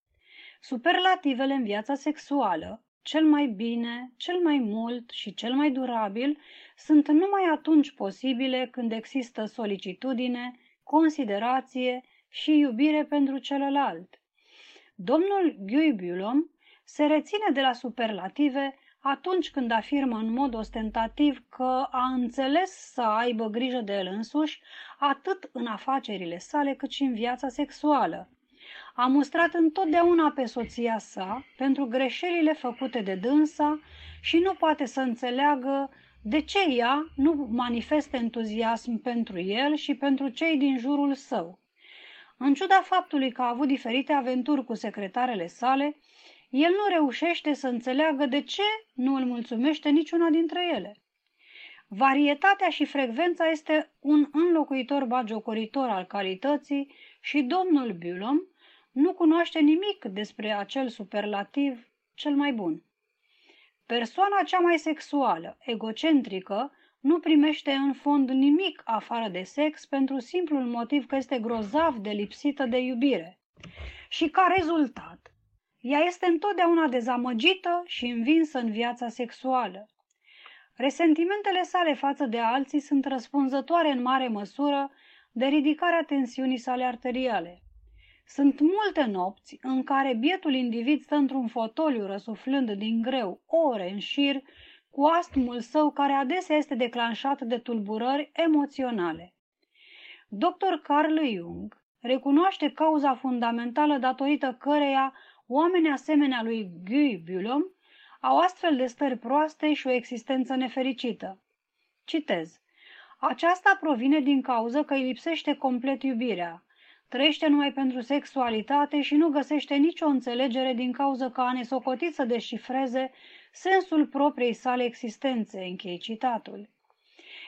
Superlativele în viața sexuală, cel mai bine, cel mai mult și cel mai durabil, sunt numai atunci posibile când există solicitudine, considerație și iubire pentru celălalt. Domnul Guy Bulom se reține de la superlative atunci când afirmă în mod ostentativ că a înțeles să aibă grijă de el însuși, atât în afacerile sale cât și în viața sexuală. A mustrat întotdeauna pe soția sa pentru greșelile făcute de dânsa și nu poate să înțeleagă de ce ea nu manifestă entuziasm pentru el și pentru cei din jurul său. În ciuda faptului că a avut diferite aventuri cu secretarele sale, el nu reușește să înțeleagă de ce nu îl mulțumește niciuna dintre ele. Varietatea și frecvența este un înlocuitor bagiocoritor al calității și domnul Bulom nu cunoaște nimic despre acel superlativ cel mai bun. Persoana cea mai sexuală, egocentrică, nu primește în fond nimic afară de sex pentru simplul motiv că este grozav de lipsită de iubire. Și ca rezultat, ea este întotdeauna dezamăgită și învinsă în viața sexuală. Resentimentele sale față de alții sunt răspunzătoare în mare măsură de ridicarea tensiunii sale arteriale. Sunt multe nopți în care bietul individ stă într-un fotoliu răsuflând din greu ore în șir cu astmul său care adesea este declanșat de tulburări emoționale. Dr. Carl Jung recunoaște cauza fundamentală datorită căreia oameni asemenea lui Guy Bulom au astfel de stări proaste și o existență nefericită. Citez. Aceasta provine din cauză că îi lipsește complet iubirea, trăiește numai pentru sexualitate și nu găsește nicio înțelegere din cauza că a nesocotit să deșifreze sensul propriei sale existențe, închei citatul.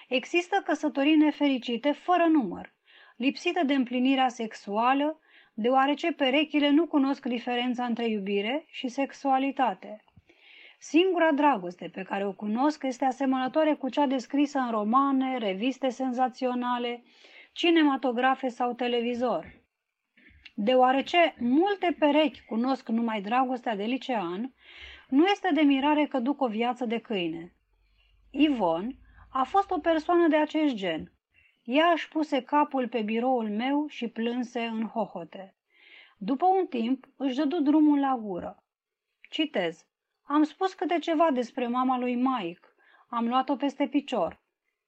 Există căsătorii nefericite fără număr, lipsite de împlinirea sexuală, deoarece perechile nu cunosc diferența între iubire și sexualitate. Singura dragoste pe care o cunosc este asemănătoare cu cea descrisă în romane, reviste senzaționale, cinematografe sau televizor. Deoarece multe perechi cunosc numai dragostea de licean, nu este de mirare că duc o viață de câine. Ivon a fost o persoană de acest gen. ea își puse capul pe biroul meu și plânse în hohote. După un timp, își dădu drumul la gură. Citez. Am spus câte ceva despre mama lui Mike. Am luat-o peste picior.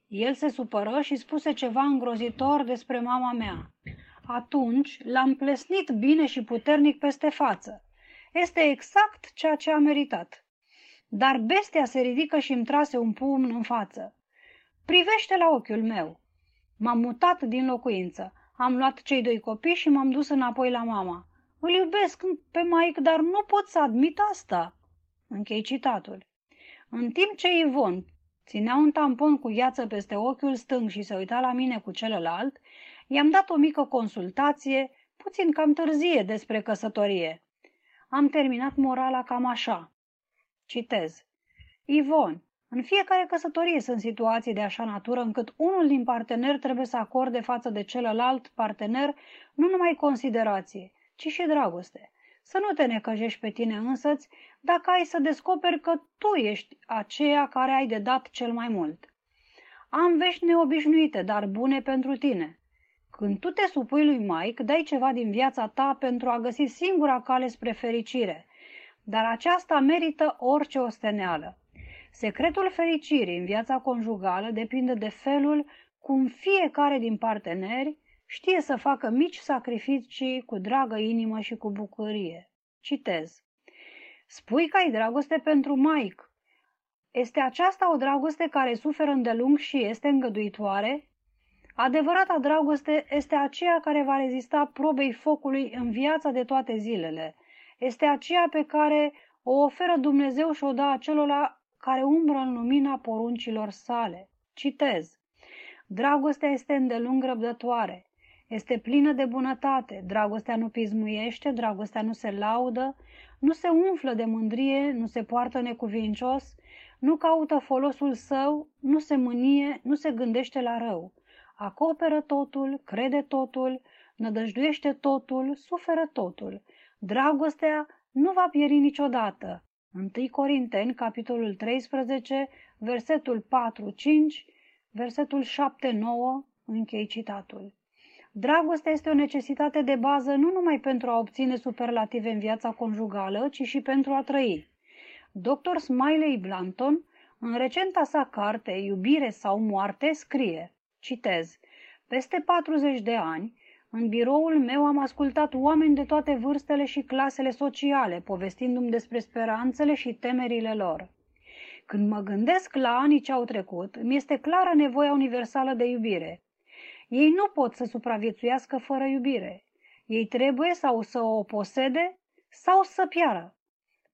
El se supără și spuse ceva îngrozitor despre mama mea. Atunci l-am plesnit bine și puternic peste față. Este exact ceea ce a meritat. Dar bestia se ridică și îmi trase un pumn în față. Privește la ochiul meu. M-am mutat din locuință. Am luat cei doi copii și m-am dus înapoi la mama. Îl iubesc pe Mike, dar nu pot să admit asta. Închei citatul. În timp ce Ivon ținea un tampon cu gheață peste ochiul stâng și se uita la mine cu celălalt, i-am dat o mică consultație, puțin cam târzie, despre căsătorie. Am terminat morala cam așa. Citez. Ivon, în fiecare căsătorie sunt situații de așa natură încât unul din parteneri trebuie să acorde față de celălalt partener nu numai considerație, ci și dragoste. Să nu te necăjești pe tine însăți dacă ai să descoperi că tu ești aceea care ai de dat cel mai mult. Am vești neobișnuite, dar bune pentru tine. Când tu te supui lui Mike, dai ceva din viața ta pentru a găsi singura cale spre fericire, dar aceasta merită orice osteneală. Secretul fericirii în viața conjugală depinde de felul cum fiecare din parteneri știe să facă mici sacrificii cu dragă inimă și cu bucurie. Citez. Spui că ai dragoste pentru Mike. Este aceasta o dragoste care suferă îndelung și este îngăduitoare? Adevărata dragoste este aceea care va rezista probei focului în viața de toate zilele. Este aceea pe care o oferă Dumnezeu și o dă acelora care umbră în lumina poruncilor sale. Citez. Dragostea este îndelung răbdătoare, este plină de bunătate, dragostea nu pismuiește, dragostea nu se laudă, nu se umflă de mândrie, nu se poartă necuvincios, nu caută folosul său, nu se mânie, nu se gândește la rău. Acoperă totul, crede totul, nădăjduiește totul, suferă totul. Dragostea nu va pieri niciodată. 1 Corinteni, capitolul 13, versetul 4-5, versetul 7-9, închei citatul. Dragostea este o necesitate de bază nu numai pentru a obține superlative în viața conjugală, ci și pentru a trăi. Dr. Smiley Blanton, în recenta sa carte Iubire sau moarte, scrie, citez, Peste 40 de ani, în biroul meu am ascultat oameni de toate vârstele și clasele sociale, povestindu-mi despre speranțele și temerile lor. Când mă gândesc la anii ce au trecut, mi este clară nevoia universală de iubire. Ei nu pot să supraviețuiască fără iubire. Ei trebuie sau să o posede sau să piară.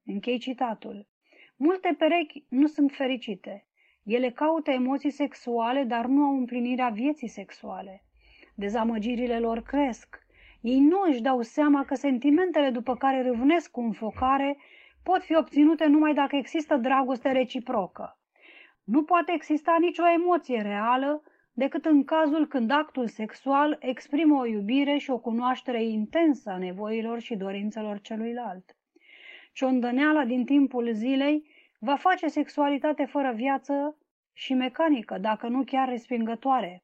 Închei citatul. Multe perechi nu sunt fericite. Ele caută emoții sexuale, dar nu au împlinirea vieții sexuale. Dezamăgirile lor cresc. Ei nu își dau seama că sentimentele după care râvnesc cu înfocare pot fi obținute numai dacă există dragoste reciprocă. Nu poate exista nicio emoție reală decât în cazul când actul sexual exprimă o iubire și o cunoaștere intensă a nevoilor și dorințelor celuilalt. Ciondăneala din timpul zilei va face sexualitate fără viață și mecanică, dacă nu chiar respingătoare.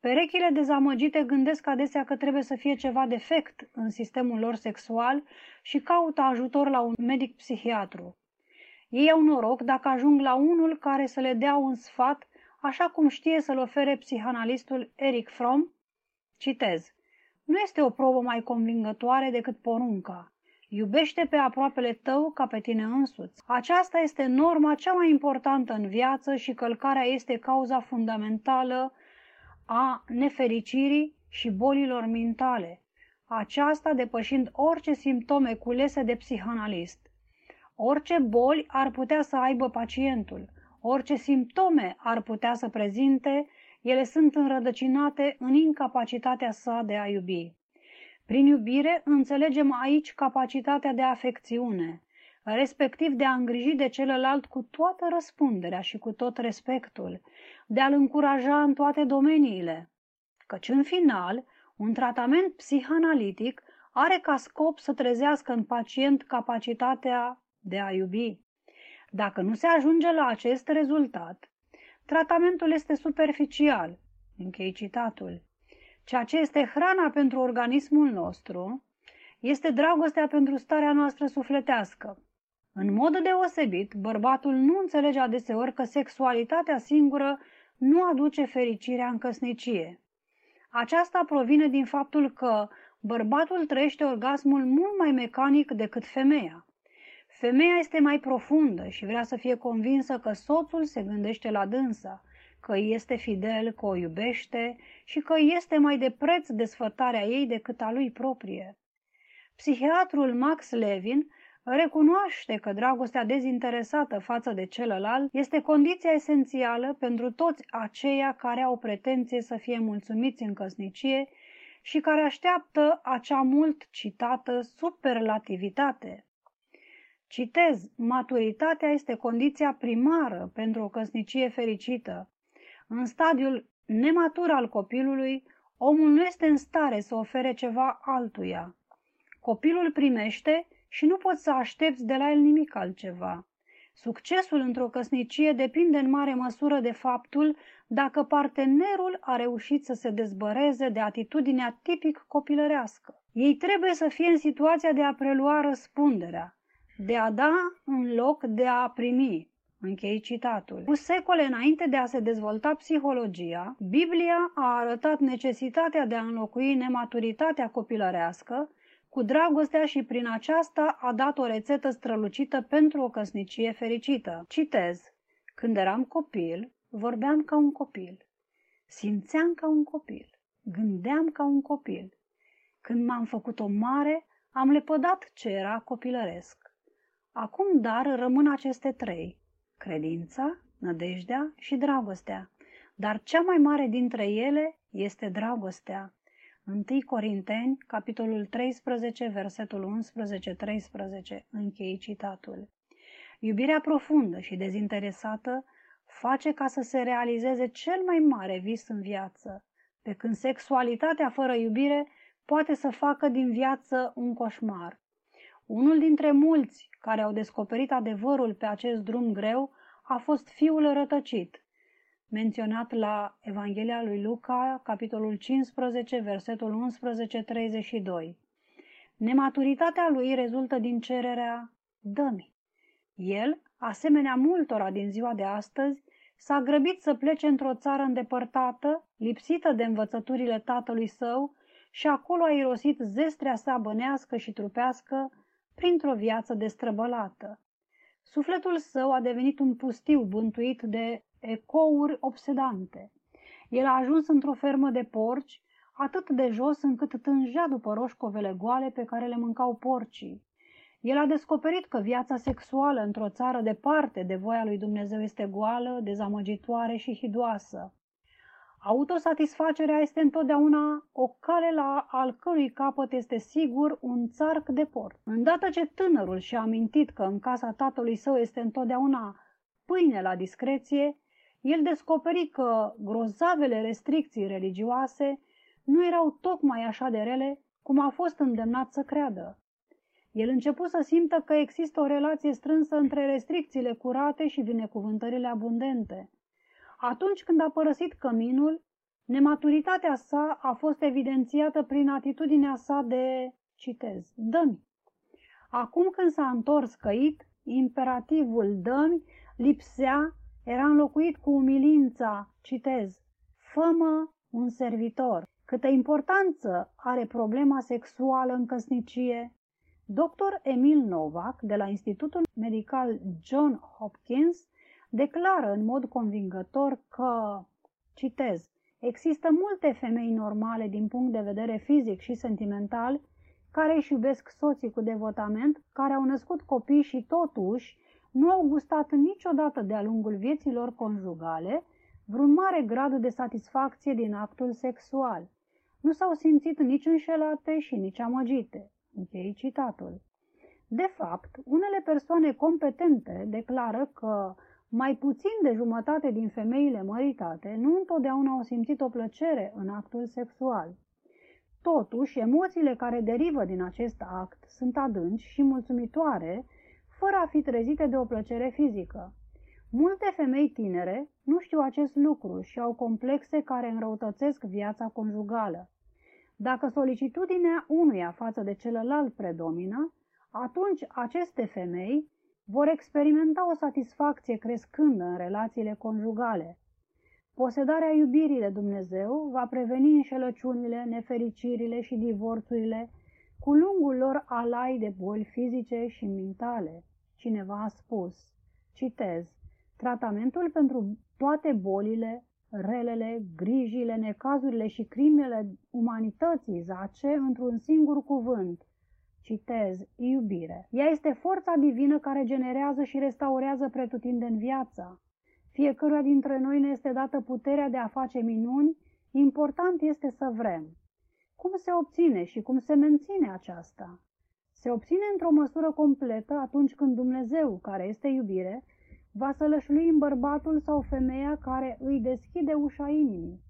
Perechile dezamăgite gândesc adesea că trebuie să fie ceva defect în sistemul lor sexual și caută ajutor la un medic psihiatru. Ei au noroc dacă ajung la unul care să le dea un sfat așa cum știe să-l ofere psihanalistul Eric Fromm, citez, nu este o probă mai convingătoare decât porunca. Iubește pe aproapele tău ca pe tine însuți. Aceasta este norma cea mai importantă în viață și călcarea este cauza fundamentală a nefericirii și bolilor mentale. Aceasta depășind orice simptome culese de psihanalist. Orice boli ar putea să aibă pacientul – Orice simptome ar putea să prezinte, ele sunt înrădăcinate în incapacitatea sa de a iubi. Prin iubire înțelegem aici capacitatea de afecțiune, respectiv de a îngriji de celălalt cu toată răspunderea și cu tot respectul, de a-l încuraja în toate domeniile. Căci în final, un tratament psihanalitic are ca scop să trezească în pacient capacitatea de a iubi. Dacă nu se ajunge la acest rezultat, tratamentul este superficial, Închei citatul. Ceea ce este hrana pentru organismul nostru este dragostea pentru starea noastră sufletească. În mod deosebit, bărbatul nu înțelege adeseori că sexualitatea singură nu aduce fericirea în căsnicie. Aceasta provine din faptul că bărbatul trăiește orgasmul mult mai mecanic decât femeia. Femeia este mai profundă și vrea să fie convinsă că soțul se gândește la dânsa, că este fidel, că o iubește și că este mai de preț desfătarea ei decât a lui proprie. Psihiatrul Max Levin recunoaște că dragostea dezinteresată față de celălalt este condiția esențială pentru toți aceia care au pretenție să fie mulțumiți în căsnicie și care așteaptă acea mult citată superlativitate. Citez, maturitatea este condiția primară pentru o căsnicie fericită. În stadiul nematur al copilului, omul nu este în stare să ofere ceva altuia. Copilul primește și nu poți să aștepți de la el nimic altceva. Succesul într-o căsnicie depinde în mare măsură de faptul dacă partenerul a reușit să se dezbăreze de atitudinea tipic copilărească. Ei trebuie să fie în situația de a prelua răspunderea, de a da în loc de a primi. Închei citatul. Cu secole înainte de a se dezvolta psihologia, Biblia a arătat necesitatea de a înlocui nematuritatea copilărească cu dragostea și prin aceasta a dat o rețetă strălucită pentru o căsnicie fericită. Citez. Când eram copil, vorbeam ca un copil. Simțeam ca un copil. Gândeam ca un copil. Când m-am făcut o mare, am lepădat ce era copilăresc. Acum, dar, rămân aceste trei. Credința, nădejdea și dragostea. Dar cea mai mare dintre ele este dragostea. 1 Corinteni, capitolul 13, versetul 11-13, închei citatul. Iubirea profundă și dezinteresată face ca să se realizeze cel mai mare vis în viață, pe când sexualitatea fără iubire poate să facă din viață un coșmar. Unul dintre mulți care au descoperit adevărul pe acest drum greu a fost fiul rătăcit, menționat la Evanghelia lui Luca, capitolul 15, versetul 11-32. Nematuritatea lui rezultă din cererea dămi. El, asemenea multora din ziua de astăzi, s-a grăbit să plece într-o țară îndepărtată, lipsită de învățăturile tatălui său, și acolo a irosit zestrea sa bănească și trupească printr-o viață destrăbălată. Sufletul său a devenit un pustiu bântuit de ecouri obsedante. El a ajuns într-o fermă de porci, atât de jos încât tângea după roșcovele goale pe care le mâncau porcii. El a descoperit că viața sexuală într-o țară departe de voia lui Dumnezeu este goală, dezamăgitoare și hidoasă. Autosatisfacerea este întotdeauna o cale la al cărui capăt este sigur un țarc de port. Îndată ce tânărul și-a amintit că în casa tatălui său este întotdeauna pâine la discreție, el descoperi că grozavele restricții religioase nu erau tocmai așa de rele cum a fost îndemnat să creadă. El început să simtă că există o relație strânsă între restricțiile curate și binecuvântările abundente. Atunci când a părăsit căminul, nematuritatea sa a fost evidențiată prin atitudinea sa de, citez, dămi. Acum când s-a întors căit, imperativul dămi lipsea era înlocuit cu umilința, citez, fămă un servitor. Câtă importanță are problema sexuală în căsnicie? Dr. Emil Novak, de la Institutul Medical John Hopkins, declară în mod convingător că, citez, există multe femei normale din punct de vedere fizic și sentimental care își iubesc soții cu devotament, care au născut copii și totuși nu au gustat niciodată de-a lungul vieților conjugale vreun mare grad de satisfacție din actul sexual. Nu s-au simțit nici înșelate și nici amăgite. Închei citatul. De fapt, unele persoane competente declară că mai puțin de jumătate din femeile măritate nu întotdeauna au simțit o plăcere în actul sexual. Totuși, emoțiile care derivă din acest act sunt adânci și mulțumitoare fără a fi trezite de o plăcere fizică. Multe femei tinere nu știu acest lucru și au complexe care înrăutățesc viața conjugală. Dacă solicitudinea unuia față de celălalt predomină, atunci aceste femei vor experimenta o satisfacție crescândă în relațiile conjugale. Posedarea iubirii de Dumnezeu va preveni înșelăciunile, nefericirile și divorțurile cu lungul lor alai de boli fizice și mentale. Cineva a spus, citez, tratamentul pentru toate bolile, relele, grijile, necazurile și crimele umanității zace într-un singur cuvânt. Citez, iubire. Ea este forța divină care generează și restaurează pretutindeni viața. Fiecăruia dintre noi ne este dată puterea de a face minuni, important este să vrem. Cum se obține și cum se menține aceasta? Se obține într-o măsură completă atunci când Dumnezeu, care este iubire, va sălășlui în bărbatul sau femeia care îi deschide ușa inimii.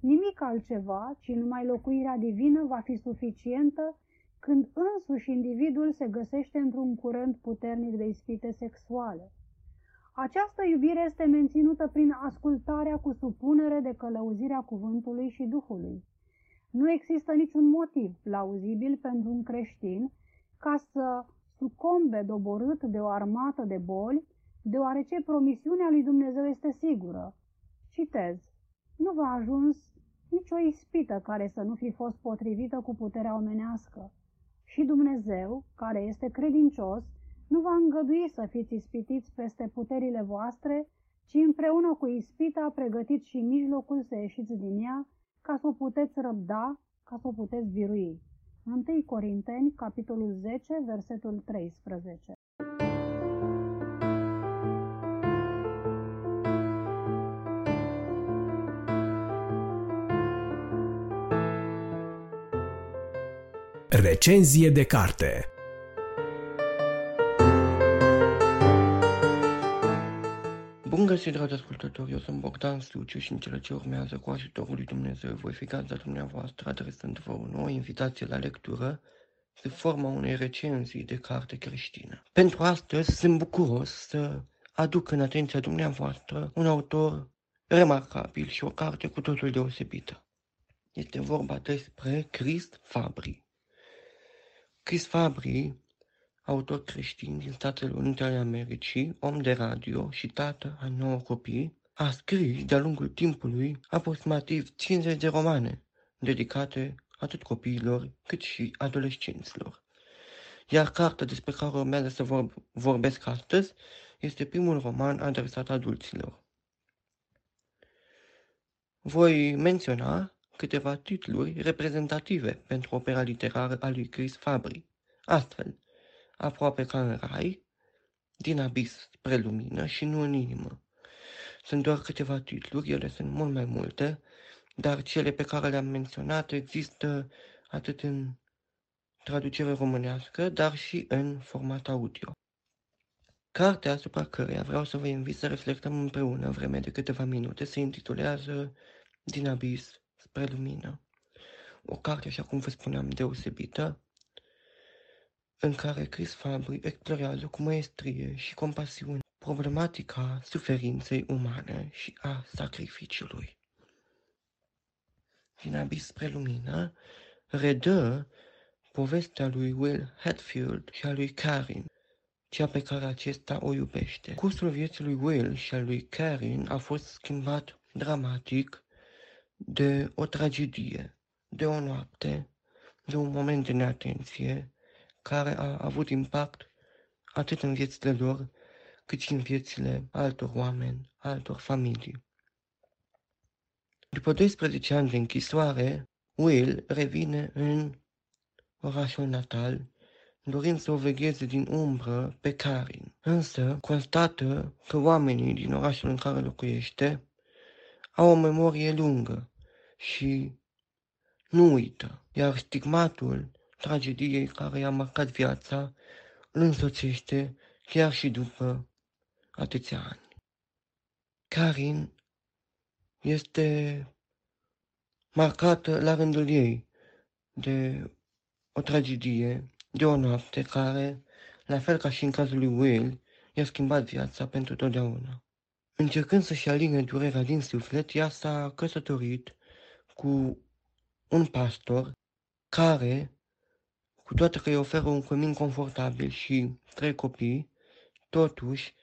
Nimic altceva, ci numai locuirea divină va fi suficientă când însuși individul se găsește într-un curent puternic de ispite sexuale. Această iubire este menținută prin ascultarea cu supunere de călăuzirea cuvântului și Duhului. Nu există niciun motiv plauzibil pentru un creștin ca să sucombe doborât de o armată de boli, deoarece promisiunea lui Dumnezeu este sigură. Citez, nu v-a ajuns nicio ispită care să nu fi fost potrivită cu puterea omenească. Și Dumnezeu, care este credincios, nu va îngădui să fiți ispitiți peste puterile voastre, ci împreună cu ispita pregătiți și mijlocul să ieșiți din ea, ca să o puteți răbda, ca să o puteți birui. 1 Corinteni, capitolul 10, versetul 13. Recenzie de carte Bun găsit, dragi ascultători, eu sunt Bogdan Sluciu și în cele ce urmează cu ajutorul lui Dumnezeu voi fi gazda dumneavoastră adresând-vă o nouă invitație la lectură sub forma unei recenzii de carte creștină. Pentru astăzi sunt bucuros să aduc în atenția dumneavoastră un autor remarcabil și o carte cu totul deosebită. Este vorba despre Christ Fabri. Chris Fabri, autor creștin din Statele Unite ale Americii, om de radio și tată a nouă copii, a scris de-a lungul timpului aproximativ 50 de romane dedicate atât copiilor cât și adolescenților. Iar cartea despre care urmează să vorb- vorbesc astăzi este primul roman adresat adulților. Voi menționa câteva titluri reprezentative pentru opera literară a lui Chris Fabri. Astfel, aproape ca în rai, din abis spre lumină și nu în inimă. Sunt doar câteva titluri, ele sunt mult mai multe, dar cele pe care le-am menționat există atât în traducere românească, dar și în format audio. Cartea asupra căreia vreau să vă invit să reflectăm împreună vreme de câteva minute se intitulează Din abis spre lumină. O carte, așa cum vă spuneam, deosebită, în care Chris Fabri explorează cu maestrie și compasiune problematica suferinței umane și a sacrificiului. Din abis spre lumină, redă povestea lui Will Hatfield și a lui Karin, cea pe care acesta o iubește. Cursul vieții lui Will și al lui Karin a fost schimbat dramatic de o tragedie, de o noapte, de un moment de neatenție care a avut impact atât în viețile lor, cât și în viețile altor oameni, altor familii. După 12 ani de închisoare, Will revine în orașul natal, dorind să o vegheze din umbră pe Karin. Însă constată că oamenii din orașul în care locuiește au o memorie lungă și nu uită, iar stigmatul tragediei care i-a marcat viața îl însoțește chiar și după atâția ani. Karin este marcată la rândul ei de o tragedie, de o noapte care, la fel ca și în cazul lui Will, i-a schimbat viața pentru totdeauna. Încercând să-și aline durerea din suflet, ea s-a căsătorit cu un pastor care, cu toate că îi oferă un cămin confortabil și trei copii, totuși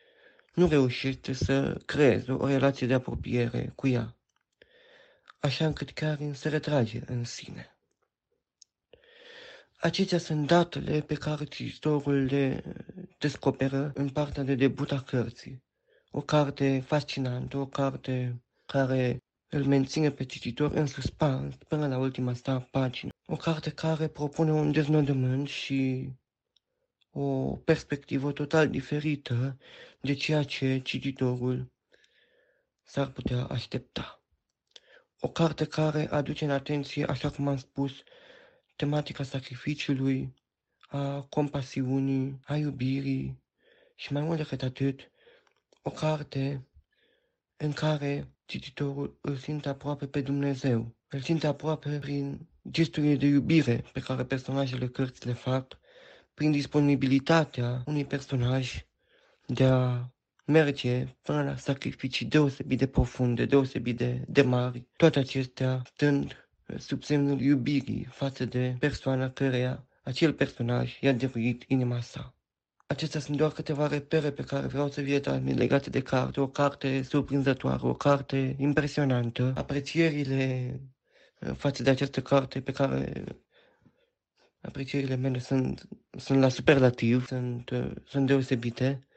nu reușește să creeze o relație de apropiere cu ea, așa încât Karin se retrage în sine. Acestea sunt datele pe care cititorul le descoperă în partea de debut a cărții. O carte fascinantă, o carte care îl menține pe cititor în suspans până la ultima sa pagină. O carte care propune un deznodământ și o perspectivă total diferită de ceea ce cititorul s-ar putea aștepta. O carte care aduce în atenție, așa cum am spus, tematica sacrificiului, a compasiunii, a iubirii și mai mult decât atât, o carte în care cititorul îl simte aproape pe Dumnezeu, îl simte aproape prin gesturile de iubire pe care personajele cărții le fac, prin disponibilitatea unui personaj de a merge până la sacrificii deosebit de profunde, deosebit de, de mari, toate acestea stând sub semnul iubirii față de persoana căreia acel personaj i-a dăruit inima sa. Acestea sunt doar câteva repere pe care vreau să vi le legate de carte, o carte surprinzătoare, o carte impresionantă, aprecierile uh, față de această carte pe care aprecierile mele sunt, sunt la superlativ, sunt, uh, sunt deosebite.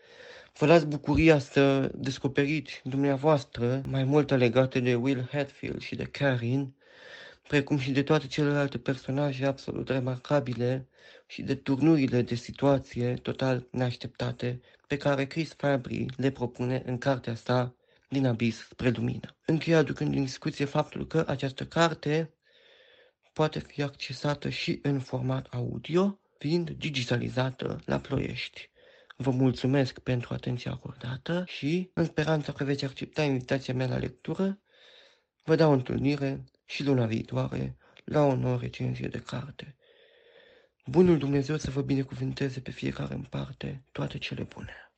Vă las bucuria să descoperiți dumneavoastră mai multe legate de Will Hatfield și de Karin, precum și de toate celelalte personaje absolut remarcabile și de turnurile de situație total neașteptate pe care Chris Fabry le propune în cartea sa Din abis spre lumină. Încheie aducând în discuție faptul că această carte poate fi accesată și în format audio, fiind digitalizată la Ploiești. Vă mulțumesc pentru atenția acordată și, în speranța că veți accepta invitația mea la lectură, vă dau întâlnire și luna viitoare la o nouă recenzie de carte. Bunul Dumnezeu să vă binecuvânteze pe fiecare în parte toate cele bune.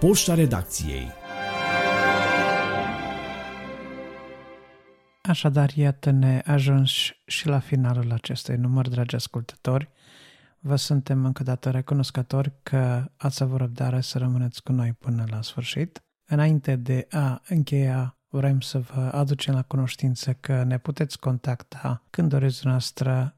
Poșta redacției Așadar, iată-ne ajuns și la finalul acestui număr, dragi ascultători. Vă suntem încă dată recunoscători că ați avut răbdare să rămâneți cu noi până la sfârșit. Înainte de a încheia, vrem să vă aducem la cunoștință că ne puteți contacta când doriți noastră